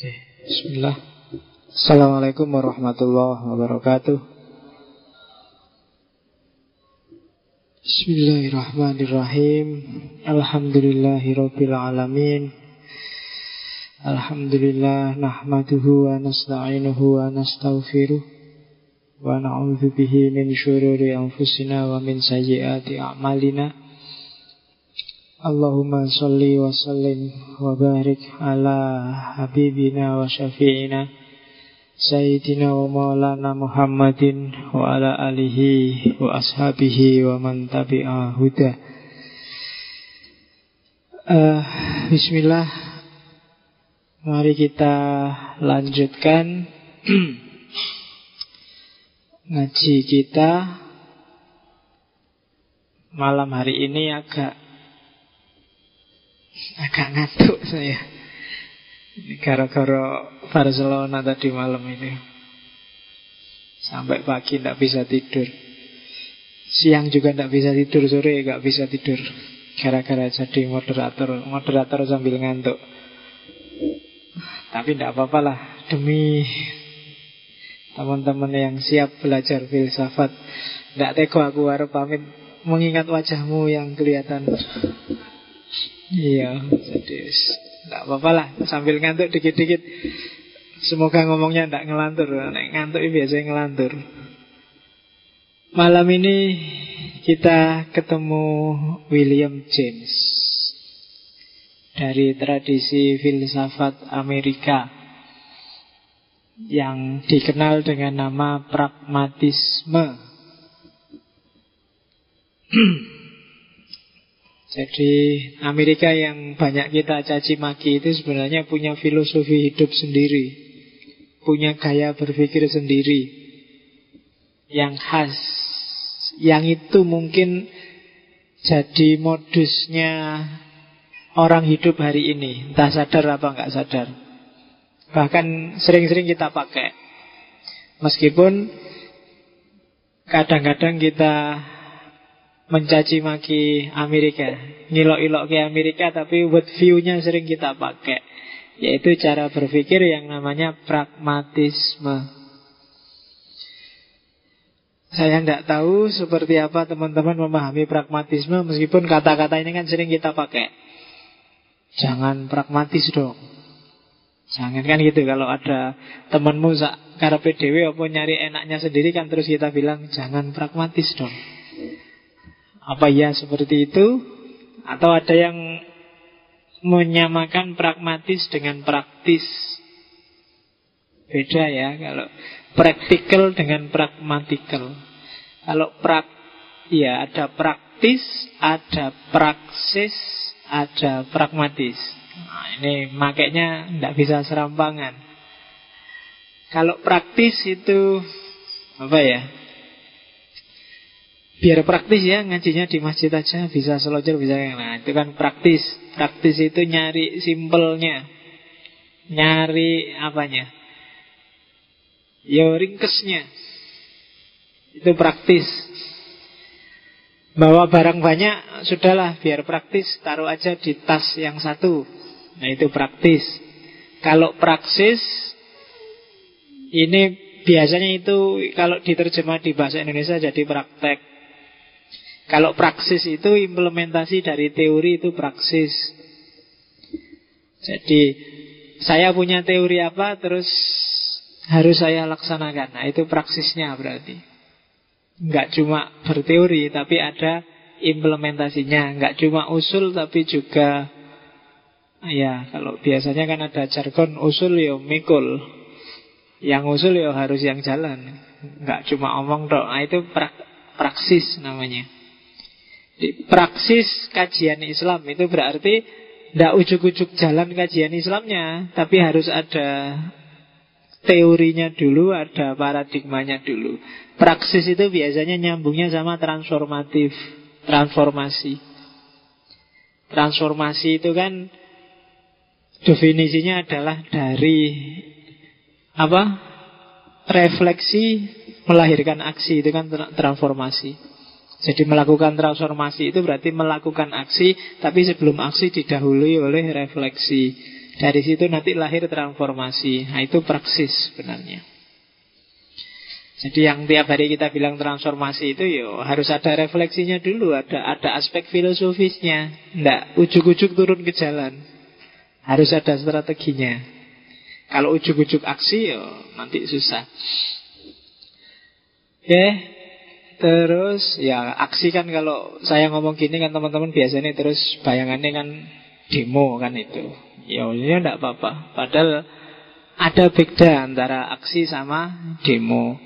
Oke, bismillah. Assalamualaikum warahmatullahi wabarakatuh. Bismillahirrahmanirrahim. Alhamdulillahirabbil alamin. Alhamdulillah nahmaduhu wa nasta'inuhu wa nastaghfiruh wa na'udzu bihi min syururi anfusina wa min sayyiati a'malina. Allahumma salli wa sallim wa barik ala habibina wa syafi'ina Sayyidina wa maulana Muhammadin wa ala alihi wa ashabihi wa man tabi'a huda. Uh, Bismillah. Mari kita lanjutkan Ngaji kita Malam hari ini agak Agak ngantuk saya. Gara-gara Barcelona tadi malam ini. Sampai pagi tidak bisa tidur. Siang juga tidak bisa tidur Sore tidak bisa tidur. Gara-gara jadi moderator Moderator sambil ngantuk. Tapi tidak apa-apa lah Demi teman-teman yang siap belajar filsafat. Tidak teko aku harus pamit Mengingat wajahmu yang kelihatan Iya, jadi tidak apa-apa lah sambil ngantuk dikit-dikit. Semoga ngomongnya tidak ngelantur. Nek ngantuk biasanya ngelantur. Malam ini kita ketemu William James dari tradisi filsafat Amerika yang dikenal dengan nama pragmatisme. Jadi Amerika yang banyak kita caci maki itu sebenarnya punya filosofi hidup sendiri. Punya gaya berpikir sendiri. Yang khas. Yang itu mungkin jadi modusnya orang hidup hari ini. Entah sadar apa nggak sadar. Bahkan sering-sering kita pakai. Meskipun kadang-kadang kita mencaci maki Amerika, ngilok-ilok ke Amerika, tapi word view-nya sering kita pakai, yaitu cara berpikir yang namanya pragmatisme. Saya tidak tahu seperti apa teman-teman memahami pragmatisme meskipun kata-kata ini kan sering kita pakai. Jangan pragmatis dong. Jangan kan gitu kalau ada temanmu sak karepe dhewe apa nyari enaknya sendiri kan terus kita bilang jangan pragmatis dong. Apa ya seperti itu? Atau ada yang menyamakan pragmatis dengan praktis? Beda ya kalau practical dengan pragmatical. Kalau prak ya ada praktis, ada praksis, ada pragmatis. Nah, ini makanya tidak bisa serampangan. Kalau praktis itu apa ya? Biar praktis ya ngajinya di masjid aja bisa selojor bisa nah itu kan praktis. Praktis itu nyari simpelnya. Nyari apanya? Ya ringkesnya. Itu praktis. Bawa barang banyak sudahlah biar praktis taruh aja di tas yang satu. Nah itu praktis. Kalau praksis ini biasanya itu kalau diterjemah di bahasa Indonesia jadi praktek kalau praksis itu implementasi dari teori itu praksis. Jadi saya punya teori apa terus harus saya laksanakan. Nah itu praksisnya berarti. Enggak cuma berteori tapi ada implementasinya. Enggak cuma usul tapi juga ya kalau biasanya kan ada jargon usul ya mikul. Yang usul ya harus yang jalan. Enggak cuma omong dok. Nah itu prak praksis namanya. Praksis kajian Islam itu berarti tidak ujuk-ujuk jalan kajian Islamnya, tapi harus ada teorinya dulu, ada paradigmanya dulu. Praksis itu biasanya nyambungnya sama transformatif, transformasi. Transformasi itu kan definisinya adalah dari apa? Refleksi melahirkan aksi itu kan transformasi. Jadi melakukan transformasi itu berarti melakukan aksi, tapi sebelum aksi didahului oleh refleksi. Dari situ nanti lahir transformasi. Nah, itu praksis sebenarnya. Jadi yang tiap hari kita bilang transformasi itu yo harus ada refleksinya dulu, ada ada aspek filosofisnya. Ndak ujuk-ujuk turun ke jalan. Harus ada strateginya. Kalau ujuk-ujuk aksi yo nanti susah. Oke, terus ya aksi kan kalau saya ngomong gini kan teman-teman biasanya terus bayangannya kan demo kan itu. Ya ini enggak apa-apa. Padahal ada beda antara aksi sama demo.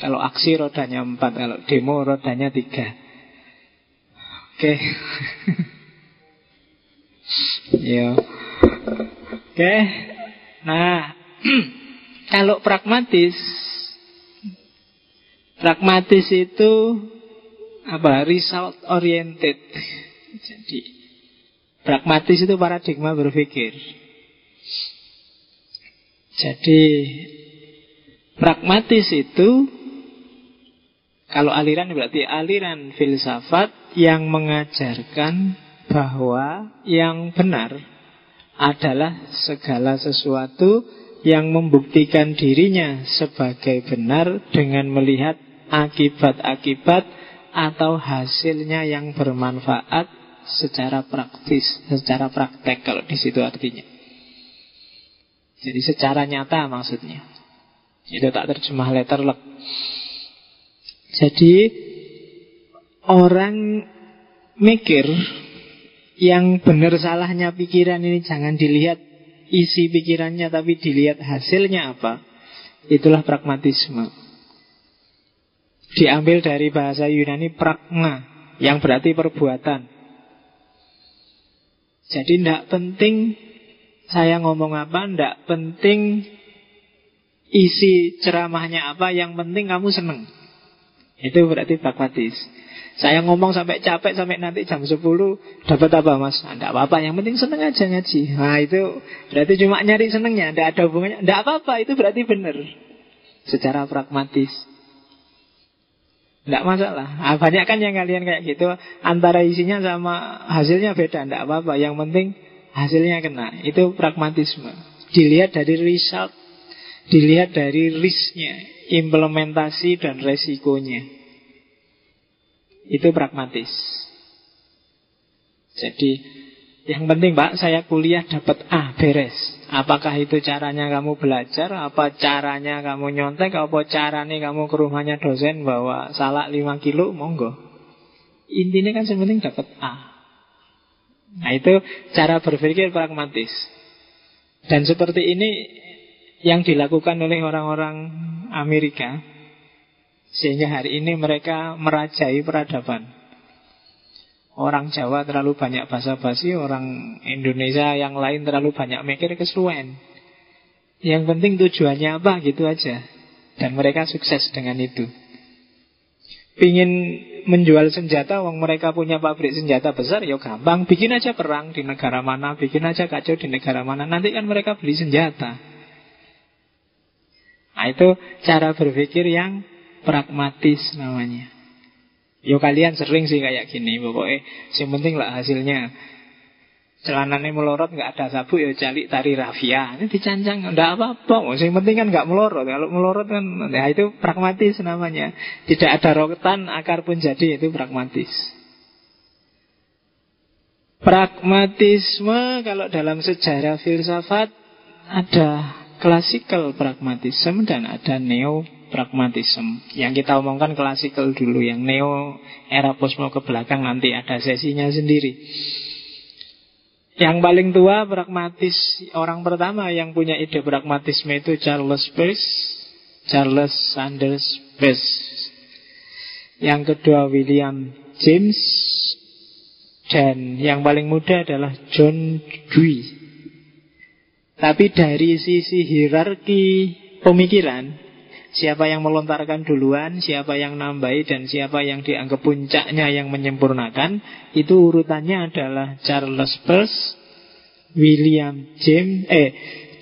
Kalau aksi rodanya empat, kalau demo rodanya tiga. Oke. Okay. ya. Oke. Nah, kalau pragmatis pragmatis itu apa? result oriented. Jadi pragmatis itu paradigma berpikir. Jadi pragmatis itu kalau aliran berarti aliran filsafat yang mengajarkan bahwa yang benar adalah segala sesuatu yang membuktikan dirinya sebagai benar dengan melihat akibat-akibat atau hasilnya yang bermanfaat secara praktis, secara praktek kalau di situ artinya. Jadi secara nyata maksudnya. Itu tak terjemah letterlek. Jadi orang mikir yang benar salahnya pikiran ini jangan dilihat isi pikirannya tapi dilihat hasilnya apa. Itulah pragmatisme. Diambil dari bahasa Yunani pragma yang berarti perbuatan. Jadi tidak penting saya ngomong apa, tidak penting isi ceramahnya apa, yang penting kamu seneng. Itu berarti pragmatis. Saya ngomong sampai capek sampai nanti jam 10 dapat apa mas? Tidak ah, apa-apa, yang penting seneng aja ngaji. Nah itu berarti cuma nyari senengnya, tidak ada hubungannya. Tidak apa-apa, itu berarti benar. Secara pragmatis. Tidak masalah. Nah, banyak kan yang kalian kayak gitu antara isinya sama hasilnya beda. Tidak apa-apa. Yang penting hasilnya kena. Itu pragmatisme. Dilihat dari result, dilihat dari risknya, implementasi dan resikonya. Itu pragmatis. Jadi yang penting Pak, saya kuliah dapat A, beres. Apakah itu caranya kamu belajar, apa caranya kamu nyontek, apa caranya kamu ke rumahnya dosen bawa salak 5 kilo, monggo. Intinya kan sebenarnya dapat A. Nah itu cara berpikir pragmatis. Dan seperti ini yang dilakukan oleh orang-orang Amerika sehingga hari ini mereka merajai peradaban. Orang Jawa terlalu banyak bahasa basi, orang Indonesia yang lain terlalu banyak mikir kesuwen. Yang penting tujuannya apa gitu aja. Dan mereka sukses dengan itu. Pingin menjual senjata, wong mereka punya pabrik senjata besar, ya gampang. Bikin aja perang di negara mana, bikin aja kacau di negara mana. Nanti kan mereka beli senjata. Nah itu cara berpikir yang pragmatis namanya. Yo kalian sering sih kayak gini pokoknya. Yang penting lah hasilnya. Celananya melorot nggak ada sabuk ya cari tari rafia. Ini dicancang nggak apa-apa yang penting kan nggak melorot. Kalau melorot kan ya itu pragmatis namanya. Tidak ada roketan akar pun jadi itu pragmatis. Pragmatisme kalau dalam sejarah filsafat ada klasikal pragmatisme dan ada neo pragmatisme. Yang kita omongkan klasikal dulu, yang neo era posmo ke belakang nanti ada sesinya sendiri. Yang paling tua pragmatis orang pertama yang punya ide pragmatisme itu Charles Peirce, Charles Sanders Peirce. Yang kedua William James dan yang paling muda adalah John Dewey. Tapi dari sisi hierarki pemikiran, siapa yang melontarkan duluan, siapa yang nambahi, dan siapa yang dianggap puncaknya yang menyempurnakan, itu urutannya adalah Charles Peirce, William James, eh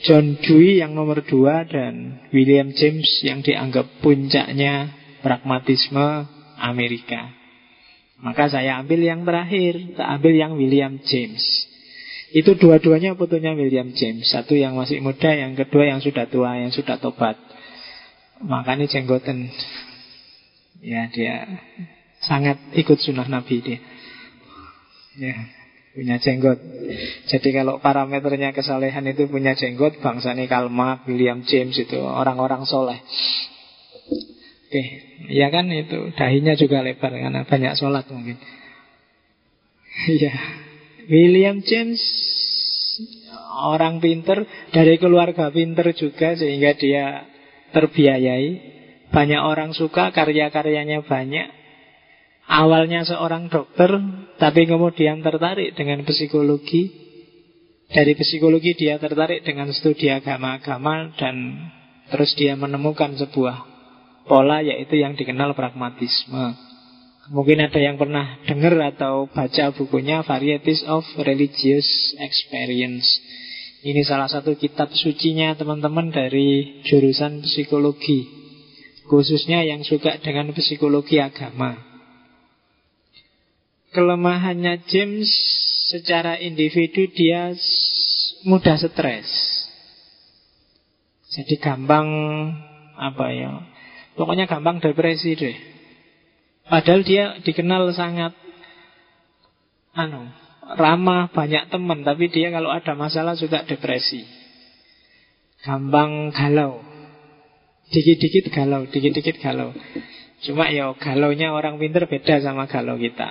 John Dewey yang nomor dua dan William James yang dianggap puncaknya pragmatisme Amerika. Maka saya ambil yang terakhir, tak ambil yang William James. Itu dua-duanya putunya William James. Satu yang masih muda, yang kedua yang sudah tua, yang sudah tobat. Makanya jenggoten. Ya dia sangat ikut sunnah Nabi dia. Ya, punya jenggot. Jadi kalau parameternya kesalehan itu punya jenggot, bangsa ini Kalmak, William James itu orang-orang soleh. Oke, ya kan itu dahinya juga lebar karena banyak sholat mungkin. Iya, William James orang pinter dari keluarga pinter juga sehingga dia terbiayai. Banyak orang suka karya-karyanya banyak. Awalnya seorang dokter, tapi kemudian tertarik dengan psikologi. Dari psikologi dia tertarik dengan studi agama-agama dan terus dia menemukan sebuah pola yaitu yang dikenal pragmatisme. Mungkin ada yang pernah dengar atau baca bukunya Varieties of Religious Experience. Ini salah satu kitab sucinya teman-teman dari jurusan psikologi. Khususnya yang suka dengan psikologi agama. Kelemahannya James secara individu dia mudah stres. Jadi gampang apa ya Pokoknya gampang depresi deh. Padahal dia dikenal sangat anu ramah, banyak teman, tapi dia kalau ada masalah suka depresi. Gampang galau. Dikit-dikit galau, dikit-dikit galau. Cuma ya galaunya orang pinter beda sama galau kita.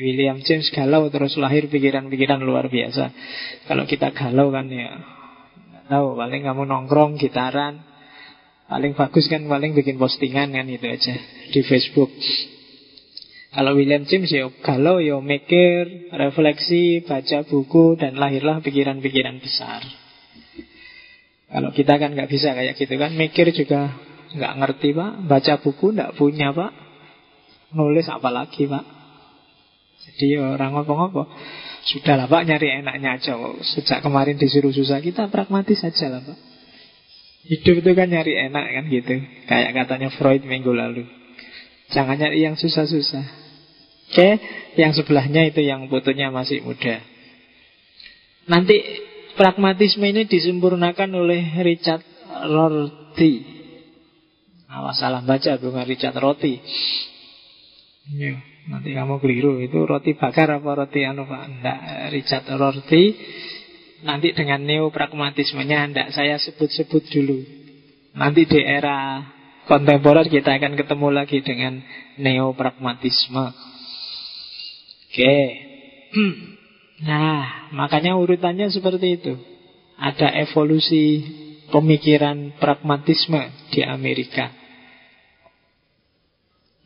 William James galau terus lahir pikiran-pikiran luar biasa. Kalau kita galau kan ya tahu paling kamu nongkrong gitaran Paling bagus kan paling bikin postingan kan itu aja di Facebook. Kalau William James ya kalau ya mikir, refleksi, baca buku dan lahirlah pikiran-pikiran besar. Kalau kita kan nggak bisa kayak gitu kan, mikir juga nggak ngerti pak, baca buku nggak punya pak, nulis apa lagi pak. Jadi ya orang ngopo-ngopo. Sudahlah pak nyari enaknya aja. Sejak kemarin disuruh susah kita pragmatis aja lah pak. Hidup itu kan nyari enak kan gitu Kayak katanya Freud minggu lalu Jangan nyari yang susah-susah Oke Yang sebelahnya itu yang fotonya masih muda. Nanti pragmatisme ini disempurnakan oleh Richard Rorty. Awas salah baca bukan Richard Roti Yo, Nanti kamu keliru Itu roti bakar apa roti anu pak? Enggak, Richard Rorty. Nanti dengan neopragmatismenya Tidak saya sebut-sebut dulu. Nanti di era kontemporer Kita akan ketemu lagi dengan neopragmatisme Oke. Nah makanya urutannya seperti itu. Ada evolusi pemikiran pragmatisme di Amerika.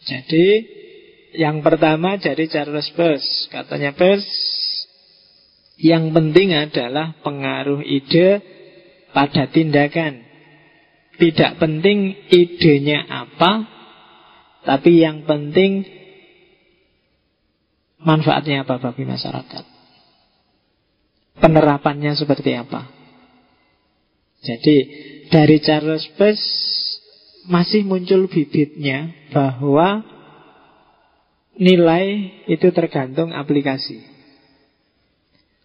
Jadi yang pertama dari Charles Peirce. Katanya Peirce yang penting adalah pengaruh ide pada tindakan. Tidak penting idenya apa, tapi yang penting manfaatnya apa bagi masyarakat. Penerapannya seperti apa. Jadi dari Charles Peirce masih muncul bibitnya bahwa nilai itu tergantung aplikasi.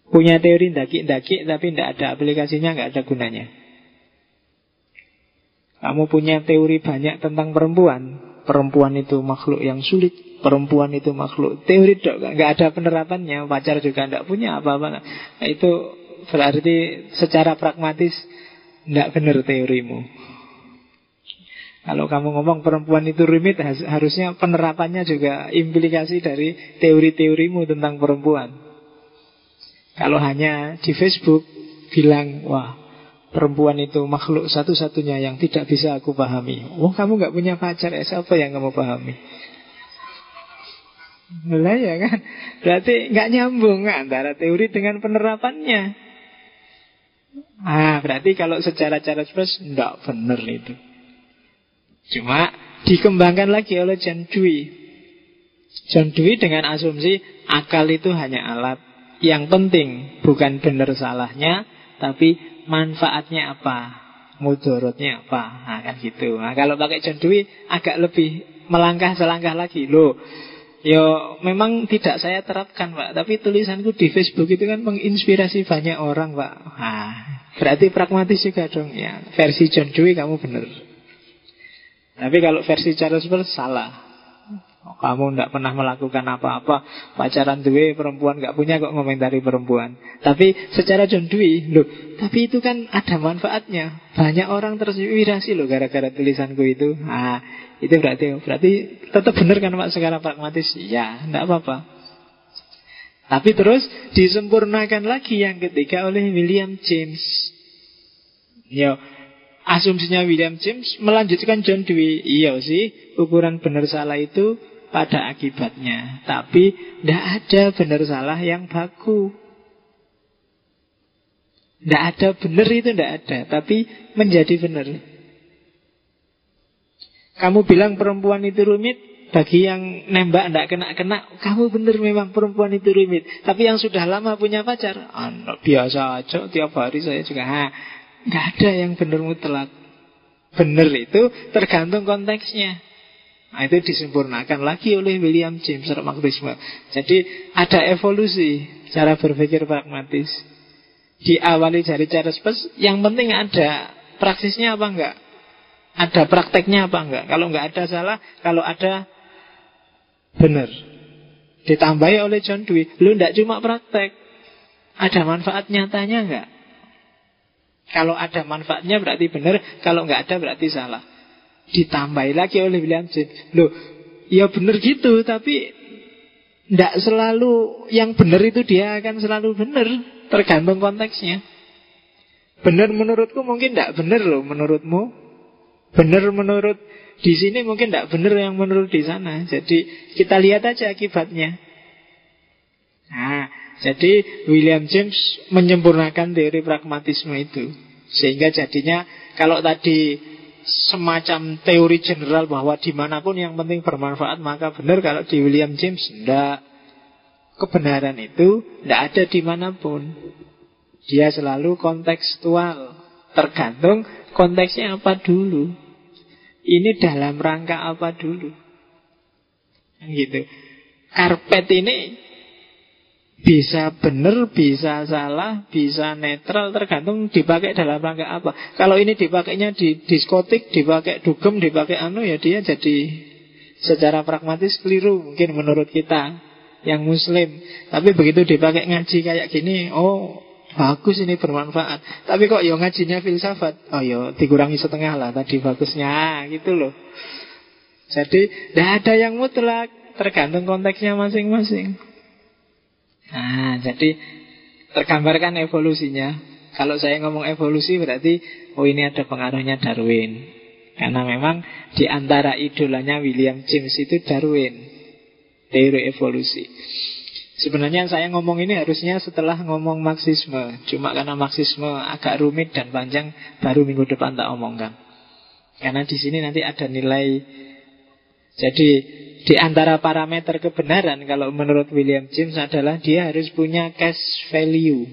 Punya teori daki-daki tapi tidak ada aplikasinya, nggak ada gunanya. Kamu punya teori banyak tentang perempuan, perempuan itu makhluk yang sulit, perempuan itu makhluk teori dok, nggak ada penerapannya, pacar juga tidak punya apa-apa. Nah, itu berarti secara pragmatis tidak benar teorimu. Kalau kamu ngomong perempuan itu rumit, harusnya penerapannya juga implikasi dari teori-teorimu tentang perempuan. Kalau hanya di Facebook bilang, wah perempuan itu makhluk satu-satunya yang tidak bisa aku pahami. Oh kamu nggak punya pacar, ya? Siapa yang kamu pahami? Nah ya kan? Berarti nggak nyambung antara teori dengan penerapannya. Ah, berarti kalau secara cara spes Tidak benar itu. Cuma dikembangkan lagi oleh John Dewey. John Dewey dengan asumsi Akal itu hanya alat. Yang penting bukan benar salahnya, tapi manfaatnya apa, mudorotnya apa, nah, kan gitu. Nah, kalau pakai John Dewey agak lebih melangkah selangkah lagi. Loh. Yo memang tidak saya terapkan Pak. Tapi tulisanku di Facebook itu kan menginspirasi banyak orang Pak. Nah, berarti pragmatis juga dong. Ya Versi John Dewey kamu benar Tapi kalau versi Charles Peirce salah kamu tidak pernah melakukan apa-apa. Pacaran Dwi perempuan nggak punya kok ngomentari perempuan. Tapi secara John Dwi loh, Tapi itu kan ada manfaatnya. Banyak orang terinspirasi loh gara-gara tulisanku itu. Ah Itu berarti berarti tetap benar kan Pak sekarang pragmatis? Ya tidak apa-apa. Tapi terus disempurnakan lagi yang ketiga oleh William James. Yo, asumsinya William James melanjutkan John Dewey. Iya sih, ukuran benar salah itu pada akibatnya. Tapi tidak ada benar salah yang baku. Tidak ada benar itu tidak ada, tapi menjadi benar. Kamu bilang perempuan itu rumit, bagi yang nembak tidak kena-kena, kamu benar memang perempuan itu rumit. Tapi yang sudah lama punya pacar, ah, biasa aja, tiap hari saya juga. Ha, nggak ada yang benar mutlak. Benar itu tergantung konteksnya. Nah, itu disempurnakan lagi oleh William James pragmatisme. Jadi ada evolusi cara berpikir pragmatis. Diawali dari cara Peirce, yang penting ada praksisnya apa enggak? Ada prakteknya apa enggak? Kalau enggak ada salah, kalau ada benar. Ditambahi oleh John Dewey, lu enggak cuma praktek. Ada manfaat nyatanya enggak? Kalau ada manfaatnya berarti benar, kalau enggak ada berarti salah. Ditambahi lagi oleh William James. Loh, ya benar gitu, tapi tidak selalu yang benar itu dia akan selalu benar, tergantung konteksnya. Benar menurutku mungkin tidak benar loh menurutmu. Benar menurut di sini mungkin tidak benar yang menurut di sana. Jadi kita lihat aja akibatnya. Nah, jadi William James menyempurnakan teori pragmatisme itu. Sehingga jadinya kalau tadi semacam teori general bahwa di mana pun yang penting bermanfaat maka benar kalau di William James tidak kebenaran itu tidak ada di mana pun. Dia selalu kontekstual. Tergantung konteksnya apa dulu. Ini dalam rangka apa dulu? Gitu. Karpet ini bisa benar, bisa salah, bisa netral Tergantung dipakai dalam rangka apa. Kalau ini dipakainya di diskotik Dipakai dugem, dipakai anu ya dia jadi Secara pragmatis keliru Mungkin menurut kita Yang muslim. Tapi begitu dipakai ngaji kayak gini Oh bagus ini bermanfaat. Tapi kok ya ngajinya filsafat? Oh ya dikurangi setengah lah tadi bagusnya. Gitu loh. Jadi tidak ada yang mutlak Tergantung konteksnya masing-masing Nah, jadi tergambarkan evolusinya. Kalau saya ngomong evolusi berarti oh ini ada pengaruhnya Darwin. Karena memang di antara idolanya William James itu Darwin. Teori evolusi. Sebenarnya saya ngomong ini harusnya setelah ngomong Marxisme. Cuma karena Marxisme agak rumit dan panjang, baru minggu depan tak omongkan. Karena di sini nanti ada nilai. Jadi di antara parameter kebenaran kalau menurut William James adalah dia harus punya cash value.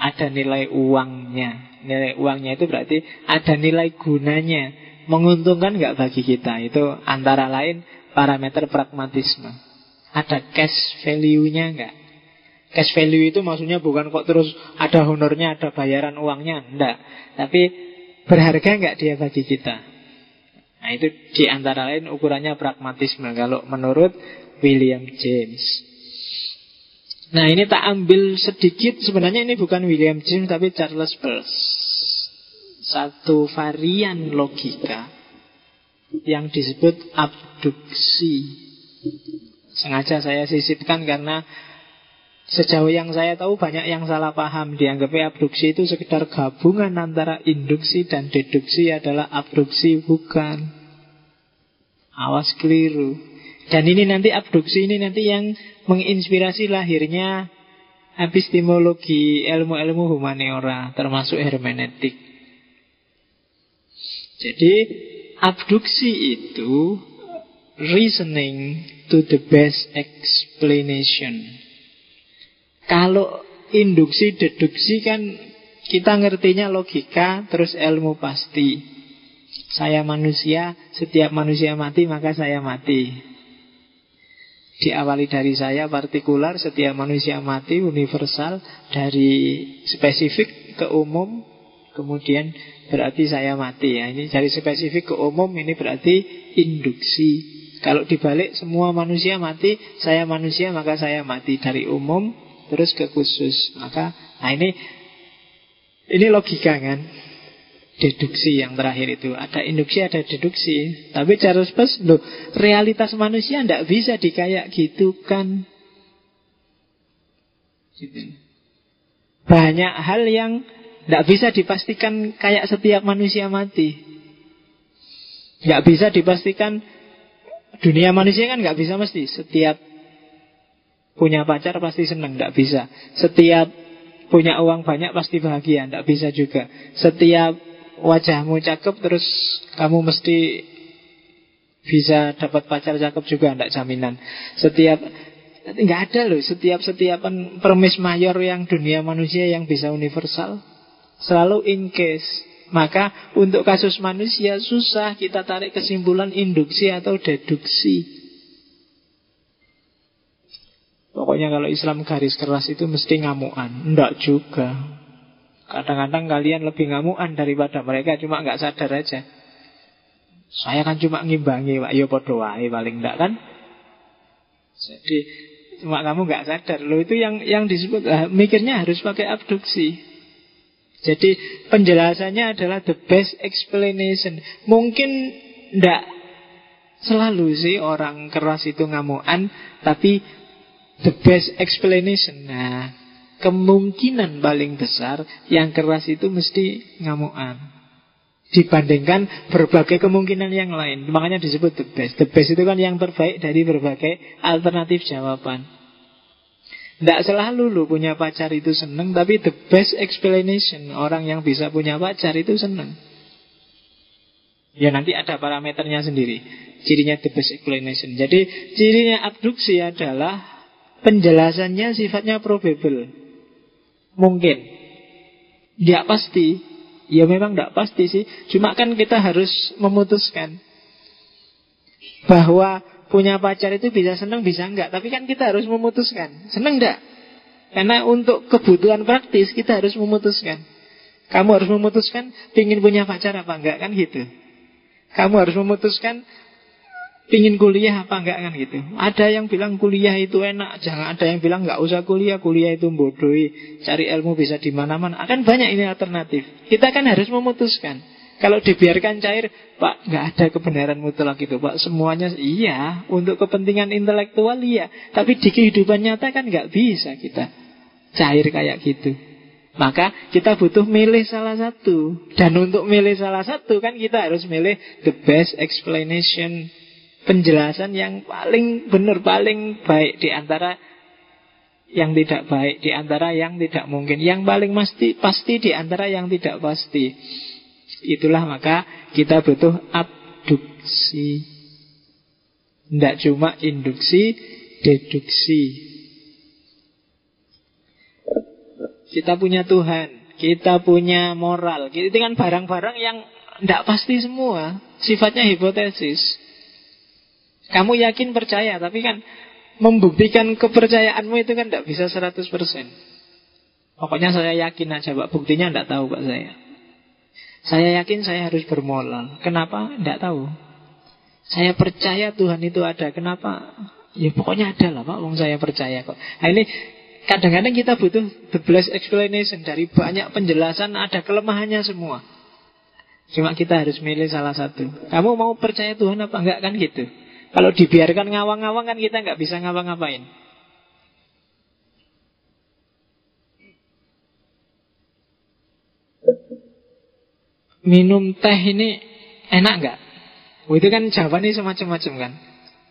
Ada nilai uangnya. Nilai uangnya itu berarti ada nilai gunanya. Menguntungkan nggak bagi kita? Itu antara lain parameter pragmatisme. Ada cash value-nya nggak? Cash value itu maksudnya bukan kok terus ada honornya, ada bayaran uangnya, enggak. Tapi berharga nggak dia bagi kita? Nah itu di antara lain ukurannya pragmatisme. Kalau menurut William James. Nah ini tak ambil sedikit. Sebenarnya ini bukan William James Tapi Charles Peirce Satu varian logika Yang disebut abduksi. Sengaja saya sisipkan karena Sejauh yang saya tahu banyak yang salah paham. Dianggapnya abduksi itu sekedar gabungan antara induksi dan deduksi adalah abduksi Bukan Awas keliru. Dan ini nanti abduksi ini nanti yang menginspirasi lahirnya Epistemologi ilmu-ilmu humaniora Termasuk hermeneutik. Jadi abduksi itu Reasoning to the best explanation. Kalau induksi, deduksi kan kita ngertinya logika terus ilmu pasti. Saya manusia, setiap manusia mati maka saya mati. Diawali dari saya partikular, setiap manusia mati, universal, dari spesifik ke umum, kemudian berarti saya mati ya. Ini dari spesifik ke umum ini berarti induksi. Kalau dibalik semua manusia mati, saya manusia maka saya mati dari umum terus ke khusus. Maka nah ini ini logika kan? Deduksi yang terakhir itu. Ada induksi, ada deduksi. Tapi Charles Peirce, loh, realitas manusia tidak bisa dikayak gitu kan? Gitu. Banyak hal yang tidak bisa dipastikan kayak setiap manusia mati. Tidak bisa dipastikan Dunia manusia kan nggak bisa mesti. Setiap punya pacar pasti senang, tidak bisa. Setiap punya uang banyak pasti bahagia, tidak bisa juga. Setiap wajahmu cakep terus kamu mesti bisa dapat pacar cakep juga tidak jaminan. Setiap nggak ada loh setiap setiapan permis mayor yang dunia manusia yang bisa universal selalu in case. Maka untuk kasus manusia susah kita tarik kesimpulan induksi atau deduksi. Pokoknya kalau Islam garis keras itu mesti ngamuan. Enggak juga. Kadang-kadang kalian lebih ngamuan daripada mereka Cuma nggak sadar aja. Saya kan cuma ngimbangi Pak. Yo ya podo paling enggak kan? Jadi Cuma kamu nggak sadar. Loh itu yang yang disebut lah, Mikirnya harus pakai abduksi. Jadi penjelasannya adalah The best explanation. Mungkin enggak Selalu sih orang keras itu ngamuan Tapi The best explanation. Nah kemungkinan paling besar yang keras itu mesti ngamuan dibandingkan berbagai kemungkinan yang lain. Makanya disebut the best. The best itu kan yang terbaik dari berbagai alternatif jawaban. Tidak selalu lu punya pacar itu seneng, tapi the best explanation orang yang bisa punya pacar itu seneng. Ya nanti ada parameternya sendiri. Cirinya the best explanation. Jadi cirinya abduksi adalah penjelasannya sifatnya probable. Mungkin. Tidak pasti. Ya memang tidak pasti sih. Cuma kan kita harus memutuskan Bahwa punya pacar itu bisa senang bisa enggak Tapi kan kita harus memutuskan. Senang enggak? Karena untuk kebutuhan praktis kita harus memutuskan. Kamu harus memutuskan Ingin punya pacar apa enggak kan gitu. Kamu harus memutuskan Pingin kuliah apa enggak kan gitu. Ada yang bilang kuliah itu enak Jangan ada yang bilang enggak usah kuliah Kuliah itu bodohi Cari ilmu bisa di mana-mana. Akan banyak ini alternatif. Kita kan harus memutuskan. Kalau dibiarkan cair Pak enggak ada kebenaran mutlak itu Pak. Semuanya iya Untuk kepentingan intelektual iya Tapi di kehidupan nyata kan enggak bisa kita Cair kayak gitu. Maka kita butuh milih salah satu. Dan untuk milih salah satu kan kita harus milih The best explanation penjelasan yang paling benar, paling baik di antara yang tidak baik, di antara yang tidak mungkin, yang paling pasti, pasti di antara yang tidak pasti. Itulah maka kita butuh abduksi. Tidak cuma induksi, deduksi. Kita punya Tuhan, kita punya moral. Itu kan barang-barang yang tidak pasti semua, sifatnya hipotesis. Kamu yakin percaya, tapi kan membuktikan kepercayaanmu itu kan tidak bisa 100%. Pokoknya saya yakin aja Pak, buktinya tidak tahu Pak saya. Saya yakin saya harus bermoral. Kenapa? Tidak tahu. Saya percaya Tuhan itu ada. Kenapa? Ya pokoknya ada lah Pak, wong saya percaya kok. Nah ini kadang-kadang kita butuh the blessed explanation dari banyak penjelasan ada kelemahannya semua. Cuma kita harus milih salah satu. Kamu mau percaya Tuhan apa enggak kan gitu? Kalau dibiarkan ngawang-ngawang kan kita nggak bisa ngawang-ngapain. Minum teh ini enak nggak? Oh, itu kan jawabannya semacam-macam kan.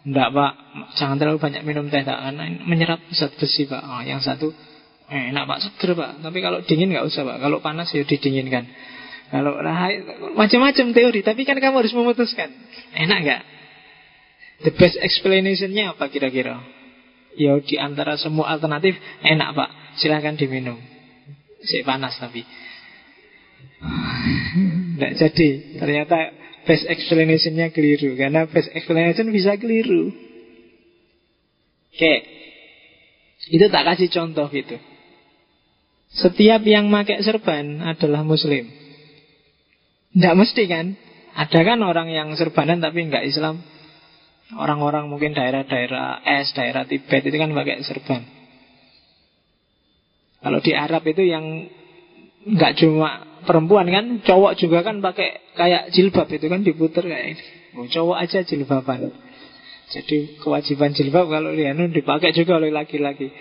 Enggak pak, jangan terlalu banyak minum teh tak karena menyerap zat besi pak. Oh, yang satu eh, enak pak seger pak. Tapi kalau dingin nggak usah pak. Kalau panas ya didinginkan. Kalau nah, macam-macam teori, tapi kan kamu harus memutuskan. Enak nggak? The best explanation-nya apa kira-kira? Ya di antara semua alternatif enak pak, silahkan diminum. Si panas tapi. Tidak jadi. Ternyata best explanation-nya keliru. Karena best explanation bisa keliru. Oke. Itu tak kasih contoh gitu. Setiap yang pakai serban adalah muslim. Tidak mesti kan? Ada kan orang yang serbanan tapi nggak Islam. Orang-orang mungkin daerah-daerah es, daerah Tibet itu kan pakai serban. Kalau di Arab itu yang nggak cuma perempuan kan, cowok juga kan pakai kayak jilbab itu kan diputer kayak ini. Oh, cowok aja jilbaban. Jadi kewajiban jilbab kalau Rianu dipakai juga oleh laki-laki.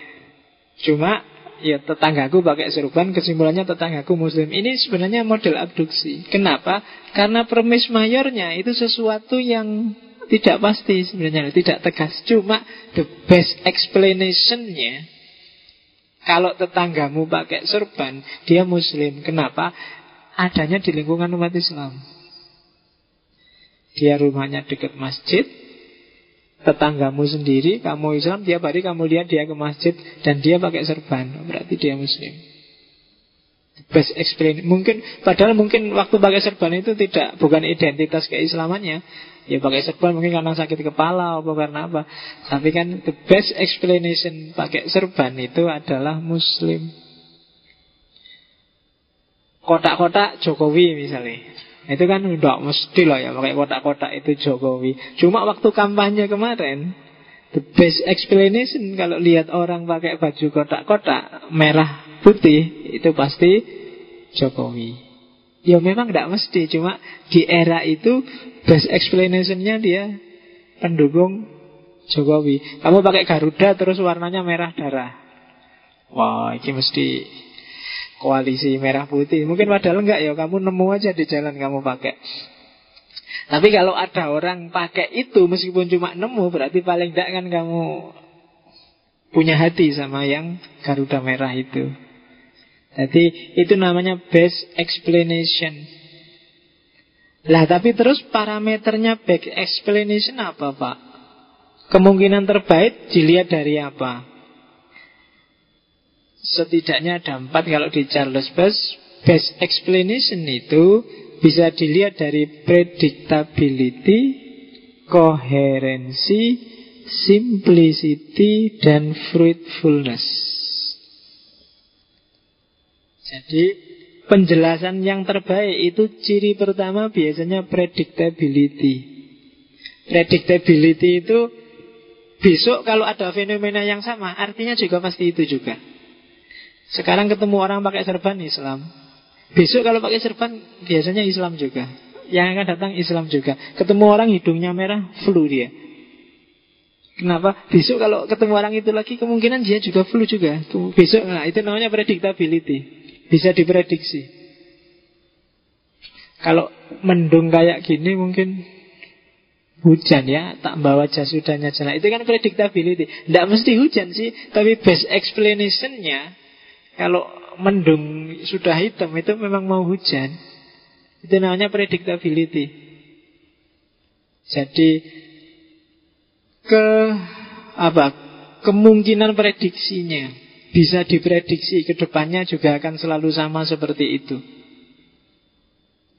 Cuma ya tetanggaku pakai serban, kesimpulannya tetanggaku muslim. Ini sebenarnya model abduksi. Kenapa? Karena permis mayornya itu sesuatu yang tidak pasti sebenarnya, tidak tegas. Cuma the best explanationnya kalau tetanggamu pakai serban, dia muslim. Kenapa? Adanya di lingkungan umat Islam. Dia rumahnya dekat masjid, tetanggamu sendiri, kamu Islam, tiap hari kamu lihat dia ke masjid dan dia pakai serban, berarti dia muslim. Best explain. Mungkin padahal mungkin waktu pakai serban itu tidak bukan identitas keislamannya. Ya pakai serban mungkin karena sakit kepala atau karena apa. Tapi kan the best explanation pakai serban itu adalah muslim. Kotak-kotak Jokowi misalnya. Itu kan udah mesti lah ya pakai kotak-kotak itu Jokowi. Cuma waktu kampanye kemarin, the best explanation kalau lihat orang pakai baju kotak-kotak merah putih itu pasti Jokowi. Ya memang tidak mesti, cuma di era itu best explanationnya dia pendukung Jokowi. Kamu pakai Garuda terus warnanya merah darah. Wah, ini mesti koalisi merah putih. Mungkin padahal enggak ya, kamu nemu aja di jalan kamu pakai. Tapi kalau ada orang pakai itu meskipun cuma nemu berarti paling tidak kan kamu punya hati sama yang Garuda merah itu. Jadi itu namanya best explanation. Lah tapi terus parameternya best explanation apa Pak? Kemungkinan terbaik dilihat dari apa? setidaknya ada empat kalau di Charles Bass best explanation itu bisa dilihat dari predictability, koherensi, simplicity, dan fruitfulness. Jadi penjelasan yang terbaik itu ciri pertama biasanya predictability. Predictability itu besok kalau ada fenomena yang sama artinya juga pasti itu juga. Sekarang ketemu orang pakai serban Islam. Besok kalau pakai serban biasanya Islam juga. Yang akan datang Islam juga. Ketemu orang hidungnya merah, flu dia. Kenapa? Besok kalau ketemu orang itu lagi kemungkinan dia juga flu juga. Besok, nah itu namanya predictability. Bisa diprediksi. Kalau mendung kayak gini mungkin hujan ya, tak bawa jas hujannya jalan. Itu kan predictability. Tidak mesti hujan sih, tapi best explanationnya kalau mendung sudah hitam itu memang mau hujan. Itu namanya predictability. Jadi ke apa? Kemungkinan prediksinya bisa diprediksi ke depannya juga akan selalu sama seperti itu.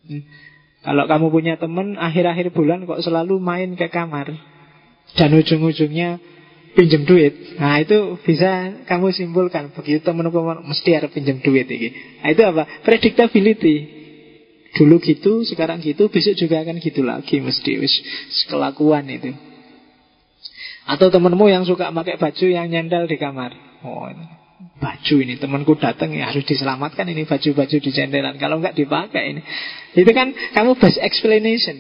Hmm. Kalau kamu punya teman akhir-akhir bulan kok selalu main ke kamar dan ujung-ujungnya pinjam duit. Nah itu bisa kamu simpulkan begitu teman teman mesti harus pinjam duit ini. Nah itu apa? Predictability. Dulu gitu, sekarang gitu, besok juga akan gitu lagi mesti wis kelakuan itu. Atau temanmu yang suka pakai baju yang nyendal di kamar. Oh, baju ini temanku datang ya harus diselamatkan ini baju-baju di cendelan. Kalau nggak dipakai ini, itu kan kamu best explanation.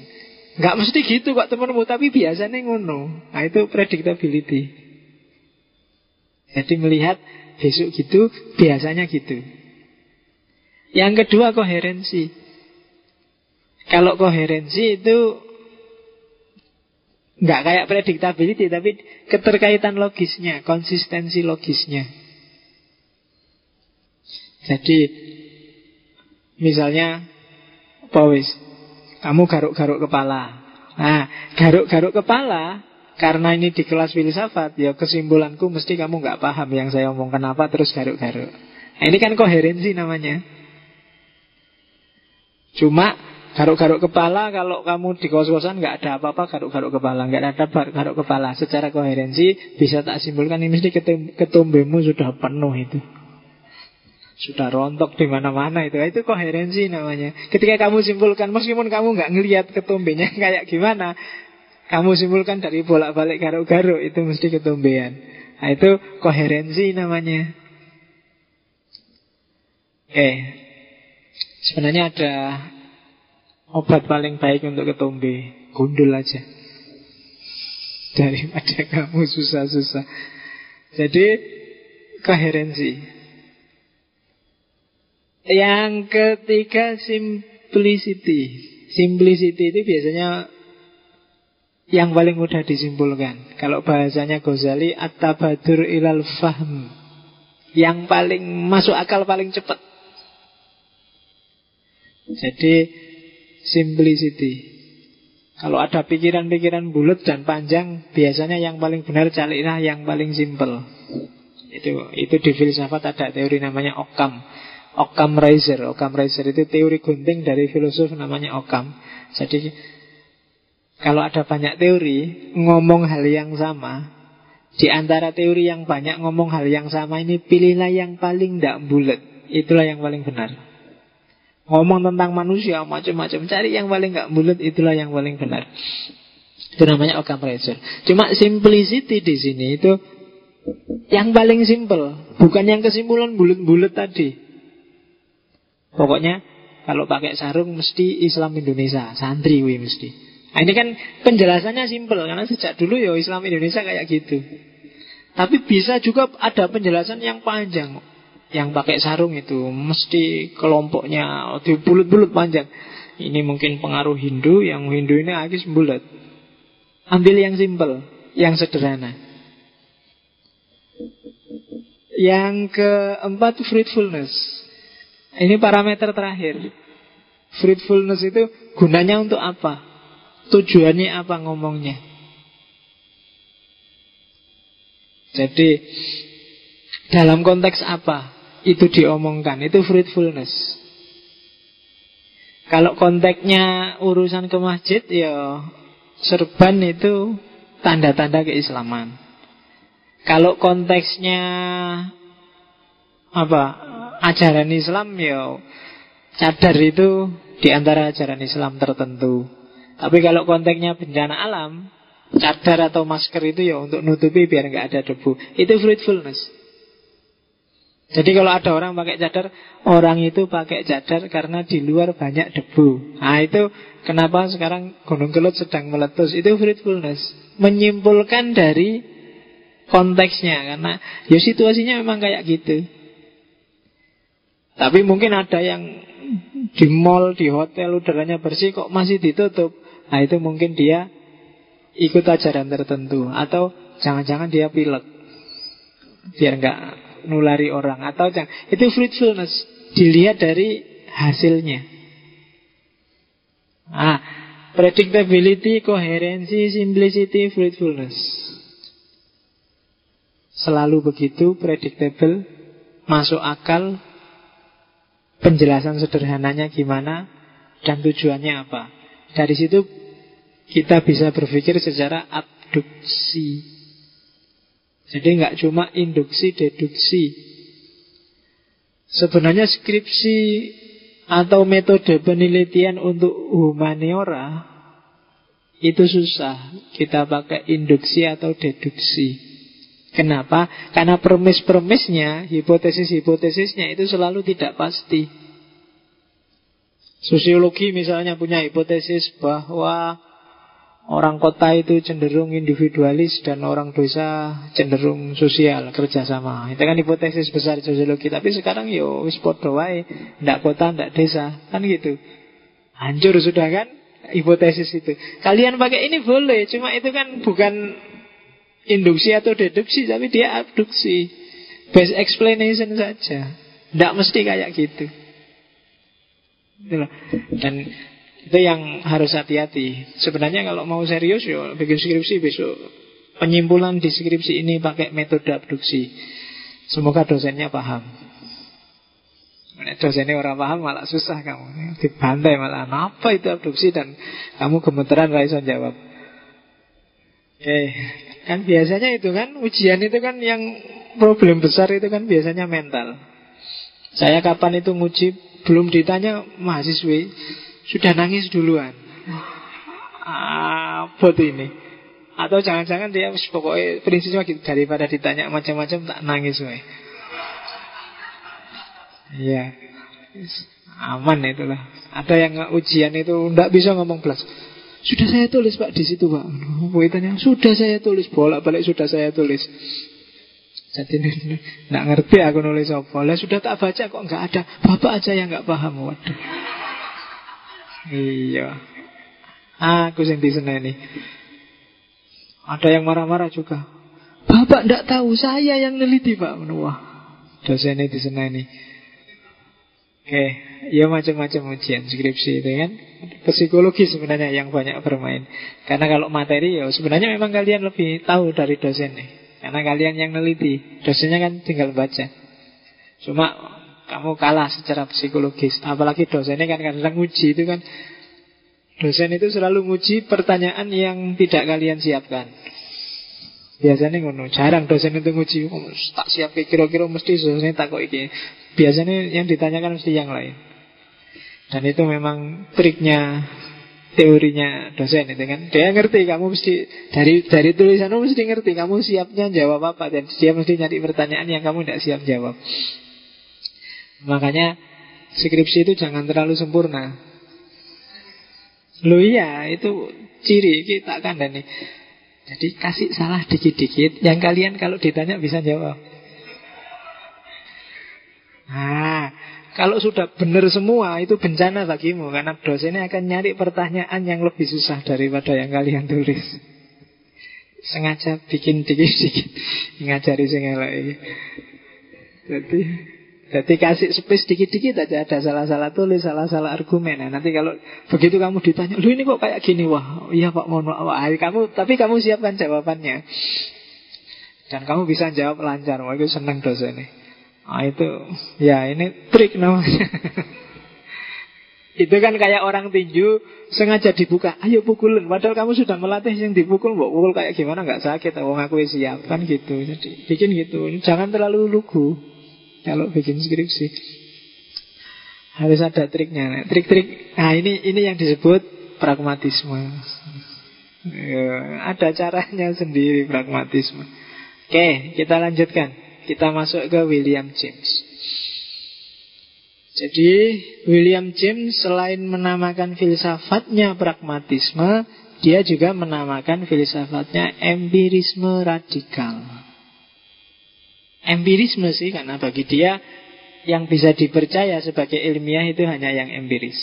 Nggak mesti gitu kok temanmu, tapi biasanya ngono. Nah itu predictability. Jadi melihat besok gitu, biasanya gitu. Yang kedua koherensi. Kalau koherensi itu nggak kayak predictability, tapi keterkaitan logisnya, konsistensi logisnya. Jadi misalnya, Pawis, kamu garuk-garuk kepala. Nah, garuk-garuk kepala karena ini di kelas filsafat, ya kesimpulanku mesti kamu nggak paham yang saya omong kenapa terus garuk-garuk. Nah, ini kan koherensi namanya. Cuma Garuk-garuk kepala kalau kamu di kos-kosan nggak ada apa-apa garuk-garuk kepala, nggak ada garuk kepala. Secara koherensi bisa tak simpulkan ini mesti ketumbemu sudah penuh itu. Sudah rontok di mana-mana itu. Itu koherensi namanya. Ketika kamu simpulkan meskipun kamu nggak ngelihat ketumbenya kayak gimana, kamu simpulkan dari bolak-balik garuk-garuk itu mesti ketumbean. Nah, itu koherensi namanya. Oke. Sebenarnya ada Obat paling baik untuk ketombe Gundul aja Daripada kamu susah-susah Jadi Koherensi Yang ketiga Simplicity. Simplicity itu biasanya Yang paling mudah disimpulkan. Kalau bahasanya Ghazali At-tabadur ilal fahm. Yang paling masuk akal paling cepat. Jadi Simplicity. Kalau ada pikiran-pikiran bulat dan panjang Biasanya yang paling benar carilah yang paling simple Itu itu di filsafat ada teori namanya Occam Occam Razor Occam Razor itu teori gunting dari filosof namanya Occam Jadi kalau ada banyak teori Ngomong hal yang sama Di antara teori yang banyak ngomong hal yang sama ini Pilihlah yang paling tidak bulat Itulah yang paling benar. Ngomong tentang manusia macam-macam. Cari yang paling nggak bulat itulah yang paling benar. Itu namanya Occam Razor Cuma simplicity di sini itu Yang paling simple Bukan yang kesimpulan bulat-bulat tadi Pokoknya Kalau pakai sarung mesti Islam Indonesia Santri wih mesti Nah ini kan penjelasannya simple Karena sejak dulu ya Islam Indonesia kayak gitu Tapi bisa juga ada penjelasan yang panjang yang pakai sarung itu mesti kelompoknya di bulut-bulut panjang. Ini mungkin pengaruh Hindu, yang Hindu ini agis bulat. Ambil yang simple, yang sederhana. Yang keempat fruitfulness. Ini parameter terakhir. Fruitfulness itu gunanya untuk apa? Tujuannya apa ngomongnya? Jadi dalam konteks apa? itu diomongkan. Itu fruitfulness. Kalau konteksnya urusan ke masjid, ya serban itu tanda-tanda keislaman. Kalau konteksnya apa ajaran Islam, ya cadar itu di antara ajaran Islam tertentu. Tapi kalau konteksnya bencana alam, cadar atau masker itu ya untuk nutupi biar nggak ada debu. Itu fruitfulness. Jadi kalau ada orang pakai cadar, orang itu pakai cadar karena di luar banyak debu. Nah itu kenapa sekarang Gunung Kelut sedang meletus. Itu fruitfulness. Menyimpulkan dari konteksnya. Karena ya situasinya memang kayak gitu. Tapi mungkin ada yang di mall, di hotel udaranya bersih kok masih ditutup. Nah itu mungkin dia ikut ajaran tertentu. Atau jangan-jangan dia pilek. Biar nggak nulari orang atau jangan. Itu fruitfulness. Dilihat dari hasilnya. Ah, predictability, koherensi, simplicity, fruitfulness. Selalu begitu, predictable, masuk akal, penjelasan sederhananya gimana, dan tujuannya apa. Dari situ kita bisa berpikir secara abduksi. Jadi nggak cuma induksi deduksi. Sebenarnya skripsi atau metode penelitian untuk humaniora itu susah. Kita pakai induksi atau deduksi. Kenapa? Karena premis-premisnya, hipotesis-hipotesisnya itu selalu tidak pasti. Sosiologi misalnya punya hipotesis bahwa Orang kota itu cenderung individualis dan orang desa cenderung sosial kerjasama. Itu kan hipotesis besar sosiologi. Tapi sekarang yo wis podo wae, ndak kota ndak desa, kan gitu. Hancur sudah kan hipotesis itu. Kalian pakai ini boleh, cuma itu kan bukan induksi atau deduksi, tapi dia abduksi. Base explanation saja. Ndak mesti kayak gitu. Dan itu yang harus hati-hati. Sebenarnya kalau mau serius ya bikin skripsi besok penyimpulan di skripsi ini pakai metode abduksi. Semoga dosennya paham. Dosennya orang paham malah susah kamu. Dibantai malah apa itu abduksi dan kamu gemeteran raiso jawab. Oke, kan biasanya itu kan ujian itu kan yang problem besar itu kan biasanya mental. Saya kapan itu nguji belum ditanya mahasiswi sudah nangis duluan. Apa tuh ini? Atau jangan-jangan dia pokoknya prinsipnya gitu daripada ditanya macam-macam tak nangis weh. Iya. Aman itulah. Ada yang ujian itu tidak bisa ngomong belas. Sudah saya tulis pak di situ pak. Waitannya sudah saya tulis bolak balik sudah saya tulis. Jadi tidak ngerti aku nulis apa. Lah sudah tak baca kok nggak ada. Bapak aja yang nggak paham. Waduh. Iya. Aku yang ini. Ada yang marah-marah juga. Bapak tidak tahu, saya yang neliti Pak. Wah, dosen ini di sana ini. Oke, ya macam-macam ujian skripsi itu kan. Psikologi sebenarnya yang banyak bermain. Karena kalau materi ya sebenarnya memang kalian lebih tahu dari dosen nih. Karena kalian yang neliti. Dosennya kan tinggal baca. Cuma kamu kalah secara psikologis. Apalagi dosennya kan kadang uji itu kan. Dosen itu selalu nguji pertanyaan yang tidak kalian siapkan. Biasanya ngono, jarang dosen itu nguji oh, tak siap kira-kira mesti dosennya tak kok iki. Biasanya yang ditanyakan mesti yang lain. Dan itu memang triknya teorinya dosen itu kan. Dia ngerti kamu mesti dari dari tulisanmu mesti ngerti kamu siapnya jawab apa dan dia mesti nyari pertanyaan yang kamu tidak siap jawab. Makanya skripsi itu jangan terlalu sempurna. Lo iya, itu ciri kita kan nih. Jadi kasih salah dikit-dikit. Yang kalian kalau ditanya bisa jawab. Nah kalau sudah benar semua itu bencana bagimu. Karena dosennya akan nyari pertanyaan yang lebih susah daripada yang kalian tulis. Sengaja bikin dikit-dikit. Ngajari ini. Jadi jadi kasih space dikit-dikit aja ada salah-salah tulis, salah-salah argumen. Nah, nanti kalau begitu kamu ditanya, lu ini kok kayak gini wah, iya pak mohon maaf. Wah, kamu tapi kamu siapkan jawabannya. Dan kamu bisa jawab lancar. Wah, itu senang dosen ini. Nah, itu ya ini trik namanya. itu kan kayak orang tinju sengaja dibuka, ayo pukulin. Padahal kamu sudah melatih yang dipukul, mau pukul kayak gimana nggak sakit. Aku siap kan gitu. Jadi bikin gitu. Jangan terlalu lugu kalau bikin skripsi. Harus ada triknya. Trik-trik. Nah, ini ini yang disebut pragmatisme. Ya, ada caranya sendiri pragmatisme. Oke, kita lanjutkan. Kita masuk ke William James. Jadi William James selain menamakan filsafatnya pragmatisme, dia juga menamakan filsafatnya empirisme radikal. Empirisme sih karena bagi dia yang bisa dipercaya sebagai ilmiah itu hanya yang empiris.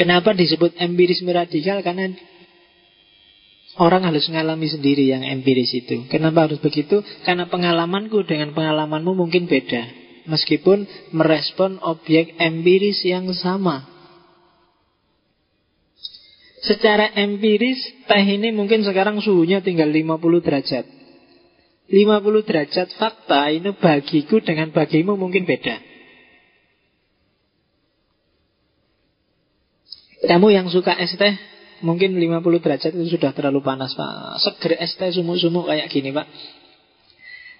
Kenapa disebut empirisme radikal? Karena orang harus mengalami sendiri yang empiris itu. Kenapa harus begitu? Karena pengalamanku dengan pengalamanmu mungkin beda. Meskipun merespon objek empiris yang sama. Secara empiris teh ini mungkin sekarang suhunya tinggal 50 derajat. 50 derajat fakta ini bagiku dengan bagimu mungkin beda. Kamu yang suka es teh Mungkin 50 derajat itu sudah terlalu panas Pak. Seger es teh sumuk-sumuk kayak gini Pak.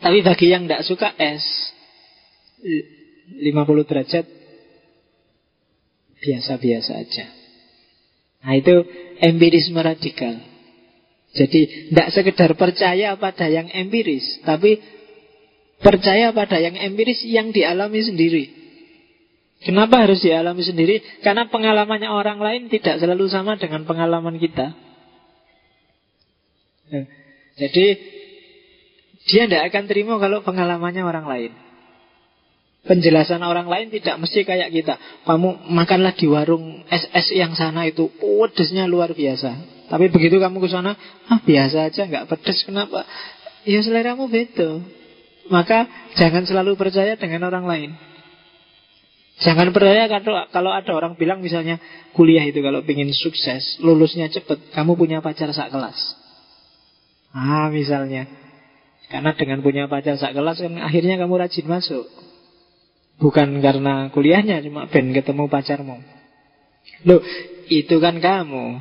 Tapi bagi yang tidak suka es 50 derajat Biasa-biasa aja Nah itu empirisme radikal. Jadi tidak sekedar percaya pada yang empiris, tapi percaya pada yang empiris yang dialami sendiri. Kenapa harus dialami sendiri? Karena pengalamannya orang lain tidak selalu sama dengan pengalaman kita. Nah, jadi dia tidak akan terima kalau pengalamannya orang lain. Penjelasan orang lain tidak mesti kayak kita. Kamu makanlah di warung SS yang sana itu pedesnya luar biasa. Tapi begitu kamu ke sana, ah biasa aja nggak pedes kenapa? Ya seleramu beda. Maka jangan selalu percaya dengan orang lain. Jangan percaya kalau ada orang bilang misalnya kuliah itu kalau ingin sukses, lulusnya cepat, kamu punya pacar sak kelas. Ah misalnya, Karena dengan punya pacar sak kelas kan akhirnya kamu rajin masuk. Bukan karena kuliahnya, cuma ben ketemu pacarmu. Loh, itu kan kamu.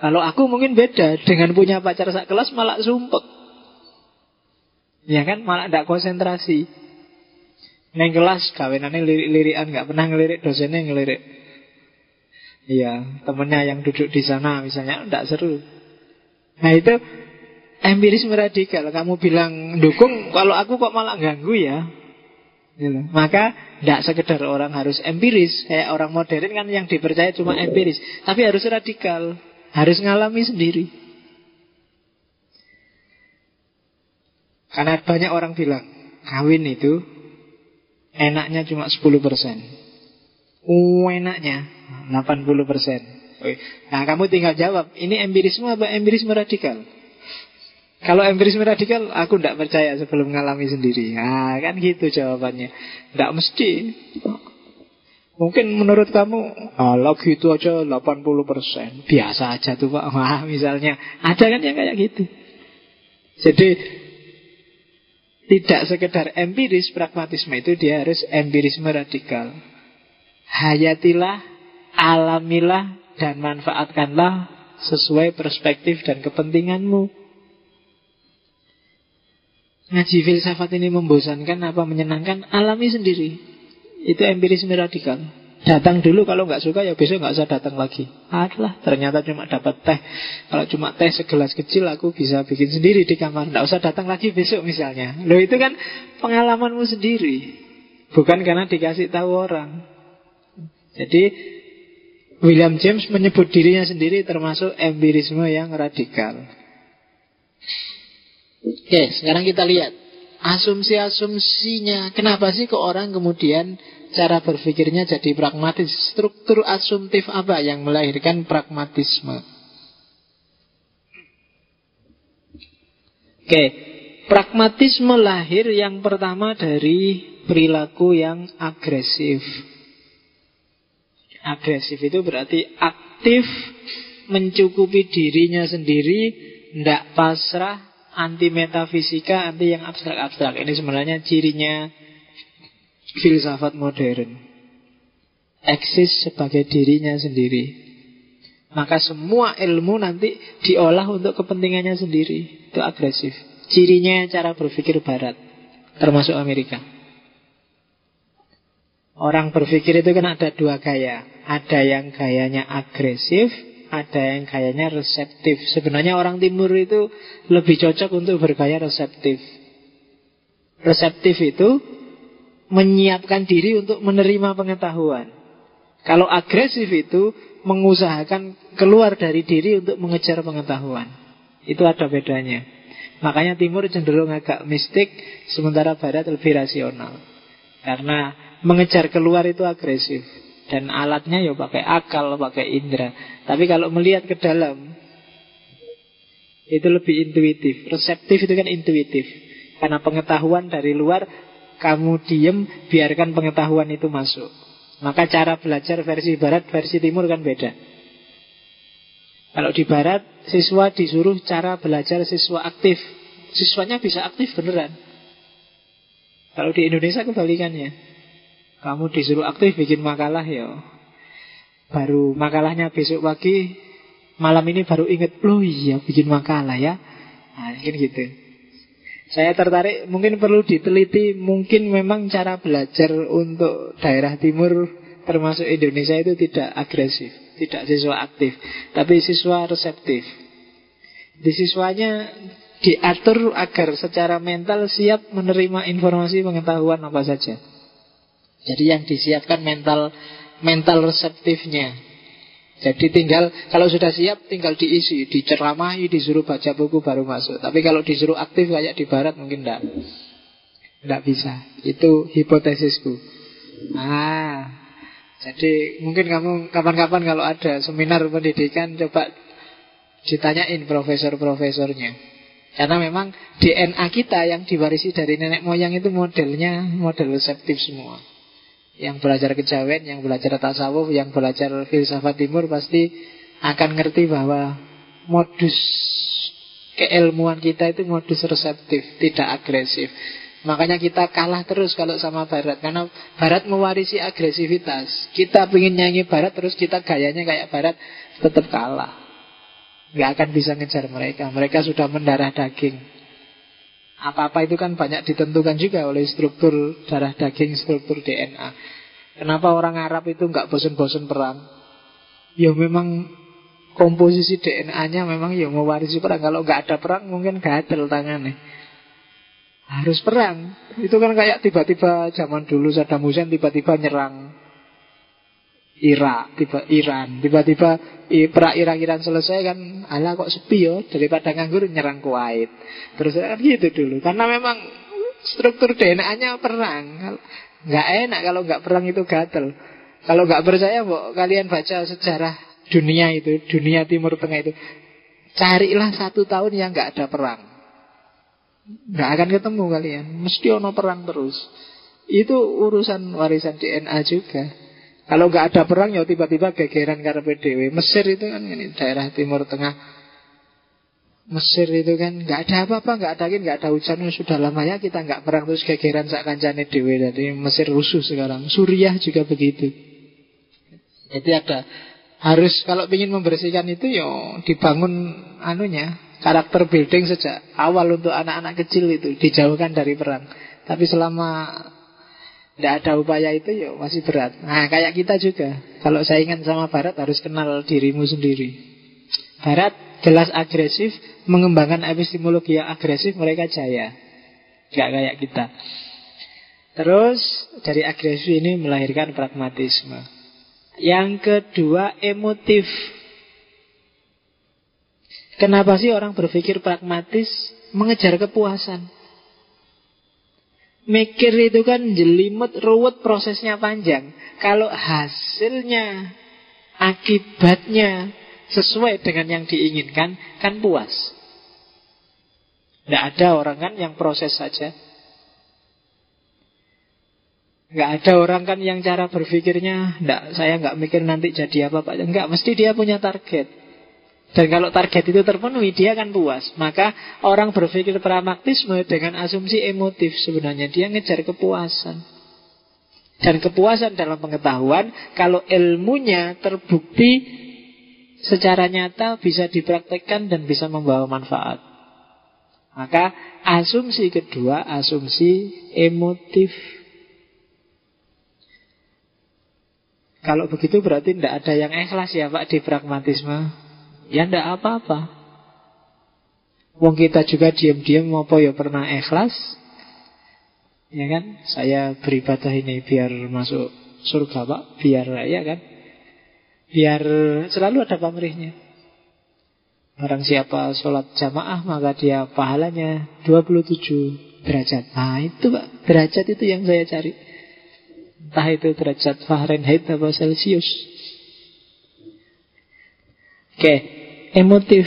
Kalau aku mungkin beda. Dengan punya pacar sak kelas malah sumpek. Ya kan, malah tidak konsentrasi. Neng kelas kawinannya lirik-lirikan nggak pernah ngelirik dosennya ngelirik. Iya, temennya yang duduk di sana misalnya tidak seru. Nah itu empirisme radikal. Kamu bilang dukung, kalau aku kok malah ganggu ya. Gitu. Maka tidak sekedar orang harus empiris. Kayak orang modern kan yang dipercaya cuma empiris. Tapi harus radikal. Harus ngalami sendiri. Karena banyak orang bilang Kawin itu Enaknya cuma 10% uh, Enaknya 80% Nah kamu tinggal jawab Ini empirisme apa empirisme radikal kalau empirisme radikal, aku tidak percaya sebelum mengalami sendiri. Nah, kan gitu jawabannya. Tidak mesti. Mungkin menurut kamu, kalau gitu aja 80%. Biasa aja tuh Pak. Wah, misalnya. Ada kan yang kayak gitu. Jadi, tidak sekedar empiris pragmatisme itu dia harus empirisme radikal. Hayatilah, alamilah, dan manfaatkanlah sesuai perspektif dan kepentinganmu. Ngaji filsafat ini membosankan apa menyenangkan? Alami sendiri. Itu empirisme radikal. Datang dulu kalau nggak suka ya besok nggak usah datang lagi. Adalah. Ternyata cuma dapat teh. Kalau cuma teh segelas kecil aku bisa bikin sendiri di kamar. Nggak usah datang lagi besok misalnya. Loh itu kan pengalamanmu sendiri. Bukan karena dikasih tahu orang. Jadi William James menyebut dirinya sendiri termasuk empirisme yang radikal Oke, sekarang kita lihat asumsi-asumsinya. Kenapa sih kok orang kemudian cara berpikirnya jadi pragmatis? Struktur asumtif apa yang melahirkan pragmatisme? Oke, pragmatisme lahir yang pertama dari perilaku yang agresif. Agresif itu berarti aktif mencukupi dirinya sendiri, tidak pasrah, anti metafisika, anti yang abstrak-abstrak. Ini sebenarnya cirinya filsafat modern. Eksis sebagai dirinya sendiri. Maka semua ilmu nanti diolah untuk kepentingannya sendiri. Itu agresif. Cirinya cara berpikir barat. Termasuk Amerika. Orang berpikir itu kan ada dua gaya. Ada yang gayanya agresif, ada yang gayanya reseptif. Sebenarnya orang timur itu lebih cocok untuk bergaya reseptif. Reseptif itu menyiapkan diri untuk menerima pengetahuan. Kalau agresif itu mengusahakan keluar dari diri untuk mengejar pengetahuan. Itu ada bedanya. Makanya timur cenderung agak mistik, sementara barat lebih rasional. Karena mengejar keluar itu agresif. Dan alatnya ya pakai akal, pakai indera. Tapi kalau melihat ke dalam, itu lebih intuitif. Reseptif itu kan intuitif. Karena pengetahuan dari luar, kamu diem, biarkan pengetahuan itu masuk. Maka cara belajar versi barat, versi timur kan beda. Kalau di barat, siswa disuruh cara belajar siswa aktif. Siswanya bisa aktif beneran. Kalau di Indonesia kebalikannya. Kamu disuruh aktif bikin makalah ya. Baru makalahnya besok pagi Malam ini baru inget Loh iya bikin makalah ya. Nah mungkin gitu. Saya tertarik mungkin perlu diteliti Mungkin memang cara belajar untuk daerah timur Termasuk Indonesia itu tidak agresif Tidak siswa aktif Tapi siswa reseptif. Di siswanya diatur agar secara mental siap menerima informasi pengetahuan apa saja jadi yang disiapkan mental mental reseptifnya. Jadi tinggal kalau sudah siap tinggal diisi, diceramahi, disuruh baca buku baru masuk. Tapi kalau disuruh aktif kayak di barat mungkin enggak. Enggak bisa. Itu hipotesisku. Ah. Jadi mungkin kamu kapan-kapan kalau ada seminar pendidikan coba ditanyain profesor-profesornya. Karena memang DNA kita yang diwarisi dari nenek moyang itu modelnya model reseptif semua. Yang belajar kejawen, yang belajar tasawuf, yang belajar filsafat timur pasti akan ngerti bahwa modus keilmuan kita itu modus reseptif, tidak agresif. Makanya kita kalah terus kalau sama Barat Karena Barat mewarisi agresivitas. Kita ingin nyanyi Barat Terus kita gayanya kayak Barat Tetap kalah. Gak akan bisa ngejar mereka. Mereka sudah mendarah daging Apa-apa itu kan banyak ditentukan juga Oleh struktur darah daging Struktur DNA Kenapa orang Arab itu gak bosan-bosan perang Ya memang komposisi DNA-nya memang ya mewarisi perang. Kalau nggak ada perang mungkin gatel tangannya. Harus perang. Itu kan kayak tiba-tiba zaman dulu Saddam Hussein tiba-tiba nyerang Irak, tiba Iran, tiba-tiba perang Irak-Iran selesai kan, ala kok sepi ya daripada nganggur nyerang Kuwait. Terus kan gitu dulu, karena memang struktur DNA-nya perang. Nggak enak kalau nggak perang itu gatel. Kalau nggak percaya, bu, kalian baca sejarah dunia itu, dunia Timur Tengah itu. Carilah satu tahun yang nggak ada perang. Nggak akan ketemu kalian. Mesti ono perang terus. Itu urusan warisan DNA juga. Kalau nggak ada perang ya tiba-tiba gegeran karena PDW. Mesir itu kan ini daerah Timur Tengah. Mesir itu kan nggak ada apa-apa, nggak ada angin, nggak ada hujan. Sudah lama ya kita nggak perang terus gegeran sak kancane dewe. Jadi Mesir rusuh sekarang. Suriah juga begitu. Jadi ada harus kalau ingin membersihkan itu yo dibangun anunya karakter building sejak awal untuk anak-anak kecil itu dijauhkan dari perang. Tapi selama tidak ada upaya itu yo masih berat. Nah kayak kita juga. Kalau saya ingin sama Barat harus kenal dirimu sendiri. Barat jelas agresif, mengembangkan epistemologi yang agresif mereka jaya. Gak kayak kita. Terus dari agresif ini melahirkan pragmatisme. Yang kedua emotif Kenapa sih orang berpikir pragmatis Mengejar kepuasan Mikir itu kan jelimet, ruwet, prosesnya panjang. Kalau hasilnya Akibatnya Sesuai dengan yang diinginkan Kan puas. Tidak ada orang kan yang proses saja. Nggak ada orang kan yang cara berpikirnya saya nggak mikir nanti jadi apa Pak Nggak, mesti dia punya target Dan kalau target itu terpenuhi Dia akan puas. Maka orang berpikir pragmatisme dengan asumsi emotif Sebenarnya dia ngejar kepuasan. Dan kepuasan dalam pengetahuan Kalau ilmunya terbukti Secara nyata bisa dipraktekkan Dan bisa membawa manfaat. Maka asumsi kedua Asumsi emotif. Kalau begitu berarti tidak ada yang ikhlas ya Pak di pragmatisme Ya tidak apa-apa. Wong kita juga diam-diam apa ya pernah ikhlas? Ya kan? Saya beribadah ini biar masuk surga Pak. Biar ya kan? Biar selalu ada pamrihnya. Barang siapa sholat jamaah Maka dia pahalanya 27 derajat. Nah itu Pak. Derajat itu yang saya cari. Entah itu derajat Fahrenheit atau Celsius. Oke, emotif.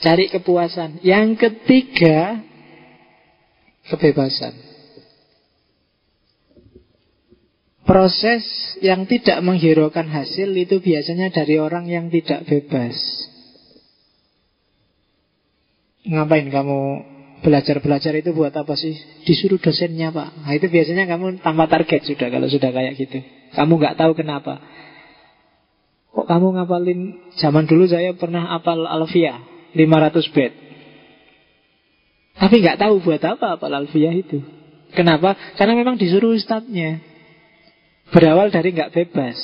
Cari kepuasan. Yang ketiga, kebebasan. Proses yang tidak menghiraukan hasil itu biasanya dari orang yang tidak bebas. Ngapain kamu Belajar-belajar itu buat apa sih? Disuruh dosennya pak Nah itu biasanya kamu tambah target sudah Kalau sudah kayak gitu Kamu nggak tahu kenapa Kok kamu ngapalin? Zaman dulu saya pernah apal Alfia 500 bed. Tapi nggak tahu buat apa apal Alfia itu. Kenapa? Karena memang disuruh ustadznya. Berawal dari nggak bebas.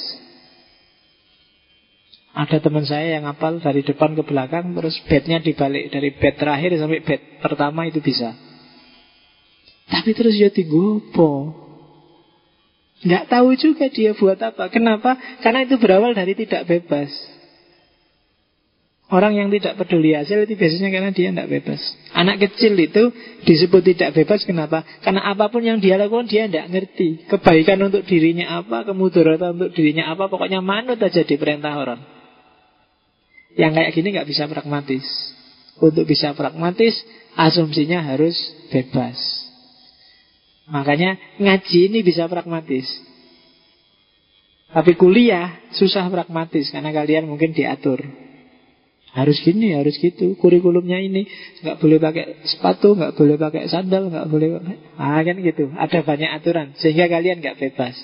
Ada teman saya yang ngapal dari depan ke belakang Terus bednya dibalik Dari bed terakhir sampai bed pertama itu bisa. Tapi terus ya tinggopo Nggak tahu juga dia buat apa Kenapa? Karena itu berawal dari tidak bebas Orang yang tidak peduli hasil itu biasanya karena dia tidak bebas Anak kecil itu disebut tidak bebas Kenapa? Karena apa pun yang dia lakukan dia tidak ngerti Kebaikan untuk dirinya apa Kemudaratan untuk dirinya apa Pokoknya manut aja di perintah orang yang kayak gini nggak bisa pragmatis. Untuk bisa pragmatis, asumsinya harus bebas. Makanya ngaji ini bisa pragmatis. Tapi kuliah susah pragmatis karena kalian mungkin diatur. Harus gini, harus gitu. Kurikulumnya ini nggak boleh pakai sepatu, nggak boleh pakai sandal, nggak boleh. Ah kan gitu. Ada banyak aturan sehingga kalian nggak bebas.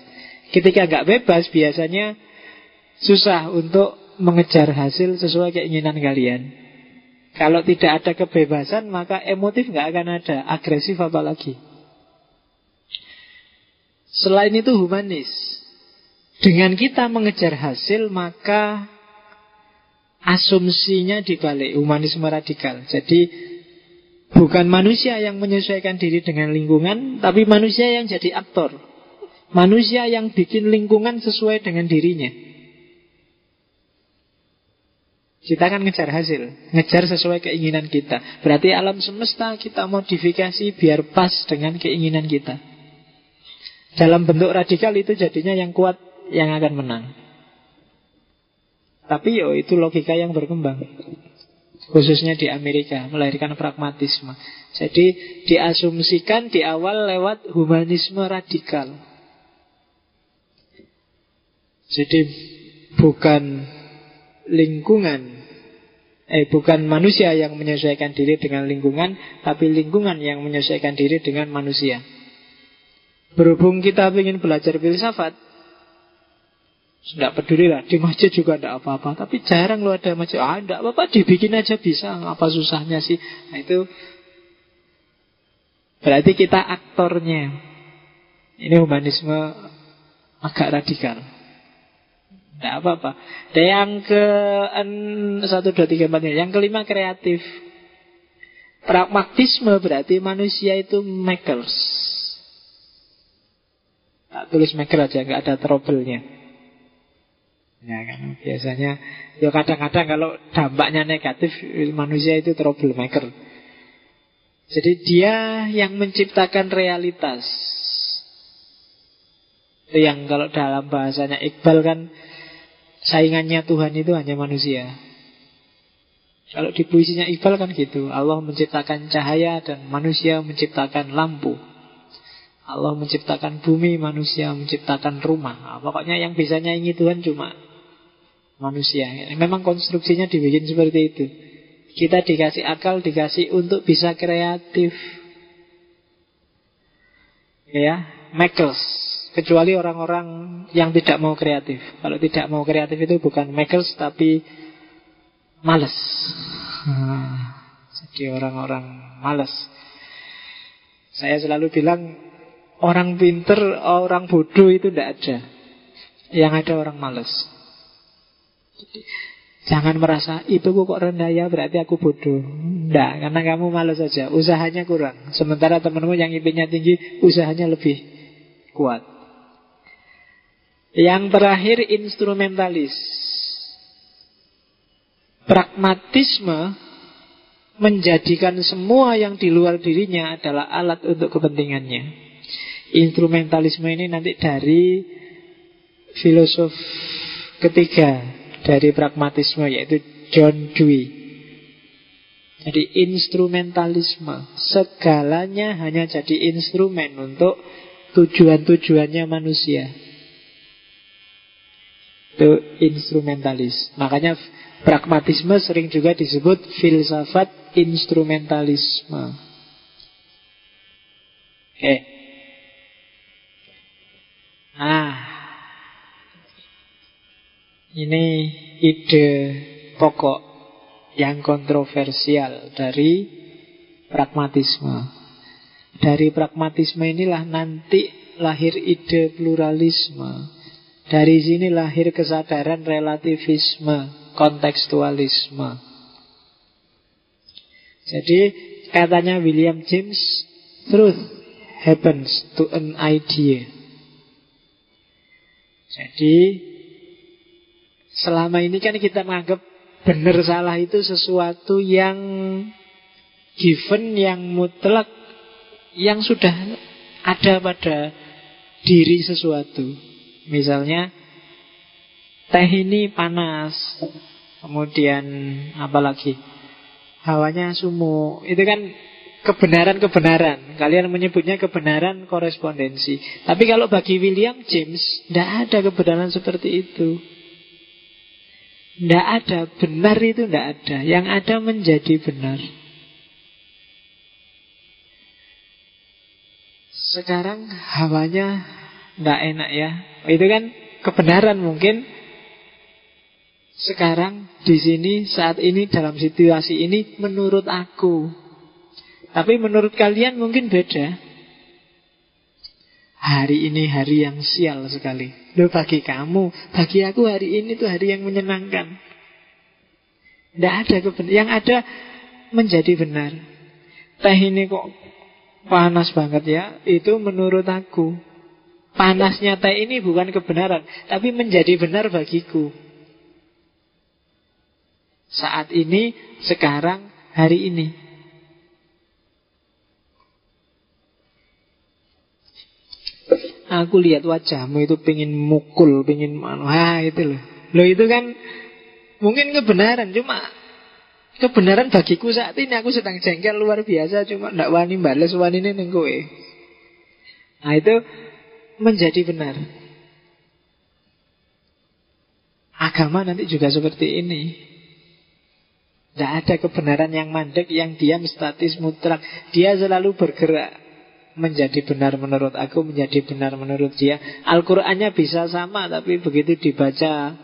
Ketika nggak bebas, biasanya susah untuk mengejar hasil sesuai keinginan kalian. Kalau tidak ada kebebasan, maka emotif nggak akan ada, agresif apalagi. Selain itu humanis. Dengan kita mengejar hasil, maka asumsinya dibalik humanisme radikal. Jadi bukan manusia yang menyesuaikan diri dengan lingkungan, tapi manusia yang jadi aktor. Manusia yang bikin lingkungan sesuai dengan dirinya. Kita akan ngejar hasil, ngejar sesuai keinginan kita. Berarti alam semesta kita modifikasi biar pas dengan keinginan kita. Dalam bentuk radikal itu jadinya yang kuat yang akan menang. Tapi yo itu logika yang berkembang. Khususnya di Amerika Melahirkan pragmatisme. Jadi diasumsikan di awal lewat humanisme radikal. Jadi bukan lingkungan Eh bukan manusia yang menyesuaikan diri dengan lingkungan Tapi lingkungan yang menyesuaikan diri dengan manusia Berhubung kita ingin belajar filsafat tidak peduli lah, di masjid juga tidak apa-apa. Tapi jarang lo ada masjid. Ah tidak apa-apa, dibikin aja bisa. Apa susahnya sih? Nah itu Berarti kita aktornya. Ini humanisme agak radikal. Tidak apa-apa. Dan yang ke Satu, dua, tiga, empat Yang kelima kreatif. Pragmatisme berarti manusia itu makers Tak tulis maker aja, nggak ada trouble-nya Ya kan biasanya ya kadang-kadang kalau dampaknya negatif manusia itu troublemaker. Jadi dia yang menciptakan realitas. Itu yang kalau dalam bahasanya Iqbal kan saingannya Tuhan itu hanya manusia. Kalau di puisinya Iqbal kan gitu, Allah menciptakan cahaya dan manusia menciptakan lampu. Allah menciptakan bumi, manusia menciptakan rumah. Nah, pokoknya yang bisa nyanyi Tuhan cuma manusia. Memang konstruksinya dibikin seperti itu. Kita dikasih akal, dikasih untuk bisa kreatif. Ya, makers. Kecuali orang-orang yang tidak mau kreatif. Kalau tidak mau kreatif itu bukan makers tapi males. Hmm, jadi orang-orang males. Saya selalu bilang orang pinter, orang bodoh itu tidak ada. Yang ada orang males. Jangan merasa itu kok rendah ya berarti aku bodoh. Tidak, karena kamu malas saja. Usahanya kurang. Sementara temanmu yang IP-nya tinggi, usahanya lebih kuat. Yang terakhir instrumentalis. Pragmatisme menjadikan semua yang di luar dirinya adalah alat untuk kepentingannya. Instrumentalisme ini nanti dari filosof ketiga dari pragmatisme yaitu John Dewey. Jadi instrumentalisme Segalanya hanya jadi instrumen Untuk tujuan-tujuannya manusia. Itu instrumentalis. Makanya pragmatisme sering juga disebut Filsafat instrumentalisme. Oke Nah ini ide pokok yang kontroversial dari pragmatisme. Dari pragmatisme inilah nanti lahir ide pluralisme. Dari sini lahir kesadaran relativisme, kontekstualisme. Jadi katanya William James, truth happens to an idea. Jadi Selama ini kan kita menganggap benar salah itu sesuatu yang given, yang mutlak, yang sudah ada pada diri sesuatu. Misalnya teh ini panas, kemudian apalagi hawanya sumu, itu kan kebenaran-kebenaran. Kalian menyebutnya kebenaran korespondensi. Tapi kalau bagi William James, tidak ada kebenaran seperti itu. Tidak ada benar itu tidak ada Yang ada menjadi benar Sekarang hawanya tidak enak ya Itu kan kebenaran mungkin Sekarang di sini saat ini dalam situasi ini menurut aku Tapi menurut kalian mungkin beda Hari ini hari yang sial sekali. Loh bagi kamu, bagi aku hari ini tuh hari yang menyenangkan. Tidak ada kebenaran. Yang ada menjadi benar. Teh ini kok panas banget ya. Itu menurut aku. Panasnya teh ini bukan kebenaran. Tapi menjadi benar bagiku. Saat ini, sekarang, hari ini. Aku lihat wajahmu itu pengen mukul, pengen wah itu loh. Loh itu kan mungkin kebenaran, cuma kebenaran bagiku saat ini aku sedang jengkel luar biasa, cuma ndak wani bales wani ini kowe. Nah itu menjadi benar. Agama nanti juga seperti ini. Tidak ada kebenaran yang mandek, yang diam, statis, mutlak. Dia selalu bergerak menjadi benar menurut aku, menjadi benar menurut dia. Al-Qur'annya bisa sama tapi begitu dibaca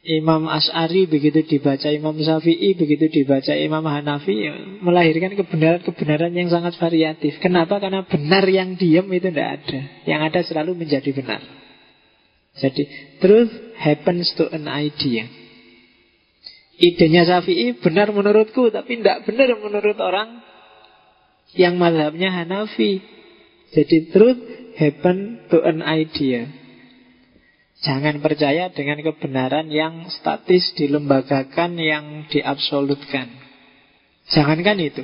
Imam Ash'ari begitu dibaca Imam Syafi'i begitu dibaca Imam Hanafi ya, melahirkan kebenaran-kebenaran yang sangat variatif. Kenapa? Karena benar yang diam itu tidak ada. Yang ada selalu menjadi benar. Jadi truth happens to an idea. Idenya Syafi'i benar menurutku tapi tidak benar menurut orang yang madhabnya Hanafi. Jadi truth happen to an idea. Jangan percaya dengan kebenaran yang statis dilembagakan, yang diabsolutkan. Jangankan itu.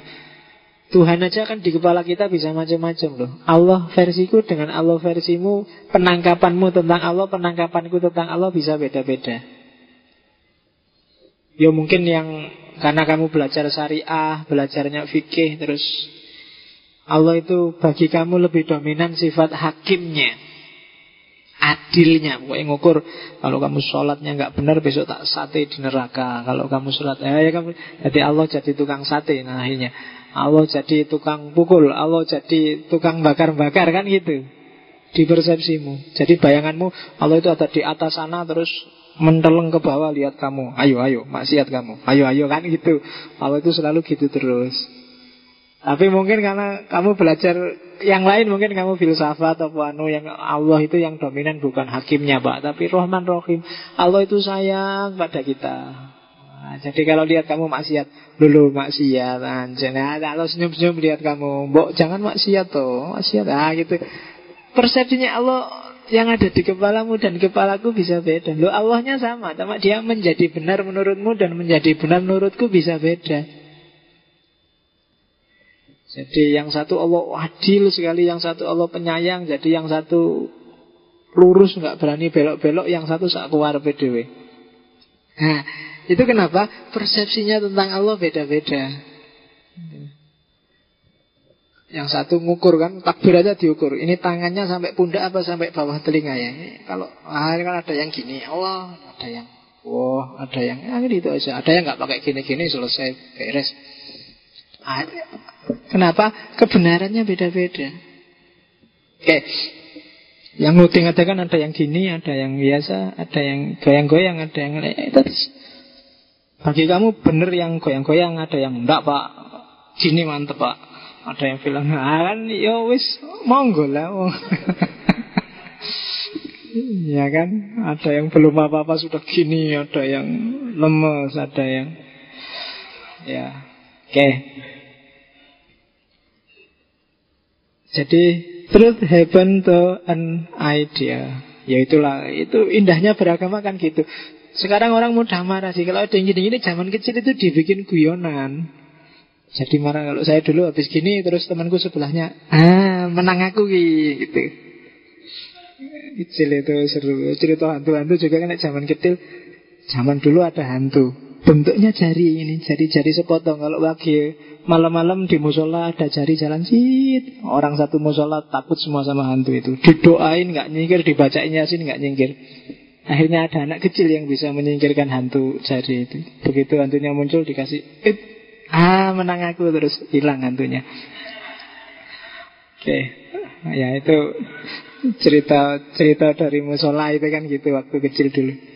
Tuhan aja kan di kepala kita bisa macam-macam loh. Allah versiku dengan Allah versimu, penangkapanmu tentang Allah, penangkapanku tentang Allah bisa beda-beda. Ya mungkin yang karena kamu belajar syariah, belajarnya fikih, terus Allah itu bagi kamu lebih dominan sifat hakimnya Adilnya. Pokoknya ngukur Kalau kamu sholatnya nggak benar Besok tak sate di neraka. Kalau kamu sholat eh, ya kamu, Jadi Allah jadi tukang sate. Nah akhirnya Allah jadi tukang pukul Allah jadi tukang bakar-bakar Kan gitu. Di persepsimu. Jadi bayanganmu Allah itu ada di atas sana Terus menteleng ke bawah lihat kamu. Ayo ayo maksiat kamu. Ayo ayo kan gitu. Allah itu selalu gitu terus tapi mungkin karena kamu belajar yang lain mungkin kamu filsafat atau anu yang Allah itu yang dominan bukan hakimnya Pak, tapi Rohman Rohim. Allah itu sayang pada kita. Nah, jadi kalau lihat kamu maksiat, dulu maksiat anjir. Nah, kalau senyum-senyum lihat kamu, "Mbok, jangan maksiat toh, maksiat." Ah gitu. Persepsinya Allah yang ada di kepalamu dan kepalaku bisa beda. Lo Allahnya sama, cuma dia menjadi benar menurutmu dan menjadi benar menurutku bisa beda. Jadi yang satu Allah adil sekali, yang satu Allah penyayang, jadi yang satu lurus nggak berani belok-belok, yang satu sak keluar PDW. Nah, itu kenapa persepsinya tentang Allah beda-beda. Yang satu ngukur kan, takbir aja diukur. Ini tangannya sampai pundak apa sampai bawah telinga ya. Kalau ah, kan ada yang gini, Allah, ada yang wah, ada yang ya, gitu aja. Ada yang nggak pakai gini-gini selesai beres. Kenapa? Kebenarannya beda-beda. Oke. Yang nuding ada kan ada yang gini, ada yang biasa, ada yang goyang-goyang, ada yang itu. Bagi kamu benar yang goyang-goyang, ada yang enggak pak. Gini mantep pak. Ada yang bilang, ah, kan ya wis monggo lah. ya kan, ada yang belum apa-apa sudah gini, ada yang lemes, ada yang ya. Oke. Okay. Jadi truth happen to an idea. Ya itulah, itu indahnya beragama kan gitu. Sekarang orang mudah marah sih. Kalau ada yang gini-gini zaman kecil itu dibikin guyonan. Jadi marah kalau saya dulu habis gini terus temanku sebelahnya, ah menang aku gitu. Kecil itu seru. Cerita hantu-hantu juga kan zaman kecil. Zaman dulu ada hantu. Bentuknya jari ini, jari-jari sepotong. Kalau pagi malam-malam di musola ada jari jalan sit. Orang satu musola takut semua sama hantu itu. Didoain nggak nyingkir, dibacain yasin nggak nyingkir. Akhirnya ada anak kecil yang bisa menyingkirkan hantu jari itu. Begitu hantunya muncul dikasih, It. ah menang aku terus hilang hantunya. Oke, ya itu cerita cerita dari musola itu kan gitu waktu kecil dulu.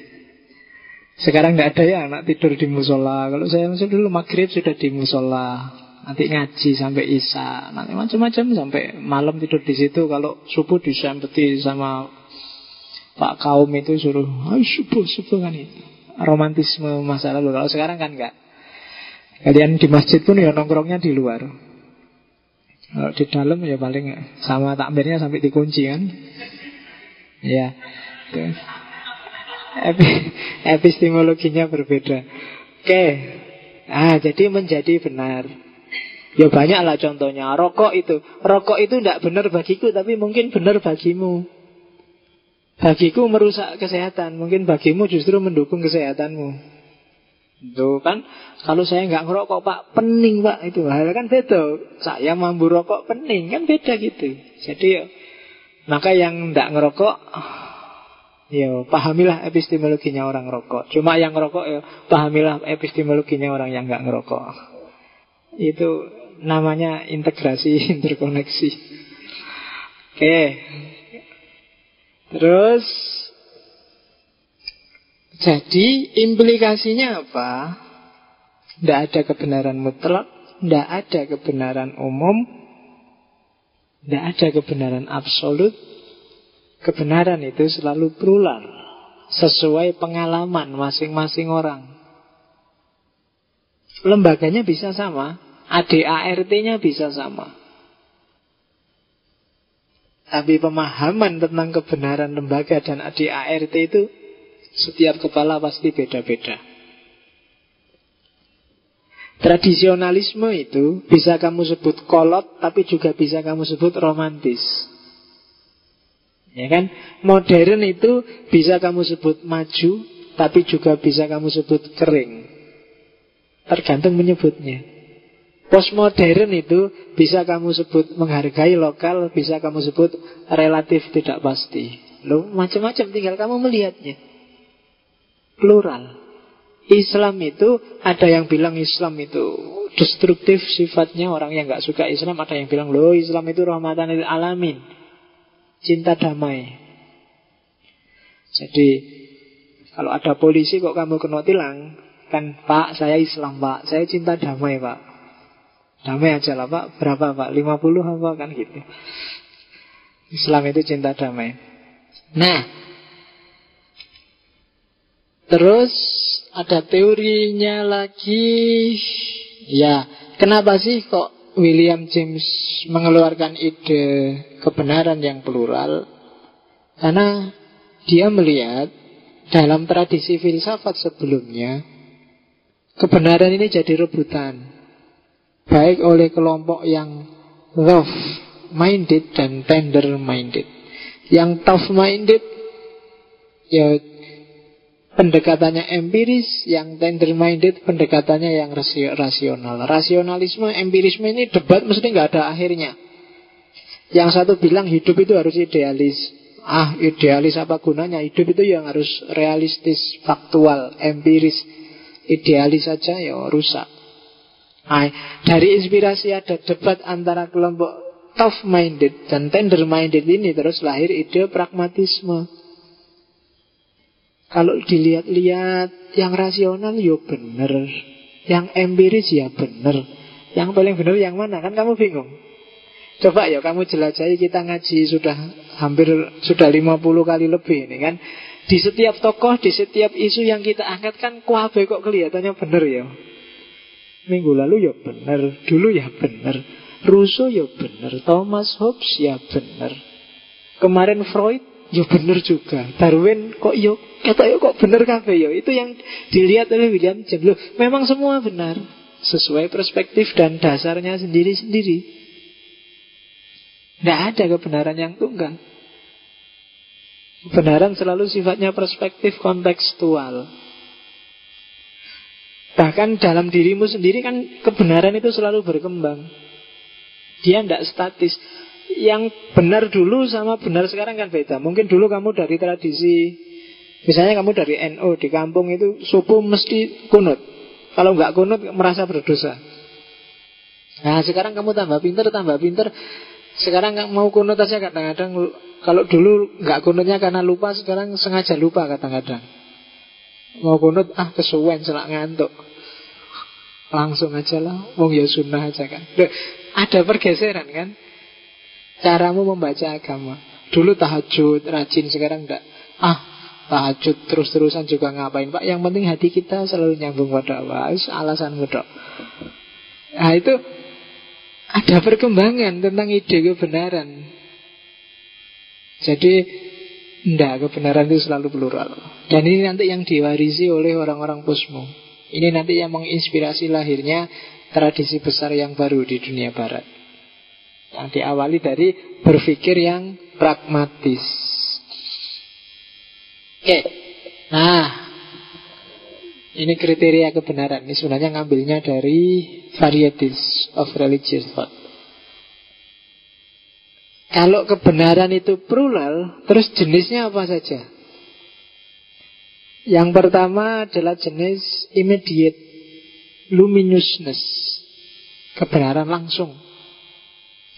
Sekarang nggak ada ya anak tidur di musola. Kalau saya masuk dulu maghrib sudah di musola. Nanti ngaji sampai isya, nanti macam-macam sampai malam tidur di situ. Kalau subuh disempeti sama Pak kaum itu suruh Ayo subuh subuh kan itu Romantisme masa lalu. Kalau sekarang kan enggak Kalian di masjid pun ya nongkrongnya di luar. Kalau di dalam ya paling Sama takmirnya sampai dikunci kan. Ya Epi, Epistemologinya berbeda. Oke. Ah, jadi menjadi benar. Ya banyak lah contohnya. Rokok itu. Rokok itu tidak benar bagiku Tapi mungkin benar bagimu. Bagiku merusak kesehatan. Mungkin bagimu justru mendukung kesehatanmu. Itu kan? Kalau saya nggak ngerokok pak Pening pak itu. Hal kan beda. Saya mampu rokok pening Kan beda gitu. Jadi ya Maka yang nggak ngerokok Ya pahamilah epistemologinya orang rokok Cuma yang ngerokok ya Pahamilah epistemologinya orang yang nggak ngerokok Itu namanya integrasi interkoneksi Oke Terus jadi implikasinya apa? Tidak ada kebenaran mutlak, tidak ada kebenaran umum, tidak ada kebenaran absolut. Kebenaran itu selalu plural, sesuai pengalaman masing-masing orang. Lembaganya bisa sama, ADART-nya bisa sama. Tapi pemahaman tentang kebenaran lembaga dan ADART itu setiap kepala pasti beda-beda. Tradisionalisme itu bisa kamu sebut kolot, tapi juga bisa kamu sebut romantis. Ya kan? Modern itu bisa kamu sebut maju, tapi juga bisa kamu sebut kering. Tergantung menyebutnya. Postmodern itu bisa kamu sebut menghargai lokal, bisa kamu sebut relatif tidak pasti. Lo macam-macam tinggal kamu melihatnya. Plural. Islam itu ada yang bilang Islam itu destruktif sifatnya orang yang nggak suka Islam ada yang bilang loh Islam itu rahmatan lil alamin cinta damai. Jadi kalau ada polisi kok kamu kena tilang kan Pak saya Islam Pak. Saya cinta damai Pak. Damai aja lah pak. Berapa pak? 50 apa? kan gitu. Islam itu cinta damai. Nah Terus ada teorinya lagi. Ya Kenapa sih kok William James mengeluarkan ide kebenaran yang plural Karena dia melihat dalam tradisi filsafat sebelumnya Kebenaran ini jadi rebutan baik oleh kelompok yang rough minded dan tender minded. Yang tough minded ya pendekatannya empiris, yang tender minded pendekatannya yang rasional. Rasionalisme, empirisme ini debat mesti nggak ada akhirnya. Yang satu bilang hidup itu harus idealis. Ah, idealis apa gunanya? Hidup itu yang harus realistis, faktual, empiris. Idealis saja ya rusak. Nah, dari inspirasi ada debat antara kelompok tough minded dan tender minded ini terus lahir ide pragmatisme. Kalau dilihat-lihat yang rasional ya benar, yang empiris ya benar. Yang paling benar yang mana? Kan kamu bingung. Coba ya kamu jelajahi kita ngaji sudah hampir sudah 50 kali lebih ini kan. Di setiap tokoh, di setiap isu yang kita angkat kan kuabe kok kelihatannya benar ya. Minggu lalu ya benar, dulu ya benar. Rousseau ya benar, Thomas Hobbes ya benar. Kemarin Freud ya benar juga. Darwin kok yo ya, kata yo ya kok benar kafe yo. Itu yang dilihat oleh William James. Loh, memang semua benar sesuai perspektif dan dasarnya sendiri-sendiri. Tidak ada kebenaran yang tunggal. Kebenaran selalu sifatnya perspektif kontekstual. Bahkan dalam dirimu sendiri kan kebenaran itu selalu berkembang. Dia tidak statis. Yang benar dulu sama benar sekarang kan beda. Mungkin dulu kamu dari tradisi Misalnya kamu dari NO di kampung itu subuh mesti kunut. Kalau nggak kunut merasa berdosa. Nah sekarang kamu tambah pinter, tambah pinter. Sekarang nggak mau kunut aja kadang-kadang. Kalau dulu nggak kunutnya karena lupa, sekarang sengaja lupa kadang-kadang. Mau kunut, ah kesuwen selak ngantuk. Langsung aja lah, wong ya sunnah aja kan. Ada pergeseran kan? Caramu membaca agama. Dulu tahajud, rajin, sekarang enggak. Ah, tahajud terus-terusan juga ngapain? Pak Yang penting hati kita selalu nyambung pada Allah. Alasan mudah Nah itu ada perkembangan tentang ide kebenaran. Jadi Enggak, kebenaran itu selalu plural. Dan ini nanti yang diwarisi oleh orang-orang posmo Ini nanti yang menginspirasi lahirnya Tradisi besar yang baru di dunia barat Yang diawali dari berpikir yang pragmatis Oke. Nah, ini kriteria kebenaran. Ini sebenarnya ngambilnya dari Varieties of Religious Thought. Kalau kebenaran itu plural, terus jenisnya apa saja? Yang pertama adalah jenis immediate luminousness. Kebenaran langsung.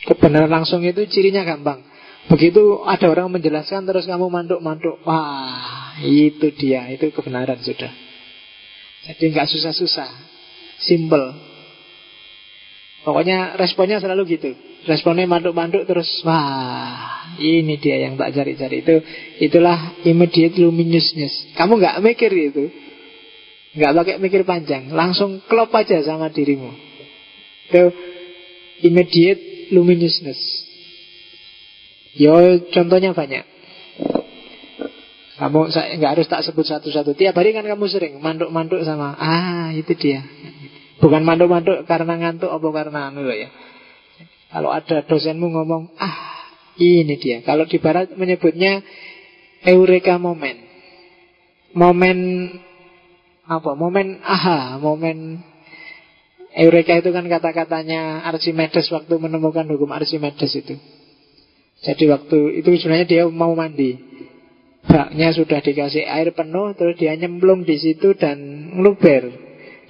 Kebenaran langsung itu cirinya gampang. Begitu ada orang menjelaskan terus kamu mantuk-mantuk. Wah, itu dia, itu kebenaran sudah. Jadi nggak susah-susah, simple. Pokoknya responnya selalu gitu. Responnya mantuk-mantuk terus, wah, ini dia yang tak cari-cari itu. Itulah immediate luminousness. Kamu nggak mikir itu, nggak pakai mikir panjang, langsung klop aja sama dirimu. Itu immediate luminousness. Yo contohnya banyak. Kamu nggak harus tak sebut satu-satu. Tiap hari kan kamu sering manduk-manduk sama ah itu dia. Bukan manduk-manduk karena ngantuk apa karena anu ya. Kalau ada dosenmu ngomong ah ini dia. Kalau di barat menyebutnya eureka moment. Momen apa? Momen aha, momen Eureka itu kan kata-katanya Archimedes waktu menemukan hukum Archimedes itu. Jadi waktu itu sebenarnya dia mau mandi. Baknya sudah dikasih air penuh, terus dia nyemplung di situ dan ngeluber.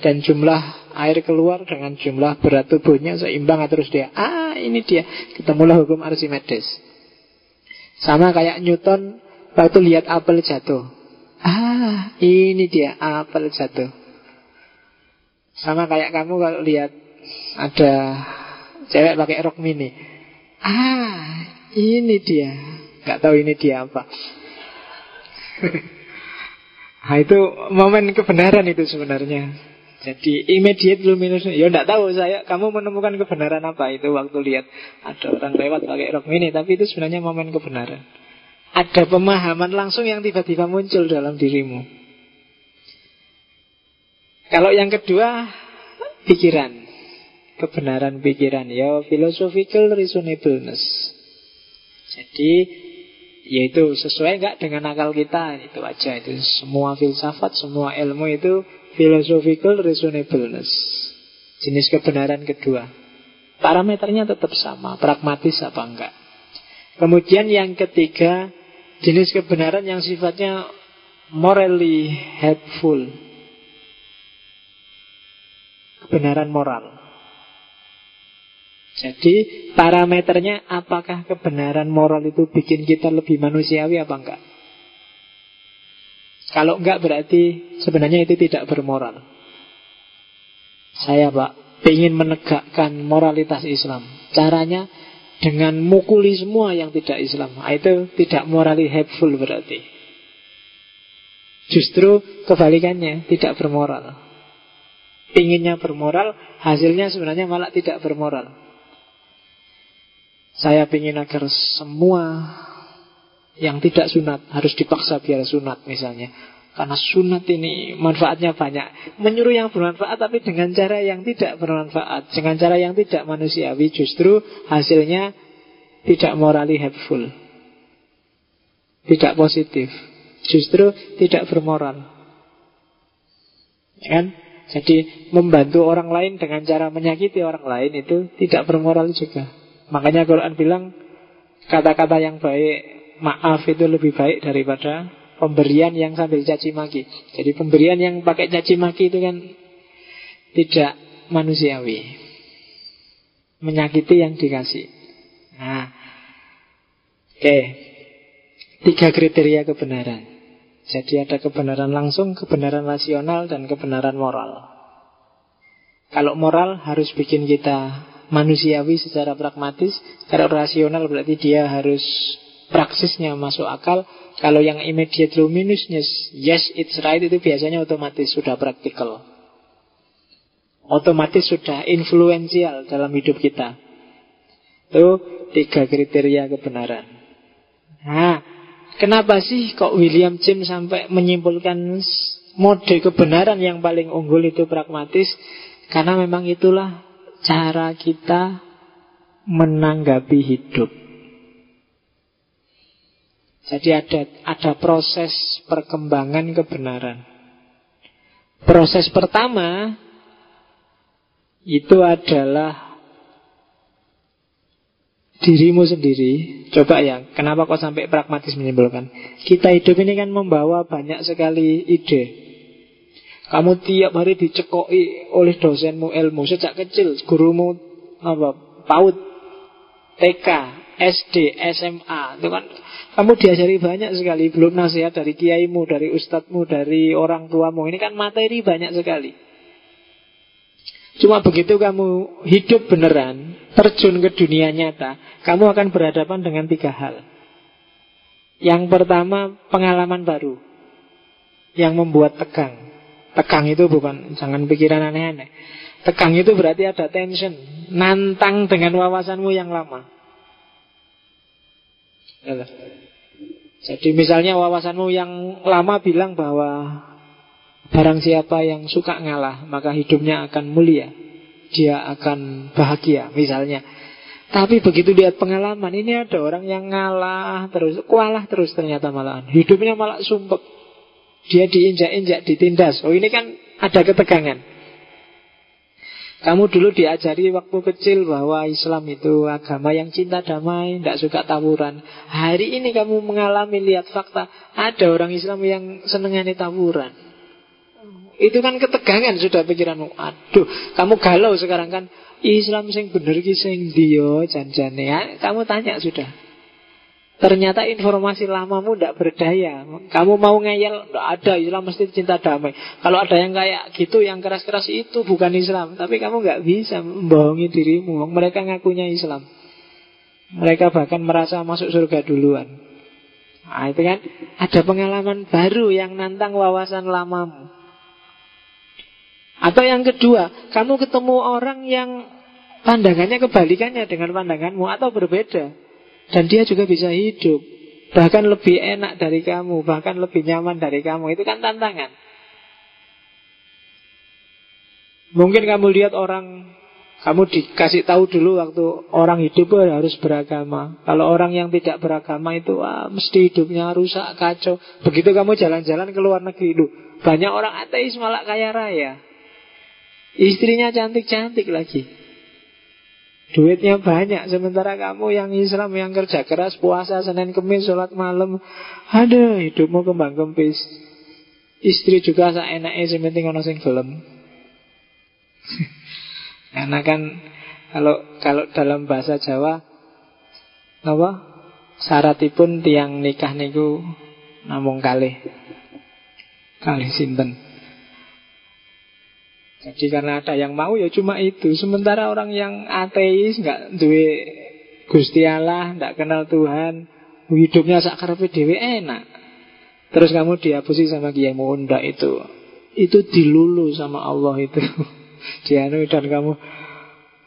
Dan jumlah air keluar dengan jumlah berat tubuhnya seimbang terus dia, ah ini dia, ketemulah hukum Archimedes. Sama kayak Newton waktu lihat apel jatuh. Ah, ini dia apel jatuh. Sama kayak kamu kalau lihat ada cewek pakai rok mini. Ah, ini dia. Gak tahu ini dia apa. nah itu momen kebenaran itu sebenarnya. Jadi immediate luminosity. Ya enggak tahu saya kamu menemukan kebenaran apa itu waktu lihat ada orang lewat pakai rok mini, tapi itu sebenarnya momen kebenaran. Ada pemahaman langsung yang tiba-tiba muncul dalam dirimu. Kalau yang kedua pikiran, kebenaran pikiran, ya philosophical reasonableness. Jadi yaitu sesuai nggak dengan akal kita itu aja. Itu semua filsafat semua ilmu itu philosophical reasonableness. Jenis kebenaran kedua. Parameternya tetap sama pragmatis apa enggak. Kemudian yang ketiga jenis kebenaran yang sifatnya morally helpful kebenaran moral jadi parameternya apakah kebenaran moral itu bikin kita lebih manusiawi apa enggak? Kalau enggak berarti sebenarnya itu tidak bermoral. Saya pak ingin menegakkan moralitas Islam. Caranya dengan mukuli semua yang tidak Islam. Nah, itu tidak morally helpful berarti. Justru kebalikannya, tidak bermoral. Inginnya bermoral, hasilnya sebenarnya malah tidak bermoral. Saya ingin agar semua yang tidak sunat harus dipaksa biar sunat misalnya. Karena sunat ini manfaatnya banyak. Menyuruh yang bermanfaat tapi dengan cara yang tidak bermanfaat. Dengan cara yang tidak manusiawi justru hasilnya tidak morally helpful. Tidak positif. Justru tidak bermoral. Ya kan? Jadi membantu orang lain dengan cara menyakiti orang lain itu tidak bermoral juga. Makanya Quran bilang kata-kata yang baik, maaf itu lebih baik daripada Pemberian yang sambil caci maki. Jadi pemberian yang pakai caci maki itu kan tidak manusiawi. Menyakiti yang dikasih. Nah, oke. Tiga kriteria kebenaran. Jadi ada kebenaran langsung, kebenaran rasional, dan kebenaran moral. Kalau moral harus bikin kita manusiawi secara pragmatis. Kalau rasional berarti dia harus praksisnya masuk akal. Kalau yang immediate luminous yes it's right itu biasanya otomatis sudah praktikal. Otomatis sudah influensial dalam hidup kita. Itu tiga kriteria kebenaran. Nah, kenapa sih kok William James sampai menyimpulkan mode kebenaran yang paling unggul itu pragmatis? Karena memang itulah cara kita menanggapi hidup. Jadi ada ada proses perkembangan kebenaran. Proses pertama itu adalah dirimu sendiri. Coba ya, kenapa kok sampai pragmatis menyimpulkan? Kita hidup ini kan membawa banyak sekali ide. Kamu tiap hari dicekoki oleh dosenmu ilmu sejak kecil, gurumu apa? PAUD, TK, SD, SMA, itu kan kamu diajari banyak sekali, belum nasihat dari kiaimu, dari ustadzmu, dari orang tuamu. Ini kan materi banyak sekali. Cuma begitu kamu hidup beneran, terjun ke dunia nyata, kamu akan berhadapan dengan tiga hal. Yang pertama, pengalaman baru yang membuat tegang. Tegang itu bukan, jangan pikiran aneh-aneh. Tegang itu berarti ada tension, nantang dengan wawasanmu yang lama. Jadi misalnya wawasanmu yang lama bilang bahwa barang siapa yang suka ngalah, maka hidupnya akan mulia. Dia akan bahagia, misalnya. Tapi begitu lihat pengalaman, ini ada orang yang ngalah terus, kualah terus ternyata malahan. Hidupnya malah sumpek. Dia diinjak-injak, ditindas. Oh ini kan ada ketegangan. Kamu dulu diajari waktu kecil bahwa Islam itu agama yang cinta damai, tidak suka tawuran. Hari ini kamu mengalami lihat fakta, ada orang Islam yang senengane tawuran. Itu kan ketegangan sudah pikiranmu. Aduh, kamu galau sekarang kan. Islam sing bener ki sing dia janjane. Ya, kamu tanya sudah. Ternyata informasi lamamu tidak berdaya. Kamu mau ngeyel, tidak ada Islam mesti cinta damai. Kalau ada yang kayak gitu, yang keras-keras itu bukan Islam. Tapi kamu nggak bisa membohongi dirimu. Mereka ngakunya Islam. Mereka bahkan merasa masuk surga duluan. Nah, itu kan ada pengalaman baru yang nantang wawasan lamamu. Atau yang kedua, kamu ketemu orang yang pandangannya kebalikannya dengan pandanganmu atau berbeda. Dan dia juga bisa hidup. Bahkan lebih enak dari kamu Bahkan lebih nyaman dari kamu. Itu kan tantangan. Mungkin kamu lihat orang Kamu dikasih tahu dulu waktu orang hidup harus beragama. Kalau orang yang tidak beragama itu wah, Mesti hidupnya rusak, kacau. Begitu kamu jalan-jalan ke luar negeri itu Banyak orang ateis malah kaya raya Istrinya cantik-cantik lagi. Duitnya banyak Sementara kamu yang Islam yang kerja keras Puasa Senin Kemis sholat malam. Ada hidupmu kembang kempis Istri juga seenaknya Sementing orang sing gelem. Karena kan Kalau kalau dalam bahasa Jawa Apa? Syaratipun tiang nikah niku Namung kali Kali sinten jadi karena ada yang mau ya cuma itu. Sementara orang yang ateis nggak duwe Gusti Allah, nggak kenal Tuhan, hidupnya sakarpe dewi enak. Terus kamu dihapusi sama Kiai Munda itu. Itu dilulu sama Allah itu. Dianu dan kamu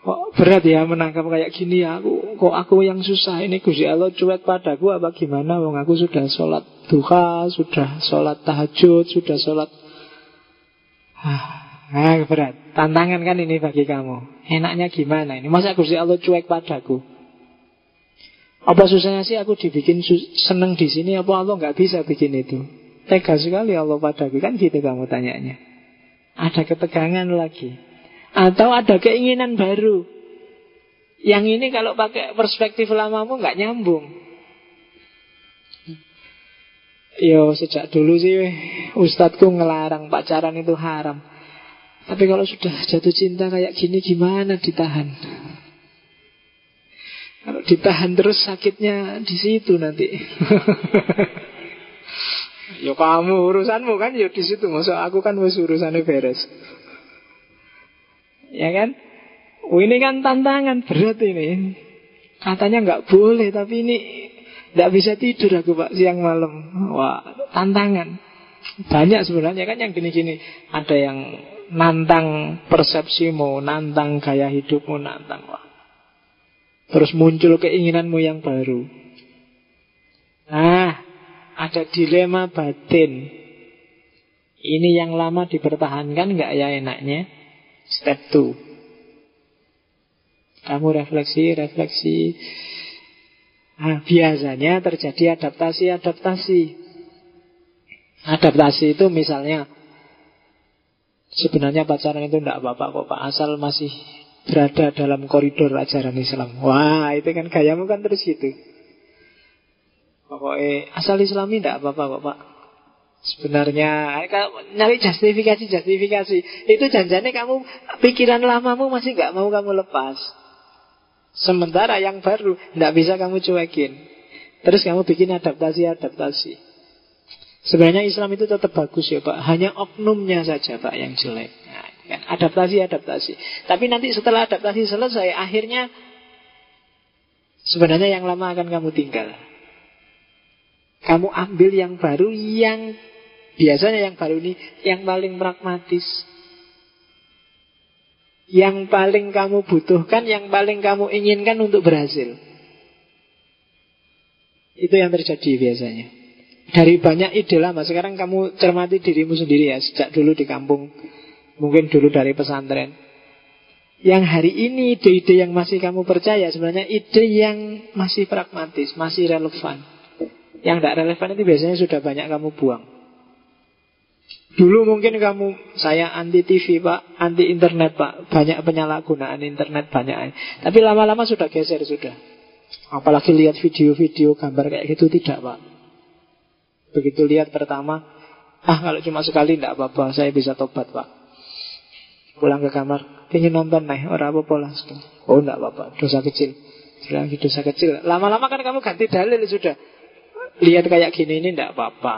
kok berat ya menangkap kayak gini ya aku kok aku yang susah ini Gusti Allah cuek padaku apa gimana wong aku sudah sholat duha sudah sholat tahajud sudah sholat ah, Nah, berat. Tantangan kan ini bagi kamu. Enaknya gimana ini? Masa Gusti Allah cuek padaku? Apa susahnya sih aku dibikin seneng di sini? Apa Allah nggak bisa bikin itu? Tega sekali Allah padaku kan gitu kamu tanyanya. Ada ketegangan lagi. Atau ada keinginan baru. Yang ini kalau pakai perspektif lamamu nggak nyambung. Yo sejak dulu sih Ustadku ngelarang pacaran itu haram Tapi kalau sudah jatuh cinta kayak gini gimana ditahan? Kalau ditahan terus sakitnya di situ nanti. Yo kamu urusanmu kan? Yo di situ. Masa aku kan wis urusannya beres. Ya kan? Oh ini kan tantangan berat ini. Katanya nggak boleh Tapi ini tidak bisa tidur aku pak siang malam. Wah, tantangan. Banyak sebenarnya kan yang gini-gini. Ada yang nantang persepsimu, nantang gaya hidupmu, nantang. Wah. Terus muncul keinginanmu yang baru. Nah, ada dilema batin. Ini yang lama dipertahankan nggak ya enaknya? Step 2. Kamu refleksi, refleksi. Nah, biasanya terjadi adaptasi-adaptasi. Adaptasi itu misalnya sebenarnya pacaran itu tidak apa-apa kok Pak, asal masih berada dalam koridor ajaran Islam. Wah, itu kan gayamu kan terus gitu. Pokoknya asal Islami tidak apa-apa kok Pak. Sebenarnya nyari justifikasi justifikasi itu janjinya kamu pikiran lamamu masih nggak mau kamu lepas. Sementara yang baru Tidak bisa kamu cuekin Terus kamu bikin adaptasi-adaptasi Sebenarnya Islam itu tetap bagus ya Pak Hanya oknumnya saja Pak yang jelek nah, kan? Adaptasi-adaptasi Tapi nanti setelah adaptasi selesai Akhirnya Sebenarnya yang lama akan kamu tinggal Kamu ambil yang baru Yang Biasanya yang baru ini Yang paling pragmatis yang paling kamu butuhkan, yang paling kamu inginkan untuk berhasil. Itu yang terjadi biasanya. Dari banyak ide lama, sekarang kamu cermati dirimu sendiri ya, sejak dulu di kampung, mungkin dulu dari pesantren. Yang hari ini ide-ide yang masih kamu percaya sebenarnya ide yang masih pragmatis, masih relevan. Yang tidak relevan itu biasanya sudah banyak kamu buang. Dulu mungkin kamu Saya anti TV pak Anti internet pak Banyak penyalahgunaan internet banyak Tapi lama-lama sudah geser sudah Apalagi lihat video-video gambar kayak gitu Tidak pak Begitu lihat pertama Ah kalau cuma sekali tidak apa-apa Saya bisa tobat pak. Pulang ke kamar Ingin nonton nih Orang apa-apa lah Oh tidak apa-apa Dosa kecil. Lagi dosa kecil. Lama-lama kan kamu ganti dalil sudah. Lihat kayak gini ini tidak apa-apa.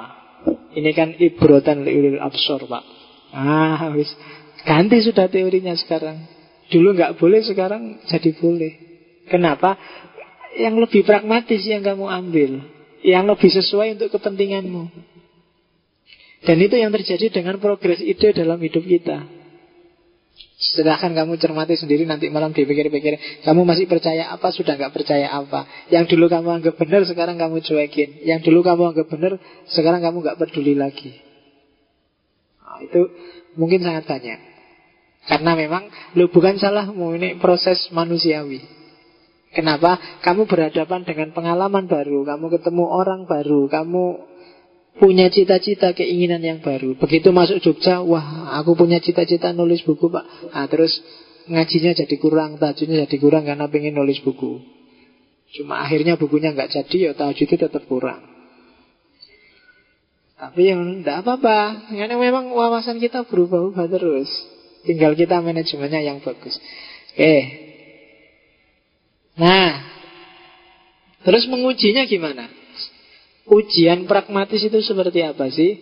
Ini kan ibrotan liulil absor pak. Ah wis. Ganti sudah teorinya sekarang. Dulu nggak boleh sekarang jadi boleh. Kenapa? Yang lebih pragmatis yang kamu ambil Yang lebih sesuai untuk kepentinganmu. Dan itu yang terjadi dengan progres ide dalam hidup kita. Silahkan kamu cermati sendiri nanti malam dipikir-pikir Kamu masih percaya apa, sudah nggak percaya apa. Yang dulu kamu anggap benar, sekarang kamu cuekin. Yang dulu kamu anggap benar, sekarang kamu nggak peduli lagi. Nah, Itu mungkin sangat banyak. Karena memang lo bukan salahmu, ini proses manusiawi Kenapa? Kamu berhadapan dengan pengalaman baru Kamu ketemu orang baru Kamu punya cita-cita keinginan yang baru. Begitu masuk Jogja, wah aku punya cita-cita nulis buku pak. Nah, terus ngajinya jadi kurang, tajudnya jadi kurang karena pengen nulis buku. Cuma akhirnya bukunya nggak jadi, ya tajud itu tetap kurang. Tapi yang tidak apa-apa, karena memang wawasan kita berubah-ubah terus. Tinggal kita manajemennya yang bagus. Oke. Nah, terus mengujinya gimana? Ujian pragmatis itu seperti apa sih?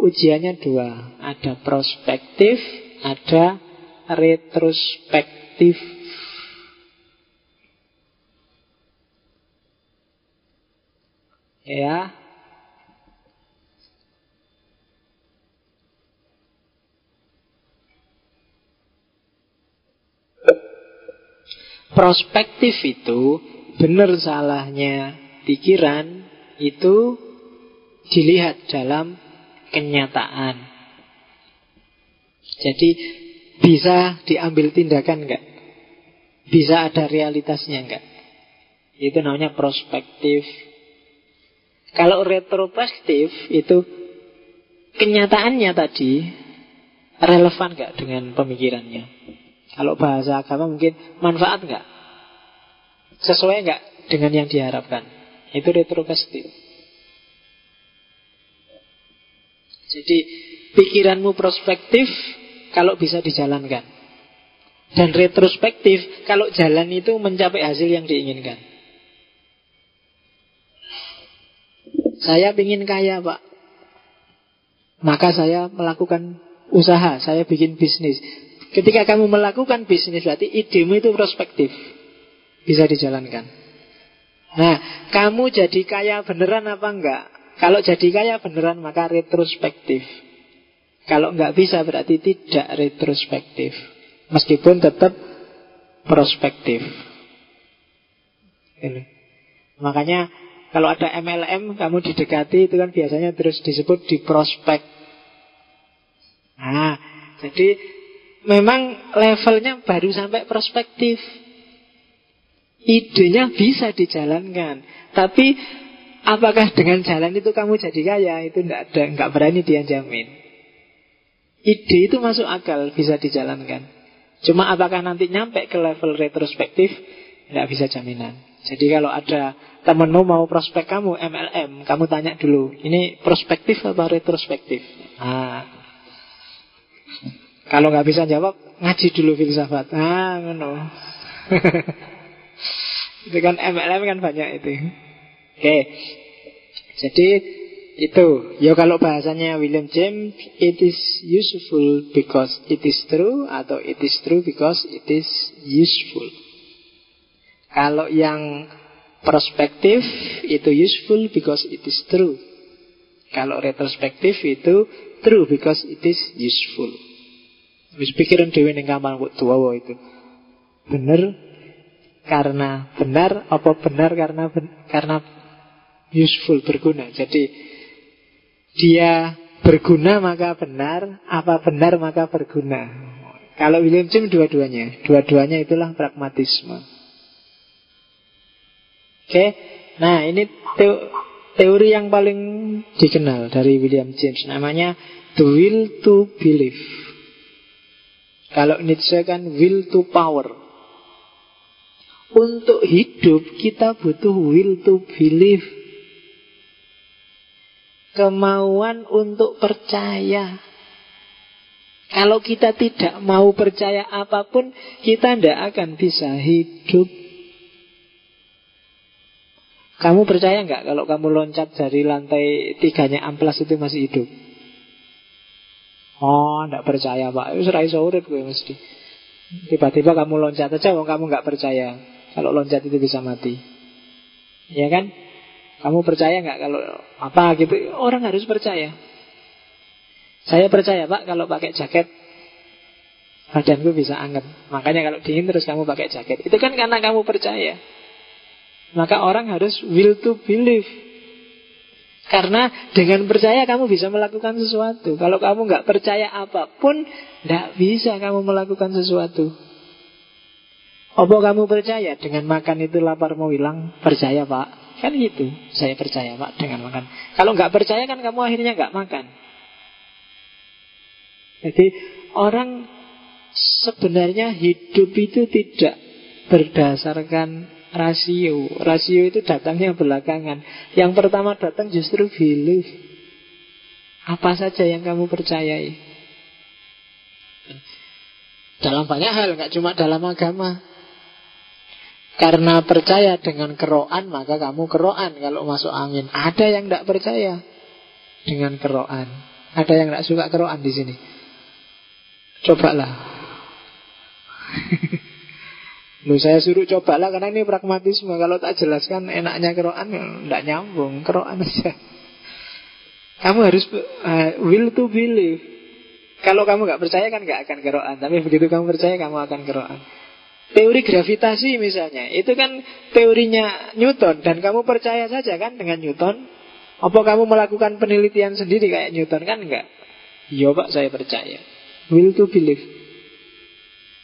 Ujiannya dua Ada prospektif Ada retrospektif Ya Prospektif itu benar salahnya pikiran itu dilihat dalam kenyataan. Jadi bisa diambil tindakan enggak? Bisa ada realitasnya enggak? Itu namanya prospektif. Kalau retrospektif itu kenyataannya tadi relevan enggak dengan pemikirannya? Kalau bahasa agama mungkin manfaat enggak? Sesuai enggak dengan yang diharapkan? Itu retrospektif. Jadi pikiranmu prospektif kalau bisa dijalankan. Dan retrospektif kalau jalan itu mencapai hasil yang diinginkan. Saya ingin kaya pak Maka saya melakukan usaha Saya bikin bisnis Ketika kamu melakukan bisnis Berarti idemu itu prospektif. Bisa dijalankan. Nah kamu jadi kaya beneran apa enggak? Kalau jadi kaya beneran Maka retrospektif. Kalau enggak bisa berarti tidak retrospektif. Meskipun tetap prospektif. Ini. Makanya kalau ada MLM kamu didekati itu kan biasanya terus disebut di prospek. Nah, jadi memang levelnya baru sampai prospektif. Idenya bisa dijalankan, tapi apakah dengan jalan itu kamu jadi kaya itu tidak ada, nggak berani dia jamin. Ide itu masuk akal bisa dijalankan. Cuma apakah nanti nyampe ke level retrospektif tidak bisa jaminan. Jadi kalau ada temenmu mau prospek kamu MLM, kamu tanya dulu, ini prospektif apa retrospektif? Nah, kalau nggak bisa jawab, ngaji dulu filsafat. Ah, no. itu kan MLM kan banyak itu. Oke, jadi itu. Ya kalau bahasanya William James, it is useful because it is true atau it is true because it is useful. Kalau yang prospektif itu useful because it is true. Kalau retrospektif itu true because it is useful. Wis pikiran dewi ning kamar tua itu. Benar karena benar apa benar karena ben, karena useful berguna. Jadi dia berguna maka benar, apa benar maka berguna. Kalau William James dua-duanya, dua-duanya itulah pragmatisme. Oke, nah ini teori yang paling dikenal dari William James namanya the will to believe. Kalau Nietzsche kan will to power. Untuk hidup kita butuh will to believe. Kemauan untuk percaya. Kalau kita tidak mau percaya apa pun, kita tidak akan bisa hidup. Kamu percaya nggak kalau kamu loncat dari lantai tiganya amplas itu masih hidup? Oh, nggak percaya pak. Itu serai urip gue mesti. Tiba-tiba kamu loncat aja, wong kamu nggak percaya kalau loncat itu bisa mati. Ya kan? Kamu percaya nggak kalau apa gitu? Orang harus percaya. Saya percaya pak kalau pakai jaket badanku bisa anget. Makanya kalau dingin terus kamu pakai jaket. Itu kan karena kamu percaya. Maka orang harus will to believe. Karena dengan percaya kamu bisa melakukan sesuatu. Kalau kamu nggak percaya apa pun, tidak bisa kamu melakukan sesuatu. Apa kamu percaya dengan makan itu lapar mau hilang? Percaya pak? Kan gitu. Saya percaya pak dengan makan. Kalau nggak percaya kan kamu akhirnya nggak makan. Jadi orang sebenarnya hidup itu tidak berdasarkan rasio. Rasio itu datangnya belakangan. Yang pertama datang justru belief. Apa saja yang kamu percayai. Dalam banyak hal, nggak cuma dalam agama. Karena percaya dengan keroan, maka kamu keroan kalau masuk angin. Ada yang tidak percaya dengan keroan. Ada yang tidak suka keroan di sini. Cobalah. Lu saya suruh coba lah karena ini pragmatisme. Kalau tak jelaskan enaknya keroan, ya enggak nyambung. Keroan aja. Kamu harus uh, will to believe. Kalau kamu nggak percaya kan nggak akan keroan. Tapi begitu kamu percaya, kamu akan keroan. Teori gravitasi misalnya, itu kan teorinya Newton dan kamu percaya saja kan dengan Newton. Apa kamu melakukan penelitian sendiri kayak Newton kan enggak? Iya pak saya percaya. Will to believe.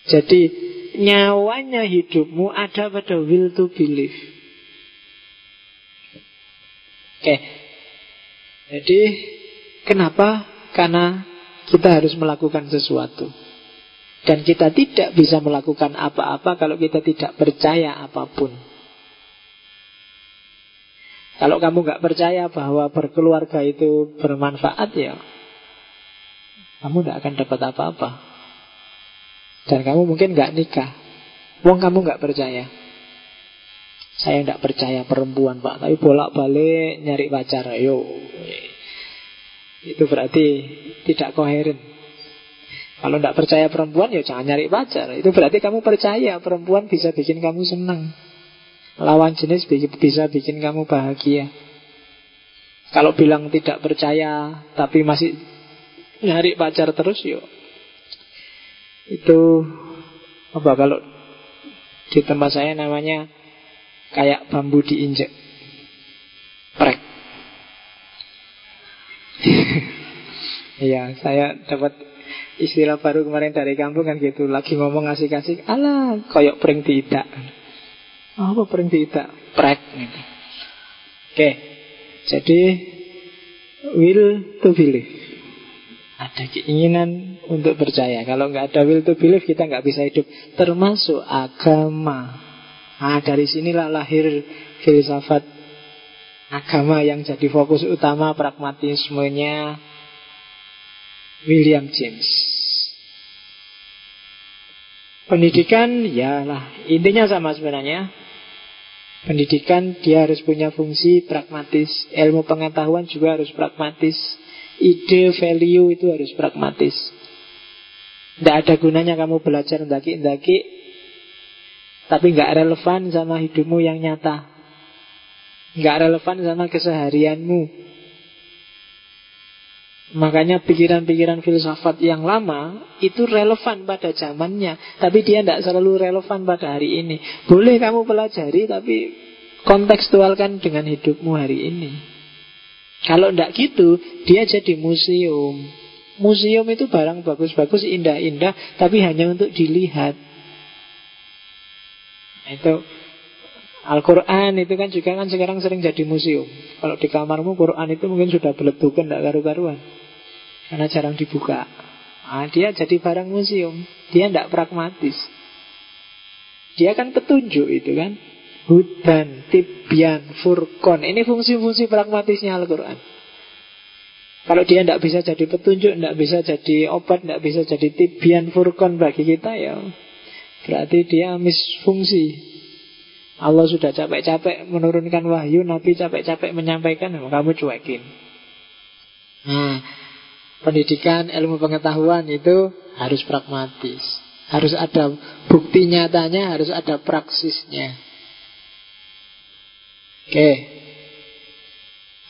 Jadi nyawanya hidupmu ada pada will to believe. Oke. Jadi kenapa? Karena kita harus melakukan sesuatu. Dan kita tidak bisa melakukan apa-apa kalau kita tidak percaya apa pun. Kalau kamu nggak percaya bahwa berkeluarga itu bermanfaat ya, kamu tidak akan dapat apa-apa. Dan kamu mungkin nggak nikah. Wong kamu nggak percaya. Saya tidak percaya perempuan pak, tapi bolak-balik nyari pacar. Ayo, itu berarti tidak koheren. Kalau tidak percaya perempuan, ya jangan nyari pacar. Itu berarti kamu percaya perempuan bisa bikin kamu senang. Lawan jenis bisa bikin kamu bahagia. Kalau bilang tidak percaya, tapi masih nyari pacar terus, yuk. Itu apa kalau di tempat saya namanya kayak bambu diinjek. Prek. Iya, saya dapat istilah baru kemarin dari kampung kan gitu. Lagi ngomong asik-asik, alah, koyok pring tidak. Oh, apa pring tidak? Prek. Gitu. Oke, jadi will to believe. Ada keinginan untuk percaya. Kalau nggak ada will to believe, kita nggak bisa hidup. Termasuk agama. Nah, dari sinilah lahir filsafat agama yang jadi fokus utama pragmatismenya William James. Pendidikan, ya lah, intinya sama sebenarnya. Pendidikan dia harus punya fungsi pragmatis, ilmu pengetahuan juga harus pragmatis, ide value itu harus pragmatis. Tidak ada gunanya kamu belajar ndaki-ndaki, tapi nggak relevan sama hidupmu yang nyata. Nggak relevan sama keseharianmu. Makanya pikiran-pikiran filsafat yang lama itu relevan pada zamannya, tapi dia tidak selalu relevan pada hari ini. Boleh kamu pelajari, tapi kontekstualkan dengan hidupmu hari ini. Kalau tidak gitu, dia jadi museum. Museum itu barang bagus-bagus, indah-indah, tapi hanya untuk dilihat. Itu Al-Quran itu kan juga kan sekarang sering jadi museum. Kalau di kamarmu Quran itu mungkin sudah beletukan, tidak karu-karuan. Karena jarang dibuka. Nah, dia jadi barang museum. Dia tidak pragmatis. Dia kan petunjuk itu kan. Hudan, tibyan, furkon. Ini fungsi-fungsi pragmatisnya Al-Quran. Kalau dia tidak bisa jadi petunjuk, tidak bisa jadi obat, tidak bisa jadi tibyan, furkon bagi kita ya berarti dia misfungsi. Allah sudah capek-capek menurunkan wahyu, Nabi capek-capek menyampaikan, kamu cuekin. Nah, pendidikan, ilmu pengetahuan itu harus pragmatis. Harus ada bukti nyatanya, harus ada praksisnya. Oke.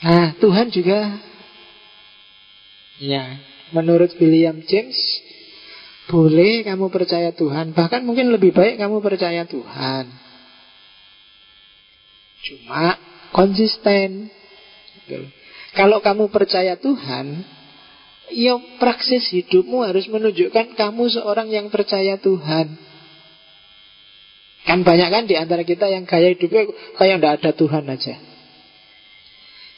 Nah, Tuhan juga ya, menurut William James boleh kamu percaya Tuhan, bahkan mungkin lebih baik kamu percaya Tuhan. Cuma konsisten. Kalau kamu percaya Tuhan, ya praksis hidupmu harus menunjukkan kamu seorang yang percaya Tuhan. Kan banyak kan di antara kita yang gaya hidupnya kayak tidak ada Tuhan aja.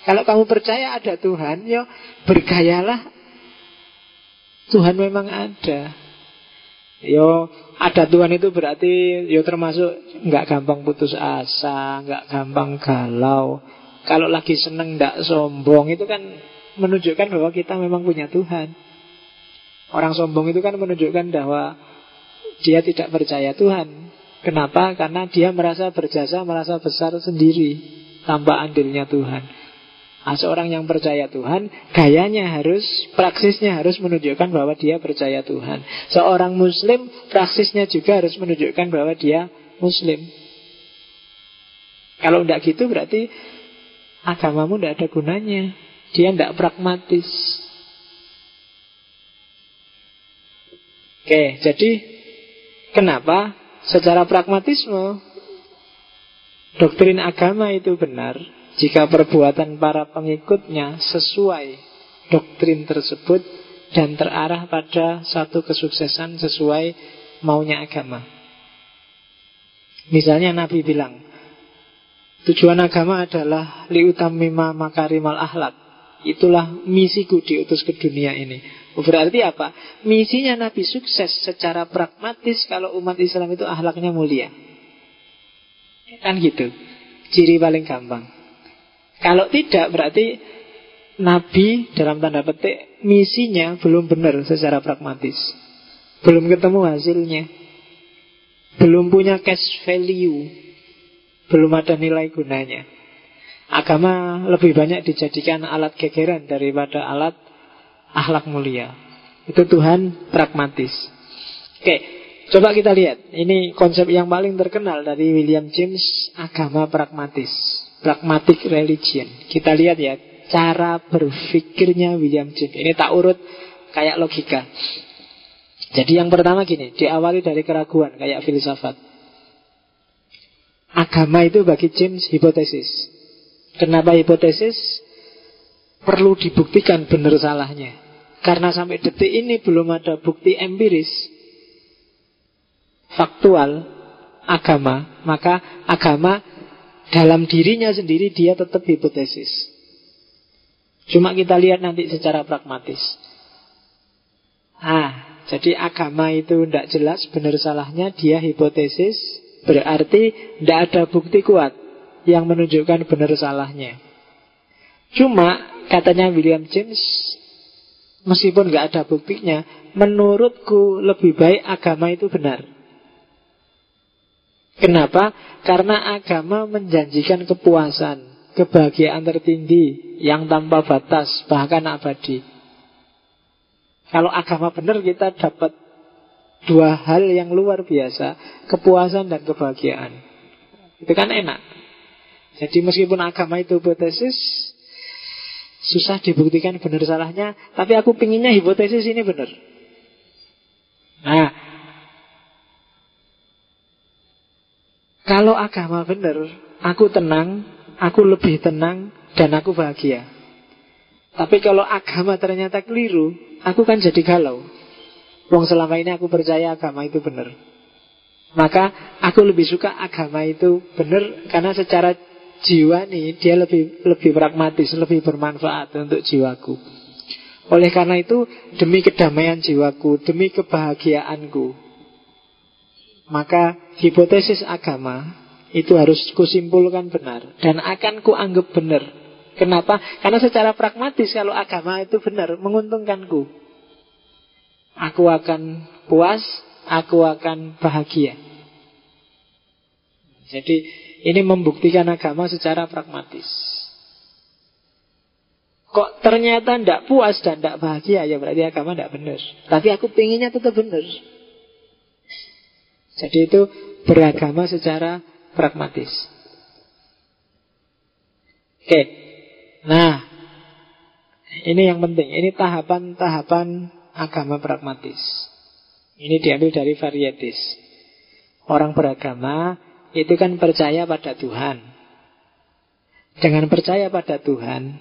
Kalau kamu percaya ada Tuhan, ya bergayalah. Tuhan memang ada. Yo ada Tuhan itu berarti yo termasuk nggak gampang putus asa, nggak gampang galau. Kalau lagi seneng nggak sombong itu kan menunjukkan bahwa kita memang punya Tuhan. Orang sombong itu kan menunjukkan bahwa dia tidak percaya Tuhan. Kenapa? Karena dia merasa berjasa, merasa besar sendiri tanpa andilnya Tuhan. Nah, seorang yang percaya Tuhan, gayanya harus, praksisnya harus menunjukkan bahwa dia percaya Tuhan. Seorang Muslim, praksisnya juga harus menunjukkan bahwa dia Muslim. Kalau tidak gitu berarti agamamu tidak ada gunanya. Dia tidak pragmatis. Oke, jadi kenapa secara pragmatisme doktrin agama itu benar? Jika perbuatan para pengikutnya sesuai doktrin tersebut dan terarah pada satu kesuksesan sesuai maunya agama. Misalnya Nabi bilang, tujuan agama adalah liutamima makarimal ahlak. Itulah misiku diutus ke dunia ini. Berarti apa? Misinya Nabi sukses secara pragmatis kalau umat Islam itu ahlaknya mulia. Kan gitu. Ciri paling gampang. Kalau tidak berarti Nabi dalam tanda petik misinya belum benar secara pragmatis. Belum ketemu hasilnya. Belum punya cash value. Belum ada nilai gunanya. Agama lebih banyak dijadikan alat gegeran daripada alat akhlak mulia. Itu Tuhan pragmatis. Oke, coba kita lihat. Ini konsep yang paling terkenal dari William James, agama pragmatis. Pragmatic religion. Kita lihat ya, cara berpikirnya William James. Ini tak urut kayak logika. Jadi yang pertama gini, diawali dari keraguan kayak filsafat. Agama itu bagi James hipotesis. Kenapa hipotesis? Perlu dibuktikan benar salahnya. Karena sampai detik ini belum ada bukti empiris faktual agama, maka agama dalam dirinya sendiri dia tetap hipotesis. Cuma kita lihat nanti secara pragmatis. Ah, jadi agama itu tidak jelas benar salahnya, dia hipotesis, berarti tidak ada bukti kuat yang menunjukkan benar salahnya. Cuma katanya William James, meskipun nggak ada buktinya, menurutku lebih baik agama itu benar. Kenapa? Karena agama menjanjikan kepuasan kebahagiaan tertinggi yang tanpa batas, bahkan abadi. Kalau agama benar kita dapat dua hal yang luar biasa, kepuasan dan kebahagiaan. Itu kan enak. Jadi meskipun agama itu hipotesis, susah dibuktikan benar salahnya, tapi aku pinginnya hipotesis ini benar. Nah, kalau agama benar, aku tenang, aku lebih tenang dan aku bahagia. Tapi kalau agama ternyata keliru, aku kan jadi galau. Wong selama ini aku percaya agama itu benar. Maka aku lebih suka agama itu benar karena secara jiwa nih dia lebih lebih pragmatis, lebih bermanfaat untuk jiwaku. Oleh karena itu demi kedamaian jiwaku, demi kebahagiaanku, maka hipotesis agama itu harus kusimpulkan benar dan akan kuanggap benar. Kenapa? Karena secara pragmatis kalau agama itu benar menguntungkanku. Aku akan puas, aku akan bahagia. Jadi ini membuktikan agama secara pragmatis. Kok ternyata tidak puas dan tidak bahagia ya berarti agama tidak benar. Tapi aku pinginnya tetap benar. Jadi itu beragama secara pragmatis. Oke. Nah, ini yang penting. Ini tahapan-tahapan agama pragmatis. Ini diambil dari varietis. Orang beragama itu kan percaya pada Tuhan. Dengan percaya pada Tuhan,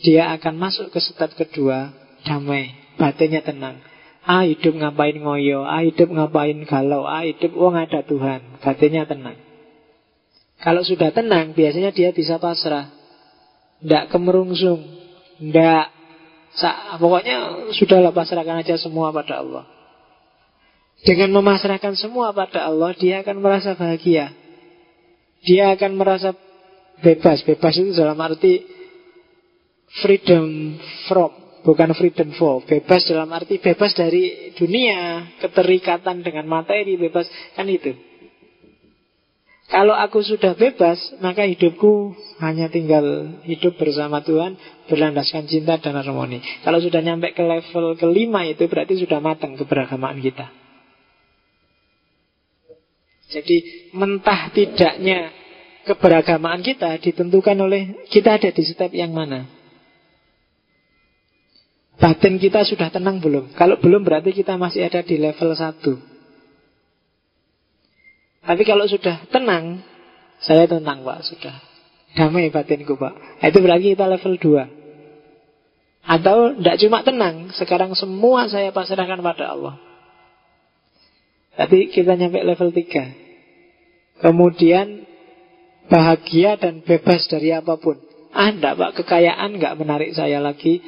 dia akan masuk ke step kedua, damai, batinnya tenang. Ah hidup ngapain ngoyo, ah hidup ngapain galau, ah hidup wong ada Tuhan, batinnya tenang. Kalau sudah tenang, biasanya dia bisa pasrah. Tidak kemerungsung, tidak pokoknya sudahlah pasrahkan aja semua pada Allah. Dengan memasrahkan semua pada Allah, dia akan merasa bahagia. Dia akan merasa bebas. Bebas itu dalam arti freedom from Bukan freedom for. Bebas dalam arti bebas dari dunia Keterikatan dengan materi Bebas, kan itu. Kalau aku sudah bebas Maka hidupku hanya tinggal Hidup bersama Tuhan Berlandaskan cinta dan harmoni. Kalau sudah nyampe ke level kelima itu Berarti sudah matang keberagamaan kita Jadi mentah tidaknya Keberagamaan kita Ditentukan oleh Kita ada di step yang mana? Batin kita sudah tenang belum? Kalau belum berarti kita masih ada di level 1 Tapi kalau sudah tenang Saya tenang Pak, sudah. Damai batinku Pak. Nah, Itu berarti kita level 2 Atau tidak cuma tenang Sekarang semua saya pasrahkan pada Allah Tapi kita nyampe level 3 Kemudian Bahagia dan bebas dari apa pun Ah enggak Pak, kekayaan nggak menarik saya lagi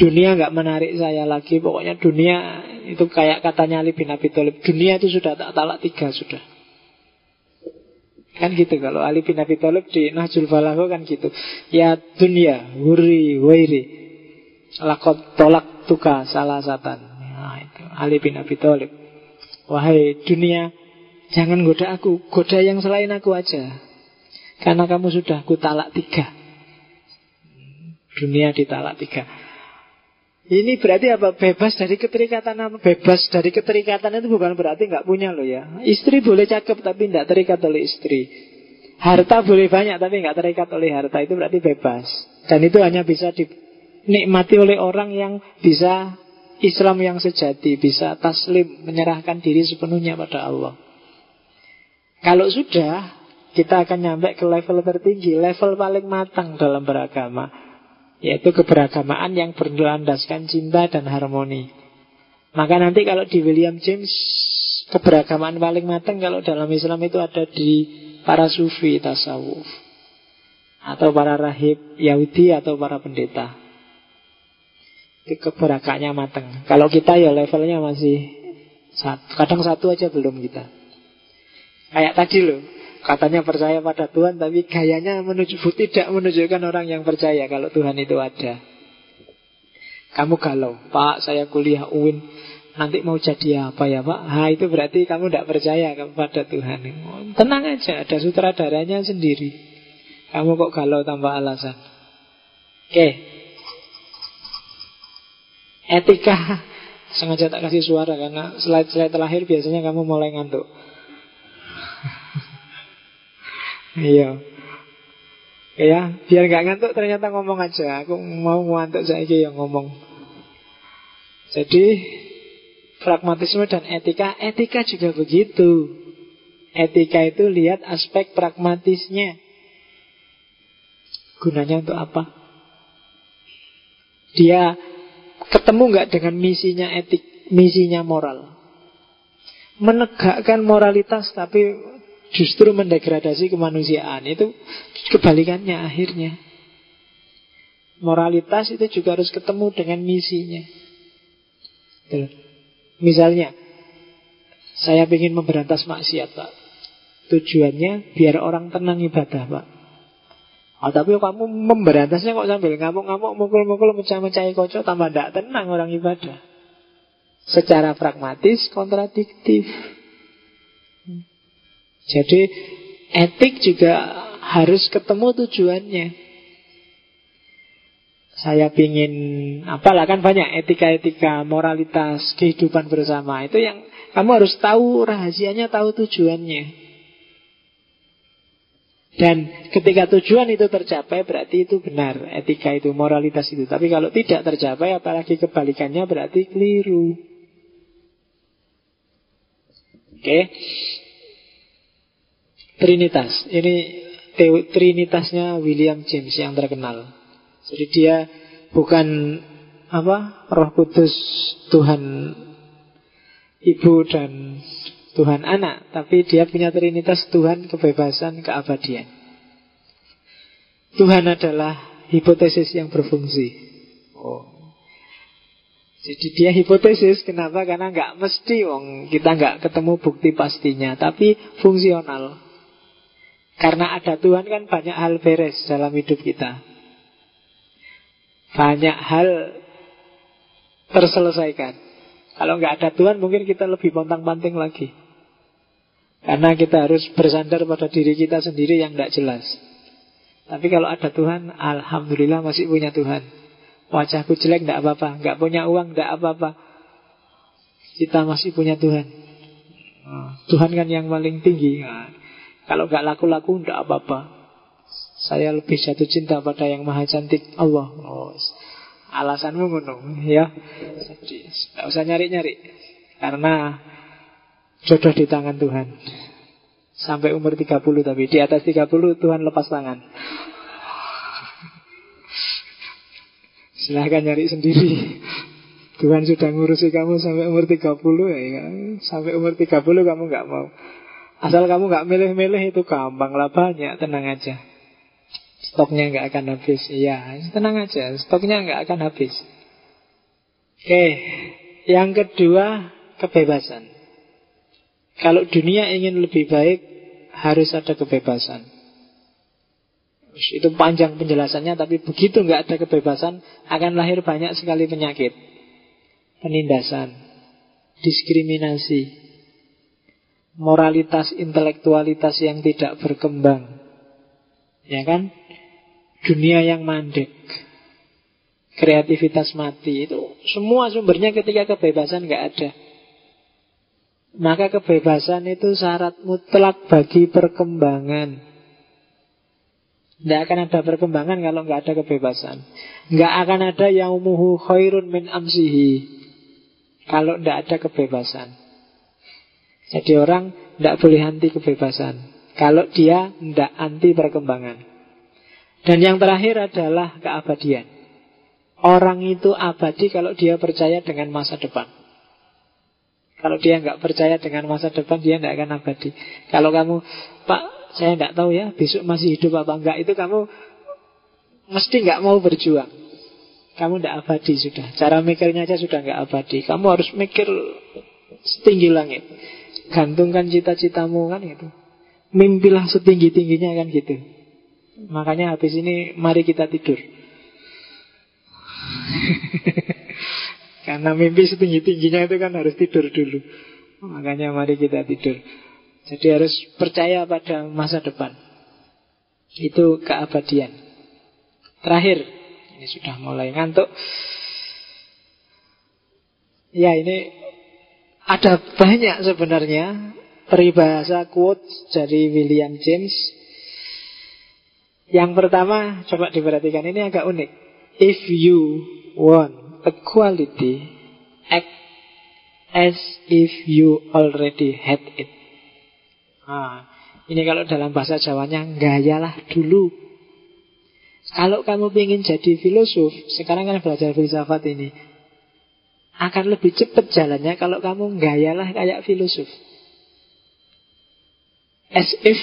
Dunia nggak menarik saya lagi Pokoknya dunia itu kayak katanya Ali bin Abi Thalib Dunia itu sudah tak talak tiga sudah Kan gitu kalau Ali bin Abi Thalib di Nahjul Balagho kan gitu. Ya dunia, wuri, wairi. Lakot tolak tuka salah satan. Nah, itu Ali bin Abi Thalib. Wahai dunia, jangan goda aku, goda yang selain aku aja. Karena kamu sudah kutalak tiga. Dunia ditalak tiga. Ini berarti apa? Bebas dari keterikatan apa? Bebas dari keterikatan itu bukan berarti nggak punya loh ya. Istri boleh cakep tapi nggak terikat oleh istri. Harta boleh banyak tapi nggak terikat oleh harta itu berarti bebas. Dan itu hanya bisa dinikmati oleh orang yang bisa Islam yang sejati, bisa taslim, menyerahkan diri sepenuhnya pada Allah. Kalau sudah, kita akan nyampe ke level tertinggi, level paling matang dalam beragama. Yaitu keberagamaan yang berlandaskan cinta dan harmoni Maka nanti kalau di William James Keberagamaan paling matang kalau dalam Islam itu ada di para sufi tasawuf Atau para rahib Yahudi atau para pendeta Itu keberagamannya matang Kalau kita ya levelnya masih satu, Kadang satu aja belum kita. Kayak tadi loh Katanya percaya pada Tuhan Tapi gayanya menuju, tidak menunjukkan orang yang percaya Kalau Tuhan itu ada. Kamu galau Pak saya kuliah UIN Nanti mau jadi apa ya Pak? Ha, Itu berarti kamu tidak percaya kepada Tuhan. Tenang aja Ada sutradaranya sendiri. Kamu kok galau tanpa alasan? Oke Etika Sengaja tak kasih suara Karena slide-slide terakhir biasanya kamu mulai ngantuk Iya. Ya, biar nggak ngantuk ternyata ngomong aja. Aku mau ngantuk saya yang ngomong. Jadi pragmatisme dan etika, etika juga begitu. Etika itu lihat aspek pragmatisnya. Gunanya untuk apa? Dia ketemu nggak dengan misinya etik, misinya moral? Menegakkan moralitas tapi justru mendegradasi kemanusiaan. Itu kebalikannya akhirnya. Moralitas itu juga harus ketemu dengan misinya. Misalnya, saya ingin memberantas maksiat, Pak. Tujuannya biar orang tenang ibadah, Pak. Oh, tapi kamu memberantasnya kok sambil ngamuk-ngamuk, mukul-mukul, mecah-mecahi kocok, tambah tidak tenang orang ibadah. Secara pragmatis, kontradiktif. Jadi etik juga harus ketemu tujuannya. Saya pingin apalah kan banyak etika-etika, moralitas, kehidupan bersama. Itu yang kamu harus tahu rahasianya, tahu tujuannya. Dan ketika tujuan itu tercapai berarti itu benar Etika itu, moralitas itu Tapi kalau tidak tercapai apalagi kebalikannya berarti keliru Oke okay. Trinitas. Ini Trinitasnya William James yang terkenal. Jadi dia bukan apa Roh Kudus Tuhan Ibu dan Tuhan Anak, tapi dia punya Trinitas Tuhan kebebasan keabadian. Tuhan adalah hipotesis yang berfungsi. Oh. Jadi dia hipotesis, kenapa? Karena nggak mesti, wong kita nggak ketemu bukti pastinya, tapi fungsional. Karena ada Tuhan kan banyak hal beres dalam hidup kita. Banyak hal terselesaikan. Kalau nggak ada Tuhan mungkin kita lebih pontang-panting lagi. Karena kita harus bersandar pada diri kita sendiri yang tidak jelas. Tapi kalau ada Tuhan, Alhamdulillah masih punya Tuhan. Wajahku jelek tidak apa-apa, nggak punya uang tidak apa-apa. Kita masih punya Tuhan. Tuhan kan yang paling tinggi. Kalau nggak laku-laku nggak apa-apa. Saya lebih jatuh cinta pada yang maha cantik Allah. Oh, alasanmu ngono ya. Jadi nggak usah nyari-nyari. Karena jodoh di tangan Tuhan. Sampai umur 30 tapi di atas 30 Tuhan lepas tangan. Silahkan nyari sendiri. Tuhan sudah ngurusi kamu sampai umur 30 ya. Sampai umur 30 kamu nggak mau. Asal kamu nggak milih-milih itu gampang lah banyak, tenang aja. Stoknya nggak akan habis. Iya, tenang aja, stoknya nggak akan habis. Oke, yang kedua kebebasan. Kalau dunia ingin lebih baik, harus ada kebebasan. Itu panjang penjelasannya, tapi begitu nggak ada kebebasan, akan lahir banyak sekali penyakit. Penindasan, diskriminasi, moralitas intelektualitas yang tidak berkembang. Ya kan? Dunia yang mandek. Kreativitas mati itu semua sumbernya ketika kebebasan nggak ada. Maka kebebasan itu syarat mutlak bagi perkembangan. Tidak akan ada perkembangan kalau nggak ada kebebasan. Nggak akan ada yang umuhu khairun min amsihi. Kalau tidak ada kebebasan. Jadi orang tidak boleh anti kebebasan. Kalau dia tidak anti perkembangan. Dan yang terakhir adalah keabadian. Orang itu abadi kalau dia percaya dengan masa depan. Kalau dia nggak percaya dengan masa depan, dia tidak akan abadi. Kalau kamu, Pak, saya tidak tahu ya, besok masih hidup apa enggak, itu kamu mesti nggak mau berjuang. Kamu tidak abadi sudah. Cara mikirnya aja sudah nggak abadi. Kamu harus mikir setinggi langit. Gantungkan cita-citamu kan gitu. Mimpilah setinggi-tingginya kan gitu. Makanya habis ini mari kita tidur. Karena mimpi setinggi-tingginya itu kan harus tidur dulu. Makanya mari kita tidur. Jadi harus percaya pada masa depan. Itu keabadian. Terakhir, ini sudah mulai ngantuk. Ya ini ada banyak sebenarnya peribahasa quote dari William James. Yang pertama, coba diperhatikan ini agak unik. If you want equality, act as if you already had it. Nah, ini kalau dalam bahasa Jawanya gayalah dulu. Kalau kamu ingin jadi filosof, sekarang kan belajar filsafat ini, akan lebih cepat jalannya kalau kamu gayalah kayak filosof. As if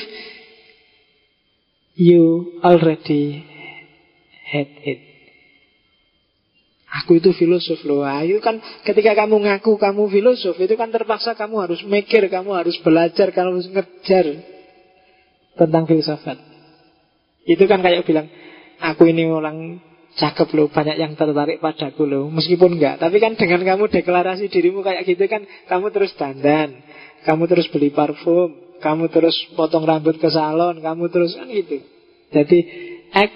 you already had it. Aku itu filosof loh. Itu kan ketika kamu ngaku kamu filosof, itu kan terpaksa kamu harus mikir, kamu harus belajar, kamu harus ngejar tentang filsafat. Itu kan kayak bilang, aku ini orang cakep loh, banyak yang tertarik padaku loh. Meskipun enggak, tapi kan dengan kamu deklarasi dirimu kayak gitu kan, kamu terus dandan, kamu terus beli parfum, kamu terus potong rambut ke salon, kamu terus kan gitu. Jadi act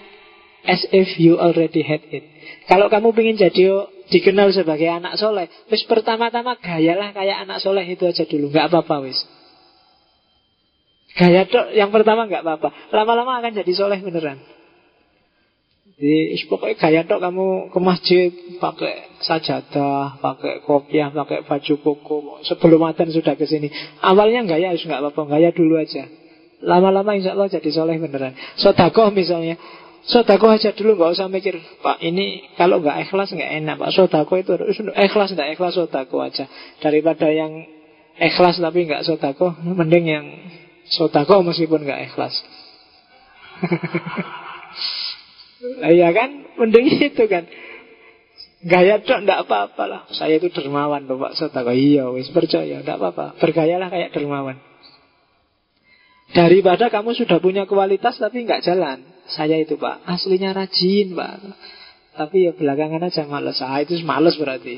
as if you already had it. Kalau kamu ingin jadi dikenal sebagai anak soleh, wis pertama-tama gayalah kayak anak soleh itu aja dulu, nggak apa-apa wis. Gaya dok, yang pertama nggak apa-apa. Lama-lama akan jadi soleh beneran. Jadi pokoknya gaya dok kamu ke masjid pakai sajadah, pakai kopiah, pakai baju koko. Sebelum adzan sudah ke sini. Awalnya gaya harus nggak apa-apa, gaya dulu aja. Lama-lama insya Allah jadi soleh beneran. Sodakoh misalnya, Sodako aja dulu nggak usah mikir Pak ini kalau nggak ikhlas nggak enak Pak Sodako itu ikhlas nggak ikhlas sodako aja Daripada yang ikhlas tapi nggak sodako Mending yang sodako meskipun nggak ikhlas Iya kan? Mending itu kan. Gaya dok nggak apa-apa lah. Saya itu dermawan loh Pak. Sodako Iya wis percaya. Nggak apa-apa. Bergayalah kayak dermawan. Daripada kamu sudah punya kualitas tapi nggak jalan. Saya itu pak, aslinya rajin pak. Tapi ya belakangan aja males. Ah itu males berarti.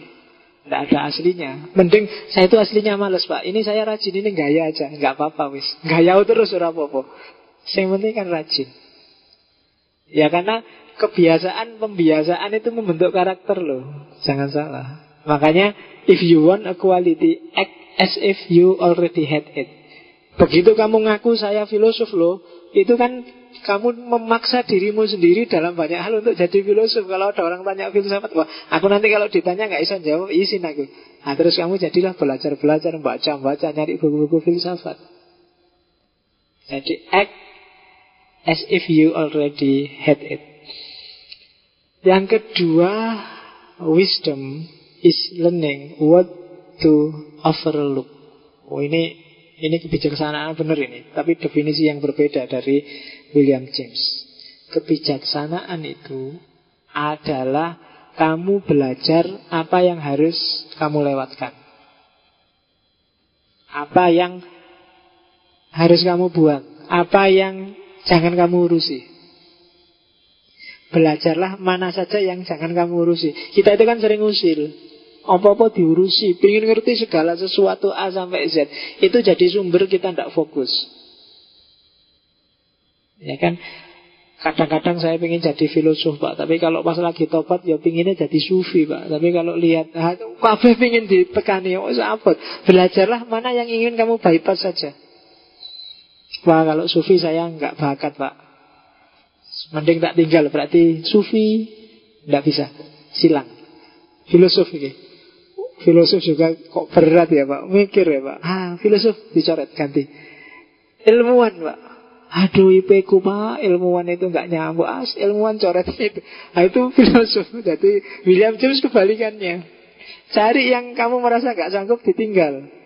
Tidak ada aslinya. Mending saya itu aslinya males pak. Ini saya rajin, ini gaya aja. Nggak apa-apa wis. Gaya terus apa-apa. Yang penting kan rajin Ya karena kebiasaan, pembiasaan itu membentuk karakter loh Jangan salah Makanya if you want a quality Act as if you already had it Begitu kamu ngaku saya filosof loh Itu kan kamu memaksa dirimu sendiri dalam banyak hal untuk jadi filosof. Kalau ada orang tanya filsafat, wah, aku nanti kalau ditanya nggak bisa jawab, izin aku. Nah, terus kamu jadilah belajar-belajar, baca-baca, nyari buku-buku filsafat. Jadi act as if you already had it. Yang kedua, wisdom is learning what to overlook. Oh ini ini kebijaksanaan benar ini, tapi definisi yang berbeda dari William James. Kebijaksanaan itu adalah kamu belajar apa yang harus kamu lewatkan. Apa yang harus kamu buang. Apa yang jangan kamu urusi. Belajarlah mana saja yang jangan kamu urusi. Kita itu kan sering usil. Apa-apa diurusi, ingin ngerti segala sesuatu A sampai Z. Itu jadi sumber kita tidak fokus. Ya kan? Kadang-kadang saya ingin jadi filosof Pak Tapi kalau pas lagi topat ya pinginnya jadi sufi Pak Tapi kalau lihat ah, Kabeh ingin ditekani Oh sahabat Belajarlah mana yang ingin kamu bypass saja Wah kalau sufi saya nggak bakat Pak. Mending tak tinggal Berarti sufi nggak bisa. Silang. Filosof ini. Filosof juga kok berat ya Pak? Mikir ya Pak. Ah, Filosof dicoret ganti. Ilmuwan Pak. Aduh IP ku pak. Ilmuwan itu nggak nyambung. As ilmuwan coret itu. Nah, itu filosof. Jadi William James kebalikannya. Cari yang kamu merasa nggak sanggup ditinggal.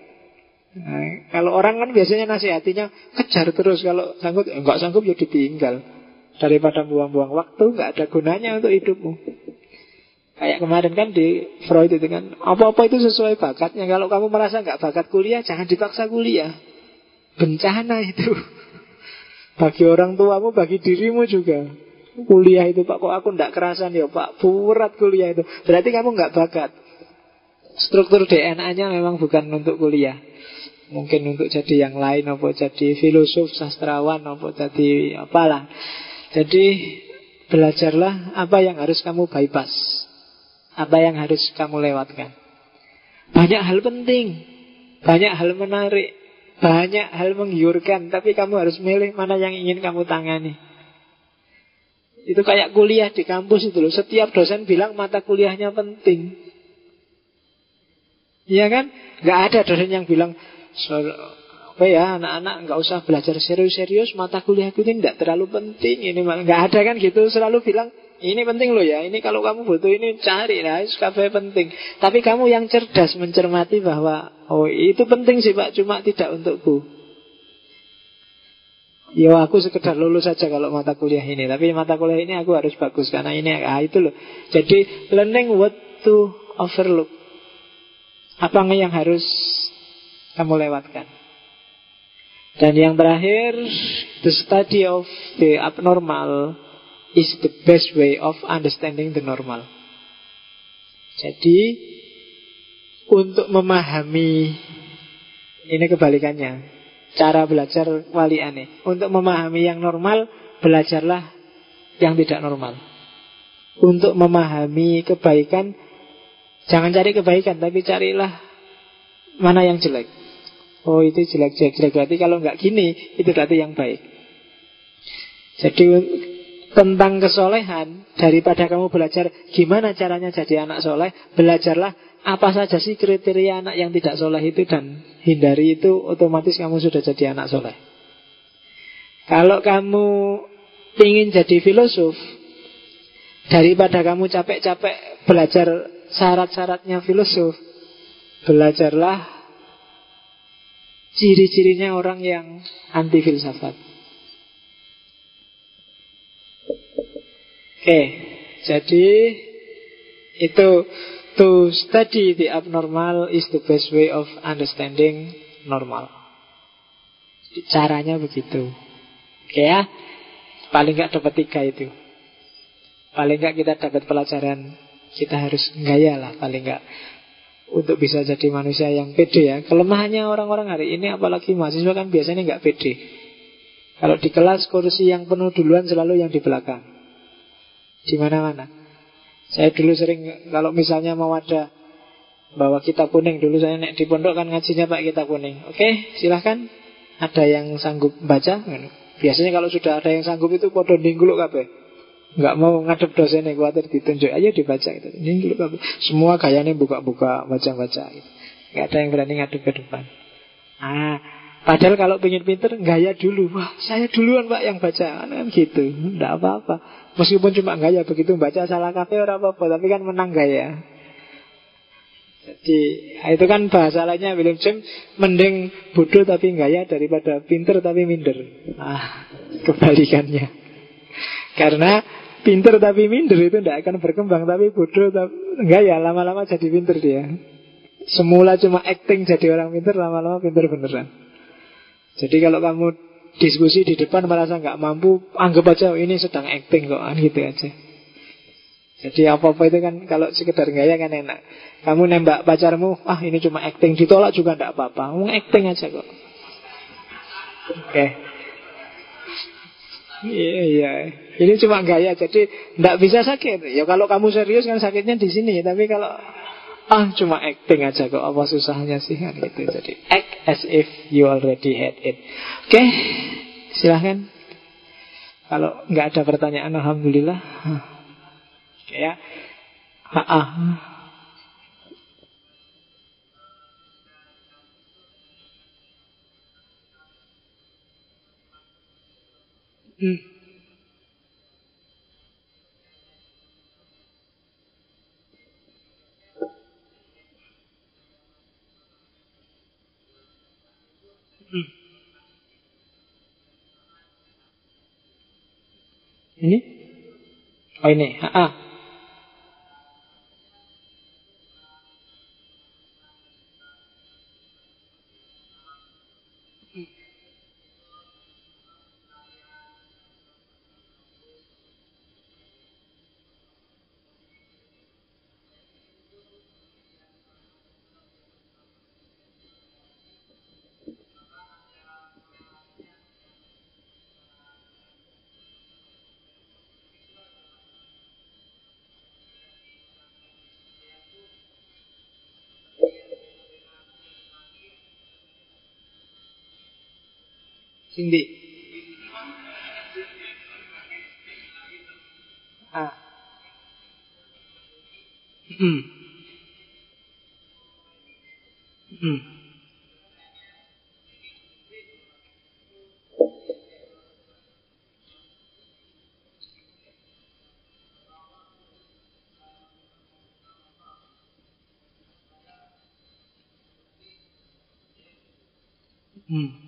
Nah, kalau orang kan biasanya nasihatinya kejar terus kalau sanggup eh, nggak sanggup ya ditinggal daripada buang-buang waktu nggak ada gunanya untuk hidupmu. Kayak kemarin kan di Freud itu kan apa-apa itu sesuai bakatnya. Kalau kamu merasa nggak bakat kuliah jangan dipaksa kuliah. Bencana itu. Bagi orang tuamu, bagi dirimu juga. Kuliah itu Pak, kok aku tidak kerasan ya Pak, berat kuliah itu. Berarti kamu nggak bakat. Struktur DNA-nya memang bukan untuk kuliah. Mungkin untuk jadi yang lain, apa jadi filosof, sastrawan, apa jadi apalah. Jadi belajarlah apa yang harus kamu bypass. Apa yang harus kamu lewatkan. Banyak hal penting, banyak hal menarik, banyak hal menggiurkan, tapi kamu harus milih mana yang ingin kamu tangani. Itu kayak kuliah di kampus itu loh. Setiap dosen bilang mata kuliahnya penting. Iya kan? Gak ada dosen yang bilang apa ya anak-anak nggak usah belajar serius-serius mata kuliah itu tidak terlalu penting ini nggak ada kan gitu selalu bilang ini penting loh ya ini kalau kamu butuh ini cari lah kafe penting. Tapi kamu yang cerdas mencermati bahwa oh itu penting sih pak cuma tidak untukku. Ya aku sekedar lulus saja kalau mata kuliah ini Tapi mata kuliah ini aku harus bagus Karena ini ah, itu loh. Jadi learning what to overlook. Apa yang harus kamu lewatkan dan yang terakhir, the study of the abnormal is the best way of understanding the normal. Jadi, untuk memahami ini kebalikannya. Cara belajar wali aneh. Untuk memahami yang normal, belajarlah yang tidak normal. Untuk memahami kebaikan, jangan cari kebaikan, tapi carilah mana yang jelek. Oh itu jelek-jelek. Berarti kalau nggak gini Itu berarti yang baik. Jadi tentang kesolehan Daripada kamu belajar Gimana caranya jadi anak soleh Belajarlah apa saja sih kriteria anak yang tidak soleh itu Dan hindari itu Otomatis kamu sudah jadi anak soleh. Kalau kamu ingin jadi filosof Daripada kamu capek-capek belajar syarat-syaratnya filosof Belajarlah Ciri-cirinya orang yang anti filsafat. Oke, jadi itu to study the abnormal is the best way of understanding normal. Caranya begitu. Oke ya, paling nggak dapat tiga itu. Paling nggak kita dapat pelajaran kita harus gaya lah paling nggak untuk bisa jadi manusia yang pede ya. Kelemahannya orang-orang hari ini apalagi mahasiswa kan biasanya nggak pede. Kalau di kelas kursi yang penuh duluan selalu yang di belakang. Di mana-mana. Saya dulu sering kalau misalnya mau ada bawa kitab kuning dulu saya naik di pondok kan ngajinya Pak kitab kuning. Oke, silahkan. Ada yang sanggup baca? Biasanya kalau sudah ada yang sanggup itu podo ningguluk kabeh nggak mau ngadep dosennya khawatir ditunjuk aja dibaca gitu. Ini semua gayanya buka-buka baca-baca gitu. Nggak ada yang berani ngadep ke depan. Ah, padahal kalau pengen pinter gaya dulu. Wah, saya duluan Pak yang baca. Kan gitu. Nggak apa-apa. Meskipun cuma gaya begitu baca salah kafe orang apa-apa, tapi kan menang gaya. Jadi itu kan bahasa lainnya William James Mending bodoh tapi gaya daripada pinter tapi minder Ah, kebalikannya Karena Pinter tapi minder itu tidak akan berkembang Tapi bodoh tapi Enggak ya lama-lama jadi pinter dia Semula cuma acting jadi orang pinter Lama-lama pinter beneran Jadi kalau kamu diskusi di depan merasa nggak mampu, anggap aja oh, ini sedang acting kok, kan gitu aja. Jadi apa-apa itu kan kalau sekedar gaya kan enak. Kamu nembak pacarmu, ah ini cuma acting, ditolak juga nggak apa-apa. Mau acting aja kok. Oke. Okay. Iya, iya. Ini cuma gaya, jadi nggak bisa sakit. Ya kalau kamu serius kan sakitnya di sini. Tapi kalau ah cuma acting aja kok, apa susahnya sih kan gitu. Jadi act as if you already had it. Oke, okay. silahkan. Kalau nggak ada pertanyaan, alhamdulillah. Oke ya. Ha -ha. Ừ, ừ, Ini? Oh ini, ha -ha. Cindy. Ah. Hmm. Hmm. Hmm. Hmm.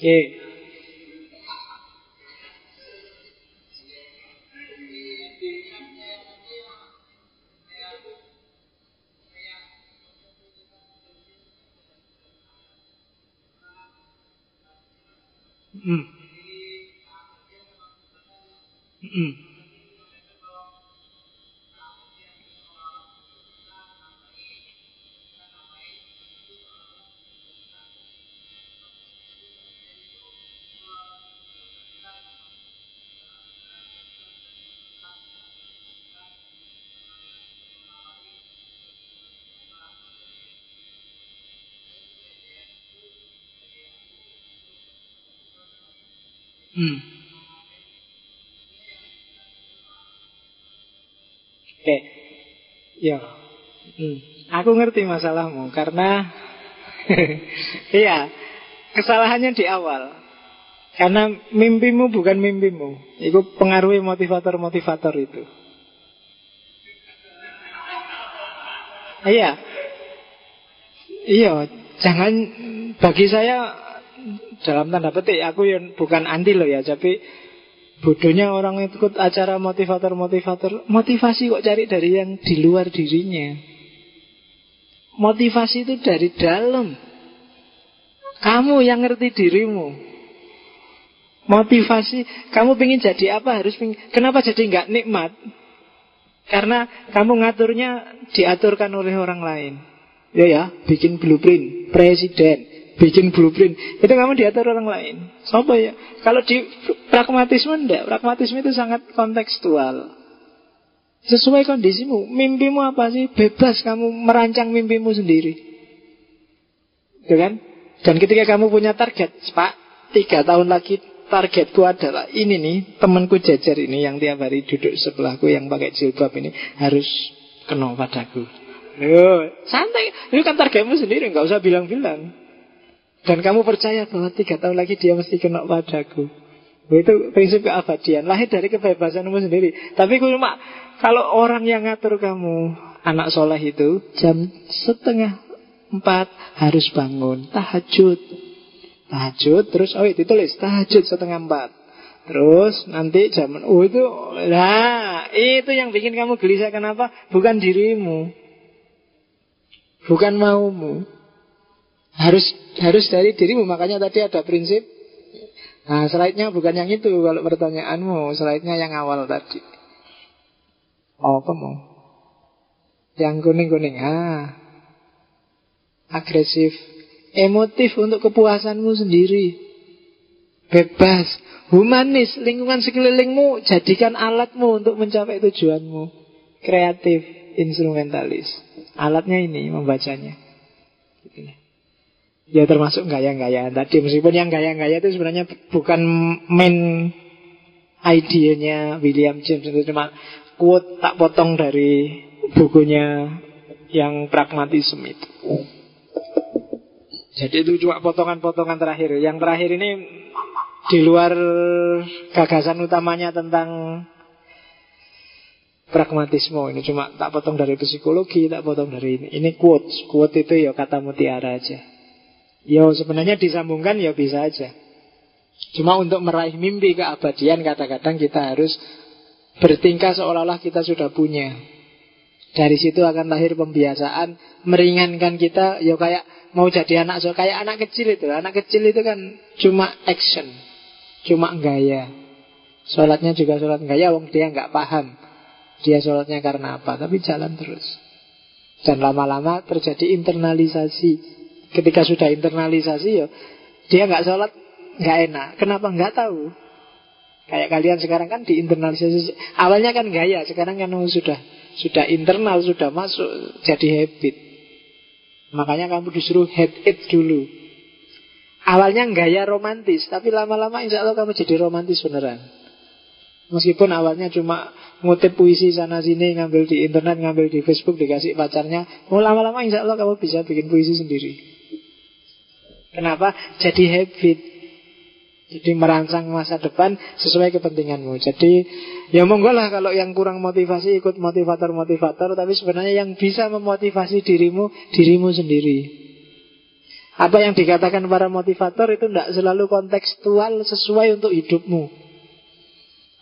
Oke. Hmm. Hmm. Hmm. Oke, okay. ya, hmm. aku ngerti masalahmu karena iya kesalahannya di awal. Karena mimpimu bukan mimpimu, itu pengaruhi motivator-motivator itu. Iya, iya, jangan bagi saya dalam tanda petik aku yang bukan anti loh ya, tapi bodohnya orang ikut acara motivator-motivator, motivasi kok cari dari yang di luar dirinya. Motivasi itu dari dalam. Kamu yang ngerti dirimu. Motivasi, kamu pengen jadi apa harus pengen, kenapa jadi nggak nikmat? Karena kamu ngaturnya diaturkan oleh orang lain. Ya ya, bikin blueprint, presiden, bikin blueprint. Itu kamu diatur orang lain. Siapa ya? Kalau di pragmatisme enggak pragmatisme itu sangat kontekstual. Sesuai kondisimu. Mimpimu apa sih? Bebas kamu merancang mimpimu sendiri. Itu kan? Dan ketika kamu punya target, Pak, tiga tahun lagi targetku adalah ini nih, temanku jajar ini yang tiap hari duduk sebelahku yang pakai jilbab ini harus kena padaku. Yo, santai. Itu kan targetmu sendiri, nggak usah bilang-bilang. Dan kamu percaya bahwa tiga tahun lagi dia mesti kena padaku. Itu prinsip keabadian. Lahir dari kebebasanmu sendiri. Tapi cuma kalau orang yang ngatur kamu, anak soleh itu jam setengah Empat, harus bangun. Tahajud. Tahajud, terus, oh ditulis, tahajud setengah empat. Terus nanti jam oh itu nah itu yang bikin kamu gelisah kenapa? Bukan dirimu. Bukan maumu. Harus harus dari dirimu. Makanya tadi ada prinsip. Nah, slide-nya bukan yang itu kalau pertanyaanmu, slide-nya yang awal tadi. Oh, apa mau? Yang kuning-kuning. Ah, agresif, emotif untuk kepuasanmu sendiri. Bebas, humanis, lingkungan sekelilingmu jadikan alatmu untuk mencapai tujuanmu. Kreatif, instrumentalis. Alatnya ini membacanya. Ya termasuk gaya-gayaan tadi Meskipun yang gaya-gaya itu sebenarnya bukan main idenya William James Itu cuma quote tak potong dari bukunya yang pragmatisme itu jadi itu cuma potongan-potongan terakhir. Yang terakhir ini di luar gagasan utamanya tentang pragmatisme ini cuma tak potong dari psikologi, tak potong dari ini. Ini quote, quote itu ya kata mutiara aja. Ya sebenarnya disambungkan ya bisa aja. Cuma untuk meraih mimpi keabadian kadang-kadang kita harus bertingkah seolah-olah kita sudah punya. Dari situ akan lahir pembiasaan meringankan kita ya kayak mau jadi anak so kayak anak kecil itu. Anak kecil itu kan cuma action, cuma gaya. Sholatnya juga sholat gaya, wong dia nggak paham dia sholatnya karena apa, tapi jalan terus. Dan lama-lama terjadi internalisasi. Ketika sudah internalisasi ya dia nggak sholat nggak enak. Kenapa nggak tahu? Kayak kalian sekarang kan diinternalisasi. Awalnya kan gaya, sekarang kan sudah sudah internal, sudah masuk jadi habit. Makanya kamu disuruh head it dulu. Awalnya gaya romantis, tapi lama-lama insya Allah kamu jadi romantis beneran. Meskipun awalnya cuma ngutip puisi sana sini, ngambil di internet, ngambil di Facebook, dikasih pacarnya. Mau lama-lama insya Allah kamu bisa bikin puisi sendiri. Kenapa? Jadi habit. Jadi merancang masa depan sesuai kepentinganmu. Jadi ya monggo lah kalau yang kurang motivasi ikut motivator-motivator, tapi sebenarnya yang bisa memotivasi dirimu dirimu sendiri. Apa yang dikatakan para motivator itu tidak selalu kontekstual sesuai untuk hidupmu.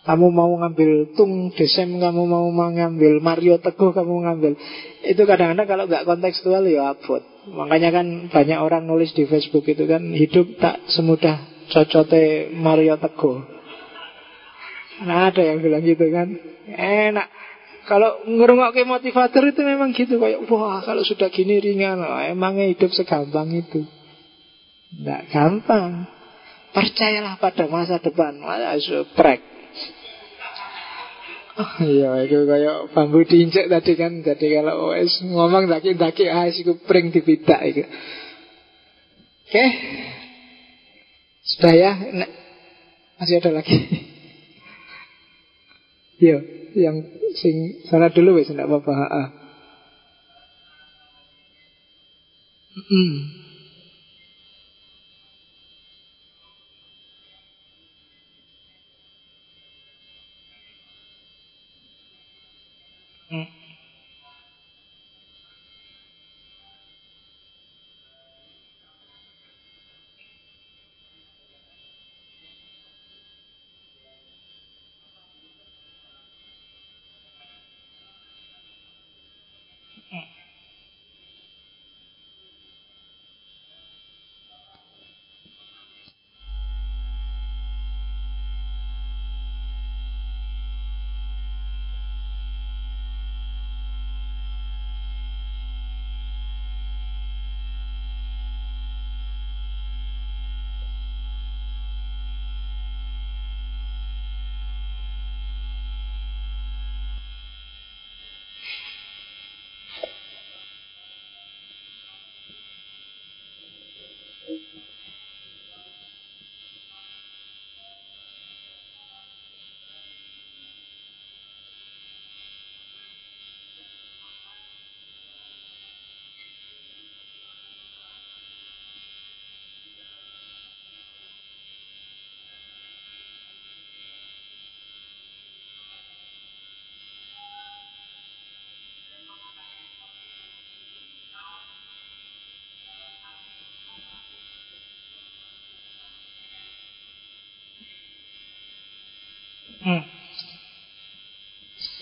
Kamu mau ngambil Tung Desem, kamu mau ngambil Mario Teguh, kamu ngambil. Itu kadang-kadang kalau nggak kontekstual ya abot. Makanya kan banyak orang nulis di Facebook itu kan hidup tak semudah cocote Mario Teguh. Nah ada yang bilang gitu kan Enak. Kalau ke motivator itu memang gitu Kayak wah kalau sudah gini ringan oh, Emangnya hidup segampang itu? Tidak gampang. Percayalah pada masa depan. Masa prek iya, itu kayak bambu diinjek tadi kan. Jadi kalau OS ngomong daki-daki, ah, itu pring dipitak itu. Oke, okay. Sudah ya? Masih ada lagi. Yo, yang sing sana dulu wes enggak apa-apa. Hmm. Hmm.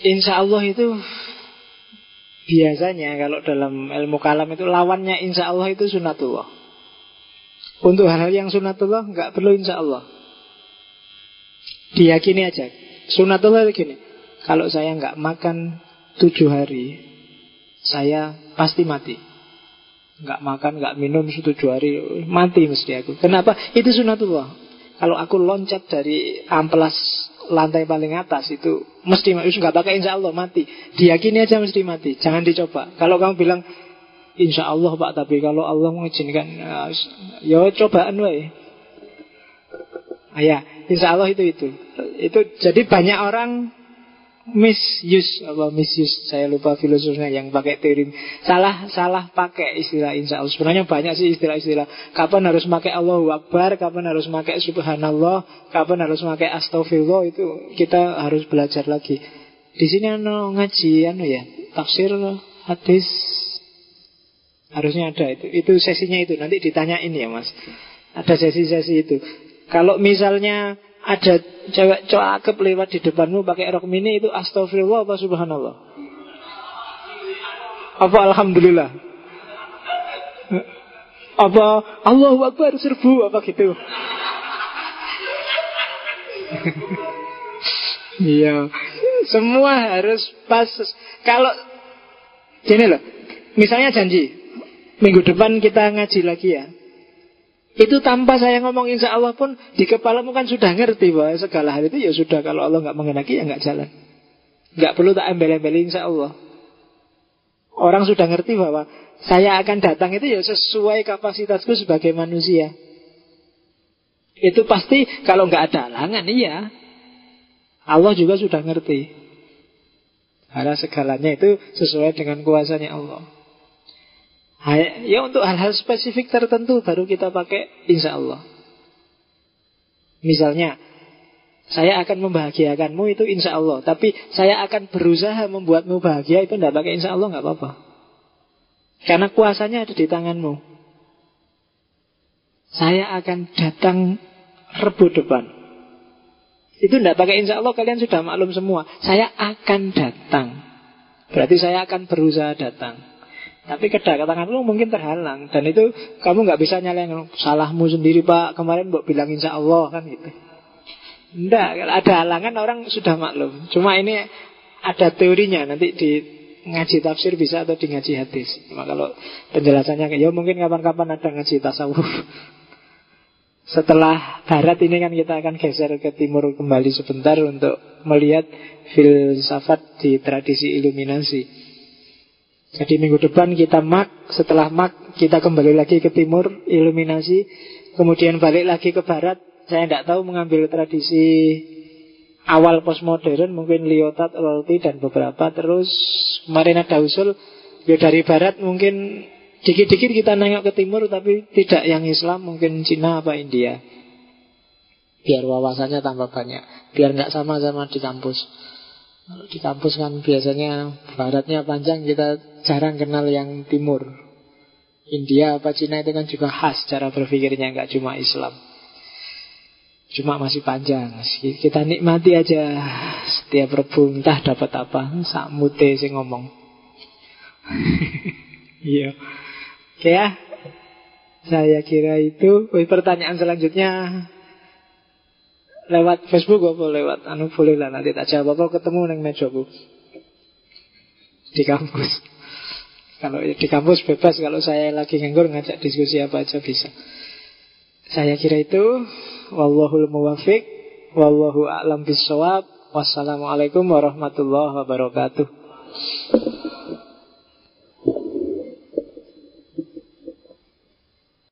Insya Allah itu biasanya kalau dalam ilmu kalam itu lawannya insya Allah itu sunatullah. Untuk hal-hal yang sunatullah nggak perlu insya Allah. Diyakini aja. Sunatullah itu gini. Kalau saya nggak makan tujuh hari, saya pasti mati. Nggak makan, nggak minum tujuh hari, mati mesti aku. Kenapa? Itu sunatullah. Kalau aku loncat dari amplas lantai paling atas itu mesti nggak pakai insya Allah mati. Diyakini aja mesti mati. Jangan dicoba. Kalau kamu bilang insya Allah pak, tapi kalau Allah mengizinkan, ya, ya cobaan wae. Ah, ya, insya Allah itu itu. Itu jadi banyak orang misuse apa misuse saya lupa filosofnya yang pakai teori. Salah salah pakai istilah insya Allah sebenarnya banyak sih istilah-istilah. Kapan harus pakai Allahu Akbar kapan harus pakai Subhanallah kapan harus pakai Astagfirullah itu kita harus belajar lagi. Di sini anu ngaji anu ya tafsir hadis. Harusnya ada itu. Itu sesinya itu. Nanti ditanyain ya mas. Ada sesi-sesi itu. Kalau misalnya ada cewek cakep lewat di depanmu pakai rok mini itu astagfirullah apa subhanallah? Apa alhamdulillah? Apa Allahu Akbar serbu apa gitu? Iya, semua harus pas. Kalau gini loh, misalnya janji minggu depan kita ngaji lagi ya. Itu tanpa saya ngomong insya Allah pun Di kepalamu kan sudah ngerti bahwa segala hal itu ya sudah. Kalau Allah nggak mengenaki ya nggak jalan. Nggak perlu tak embel-embel insya Allah. Orang sudah ngerti bahwa Saya akan datang itu ya sesuai kapasitasku sebagai manusia. Itu pasti kalau nggak ada halangan iya. Allah juga sudah ngerti. Karena segalanya itu sesuai dengan kuasanya Allah Ya untuk hal-hal spesifik tertentu baru kita pakai insya Allah. Misalnya, saya akan membahagiakanmu itu insya Allah. Tapi saya akan berusaha membuatmu bahagia itu tidak pakai insya Allah nggak apa-apa. Karena kuasanya ada di tanganmu. Saya akan datang rebut depan. Itu tidak pakai insya Allah kalian sudah maklum semua. Saya akan datang. Berarti saya akan berusaha datang. Tapi kedatangan lu mungkin terhalang. Dan itu kamu nggak bisa nyalain Salahmu sendiri pak. Kemarin buat bilang insya Allah kan gitu. Enggak, ada halangan orang sudah maklum. Cuma ini ada teorinya. Nanti di ngaji tafsir bisa atau di ngaji hadis. Cuma kalau penjelasannya Ya mungkin kapan-kapan ada ngaji tasawuf. Setelah barat ini kan kita akan geser ke timur kembali sebentar Untuk melihat filsafat di tradisi iluminasi jadi minggu depan kita mak, setelah mak kita kembali lagi ke timur, iluminasi, kemudian balik lagi ke barat. Saya tidak tahu mengambil tradisi awal postmodern, mungkin Lyotard, Rorty dan beberapa. Terus kemarin ada usul, ya dari barat mungkin dikit-dikit kita nengok ke timur, tapi tidak yang Islam, mungkin Cina apa India. Biar wawasannya tambah banyak, biar nggak sama-sama di kampus. Kalau di kampus kan biasanya baratnya panjang kita jarang kenal yang timur. India apa Cina itu kan juga khas cara berpikirnya nggak cuma Islam. Cuma masih panjang. Kita nikmati aja setiap rebu entah dapat apa. Sak mute sih ngomong. Iya. Oke ya. Saya kira itu. pertanyaan selanjutnya lewat Facebook apa lewat anu boleh lah nanti tak jawab. Apa ketemu neng meja bu di kampus. Kalau di kampus bebas kalau saya lagi nganggur ngajak diskusi apa aja bisa. Saya kira itu. Wallahul muwafiq wallahu a'lam bisawab wassalamualaikum warahmatullahi wabarakatuh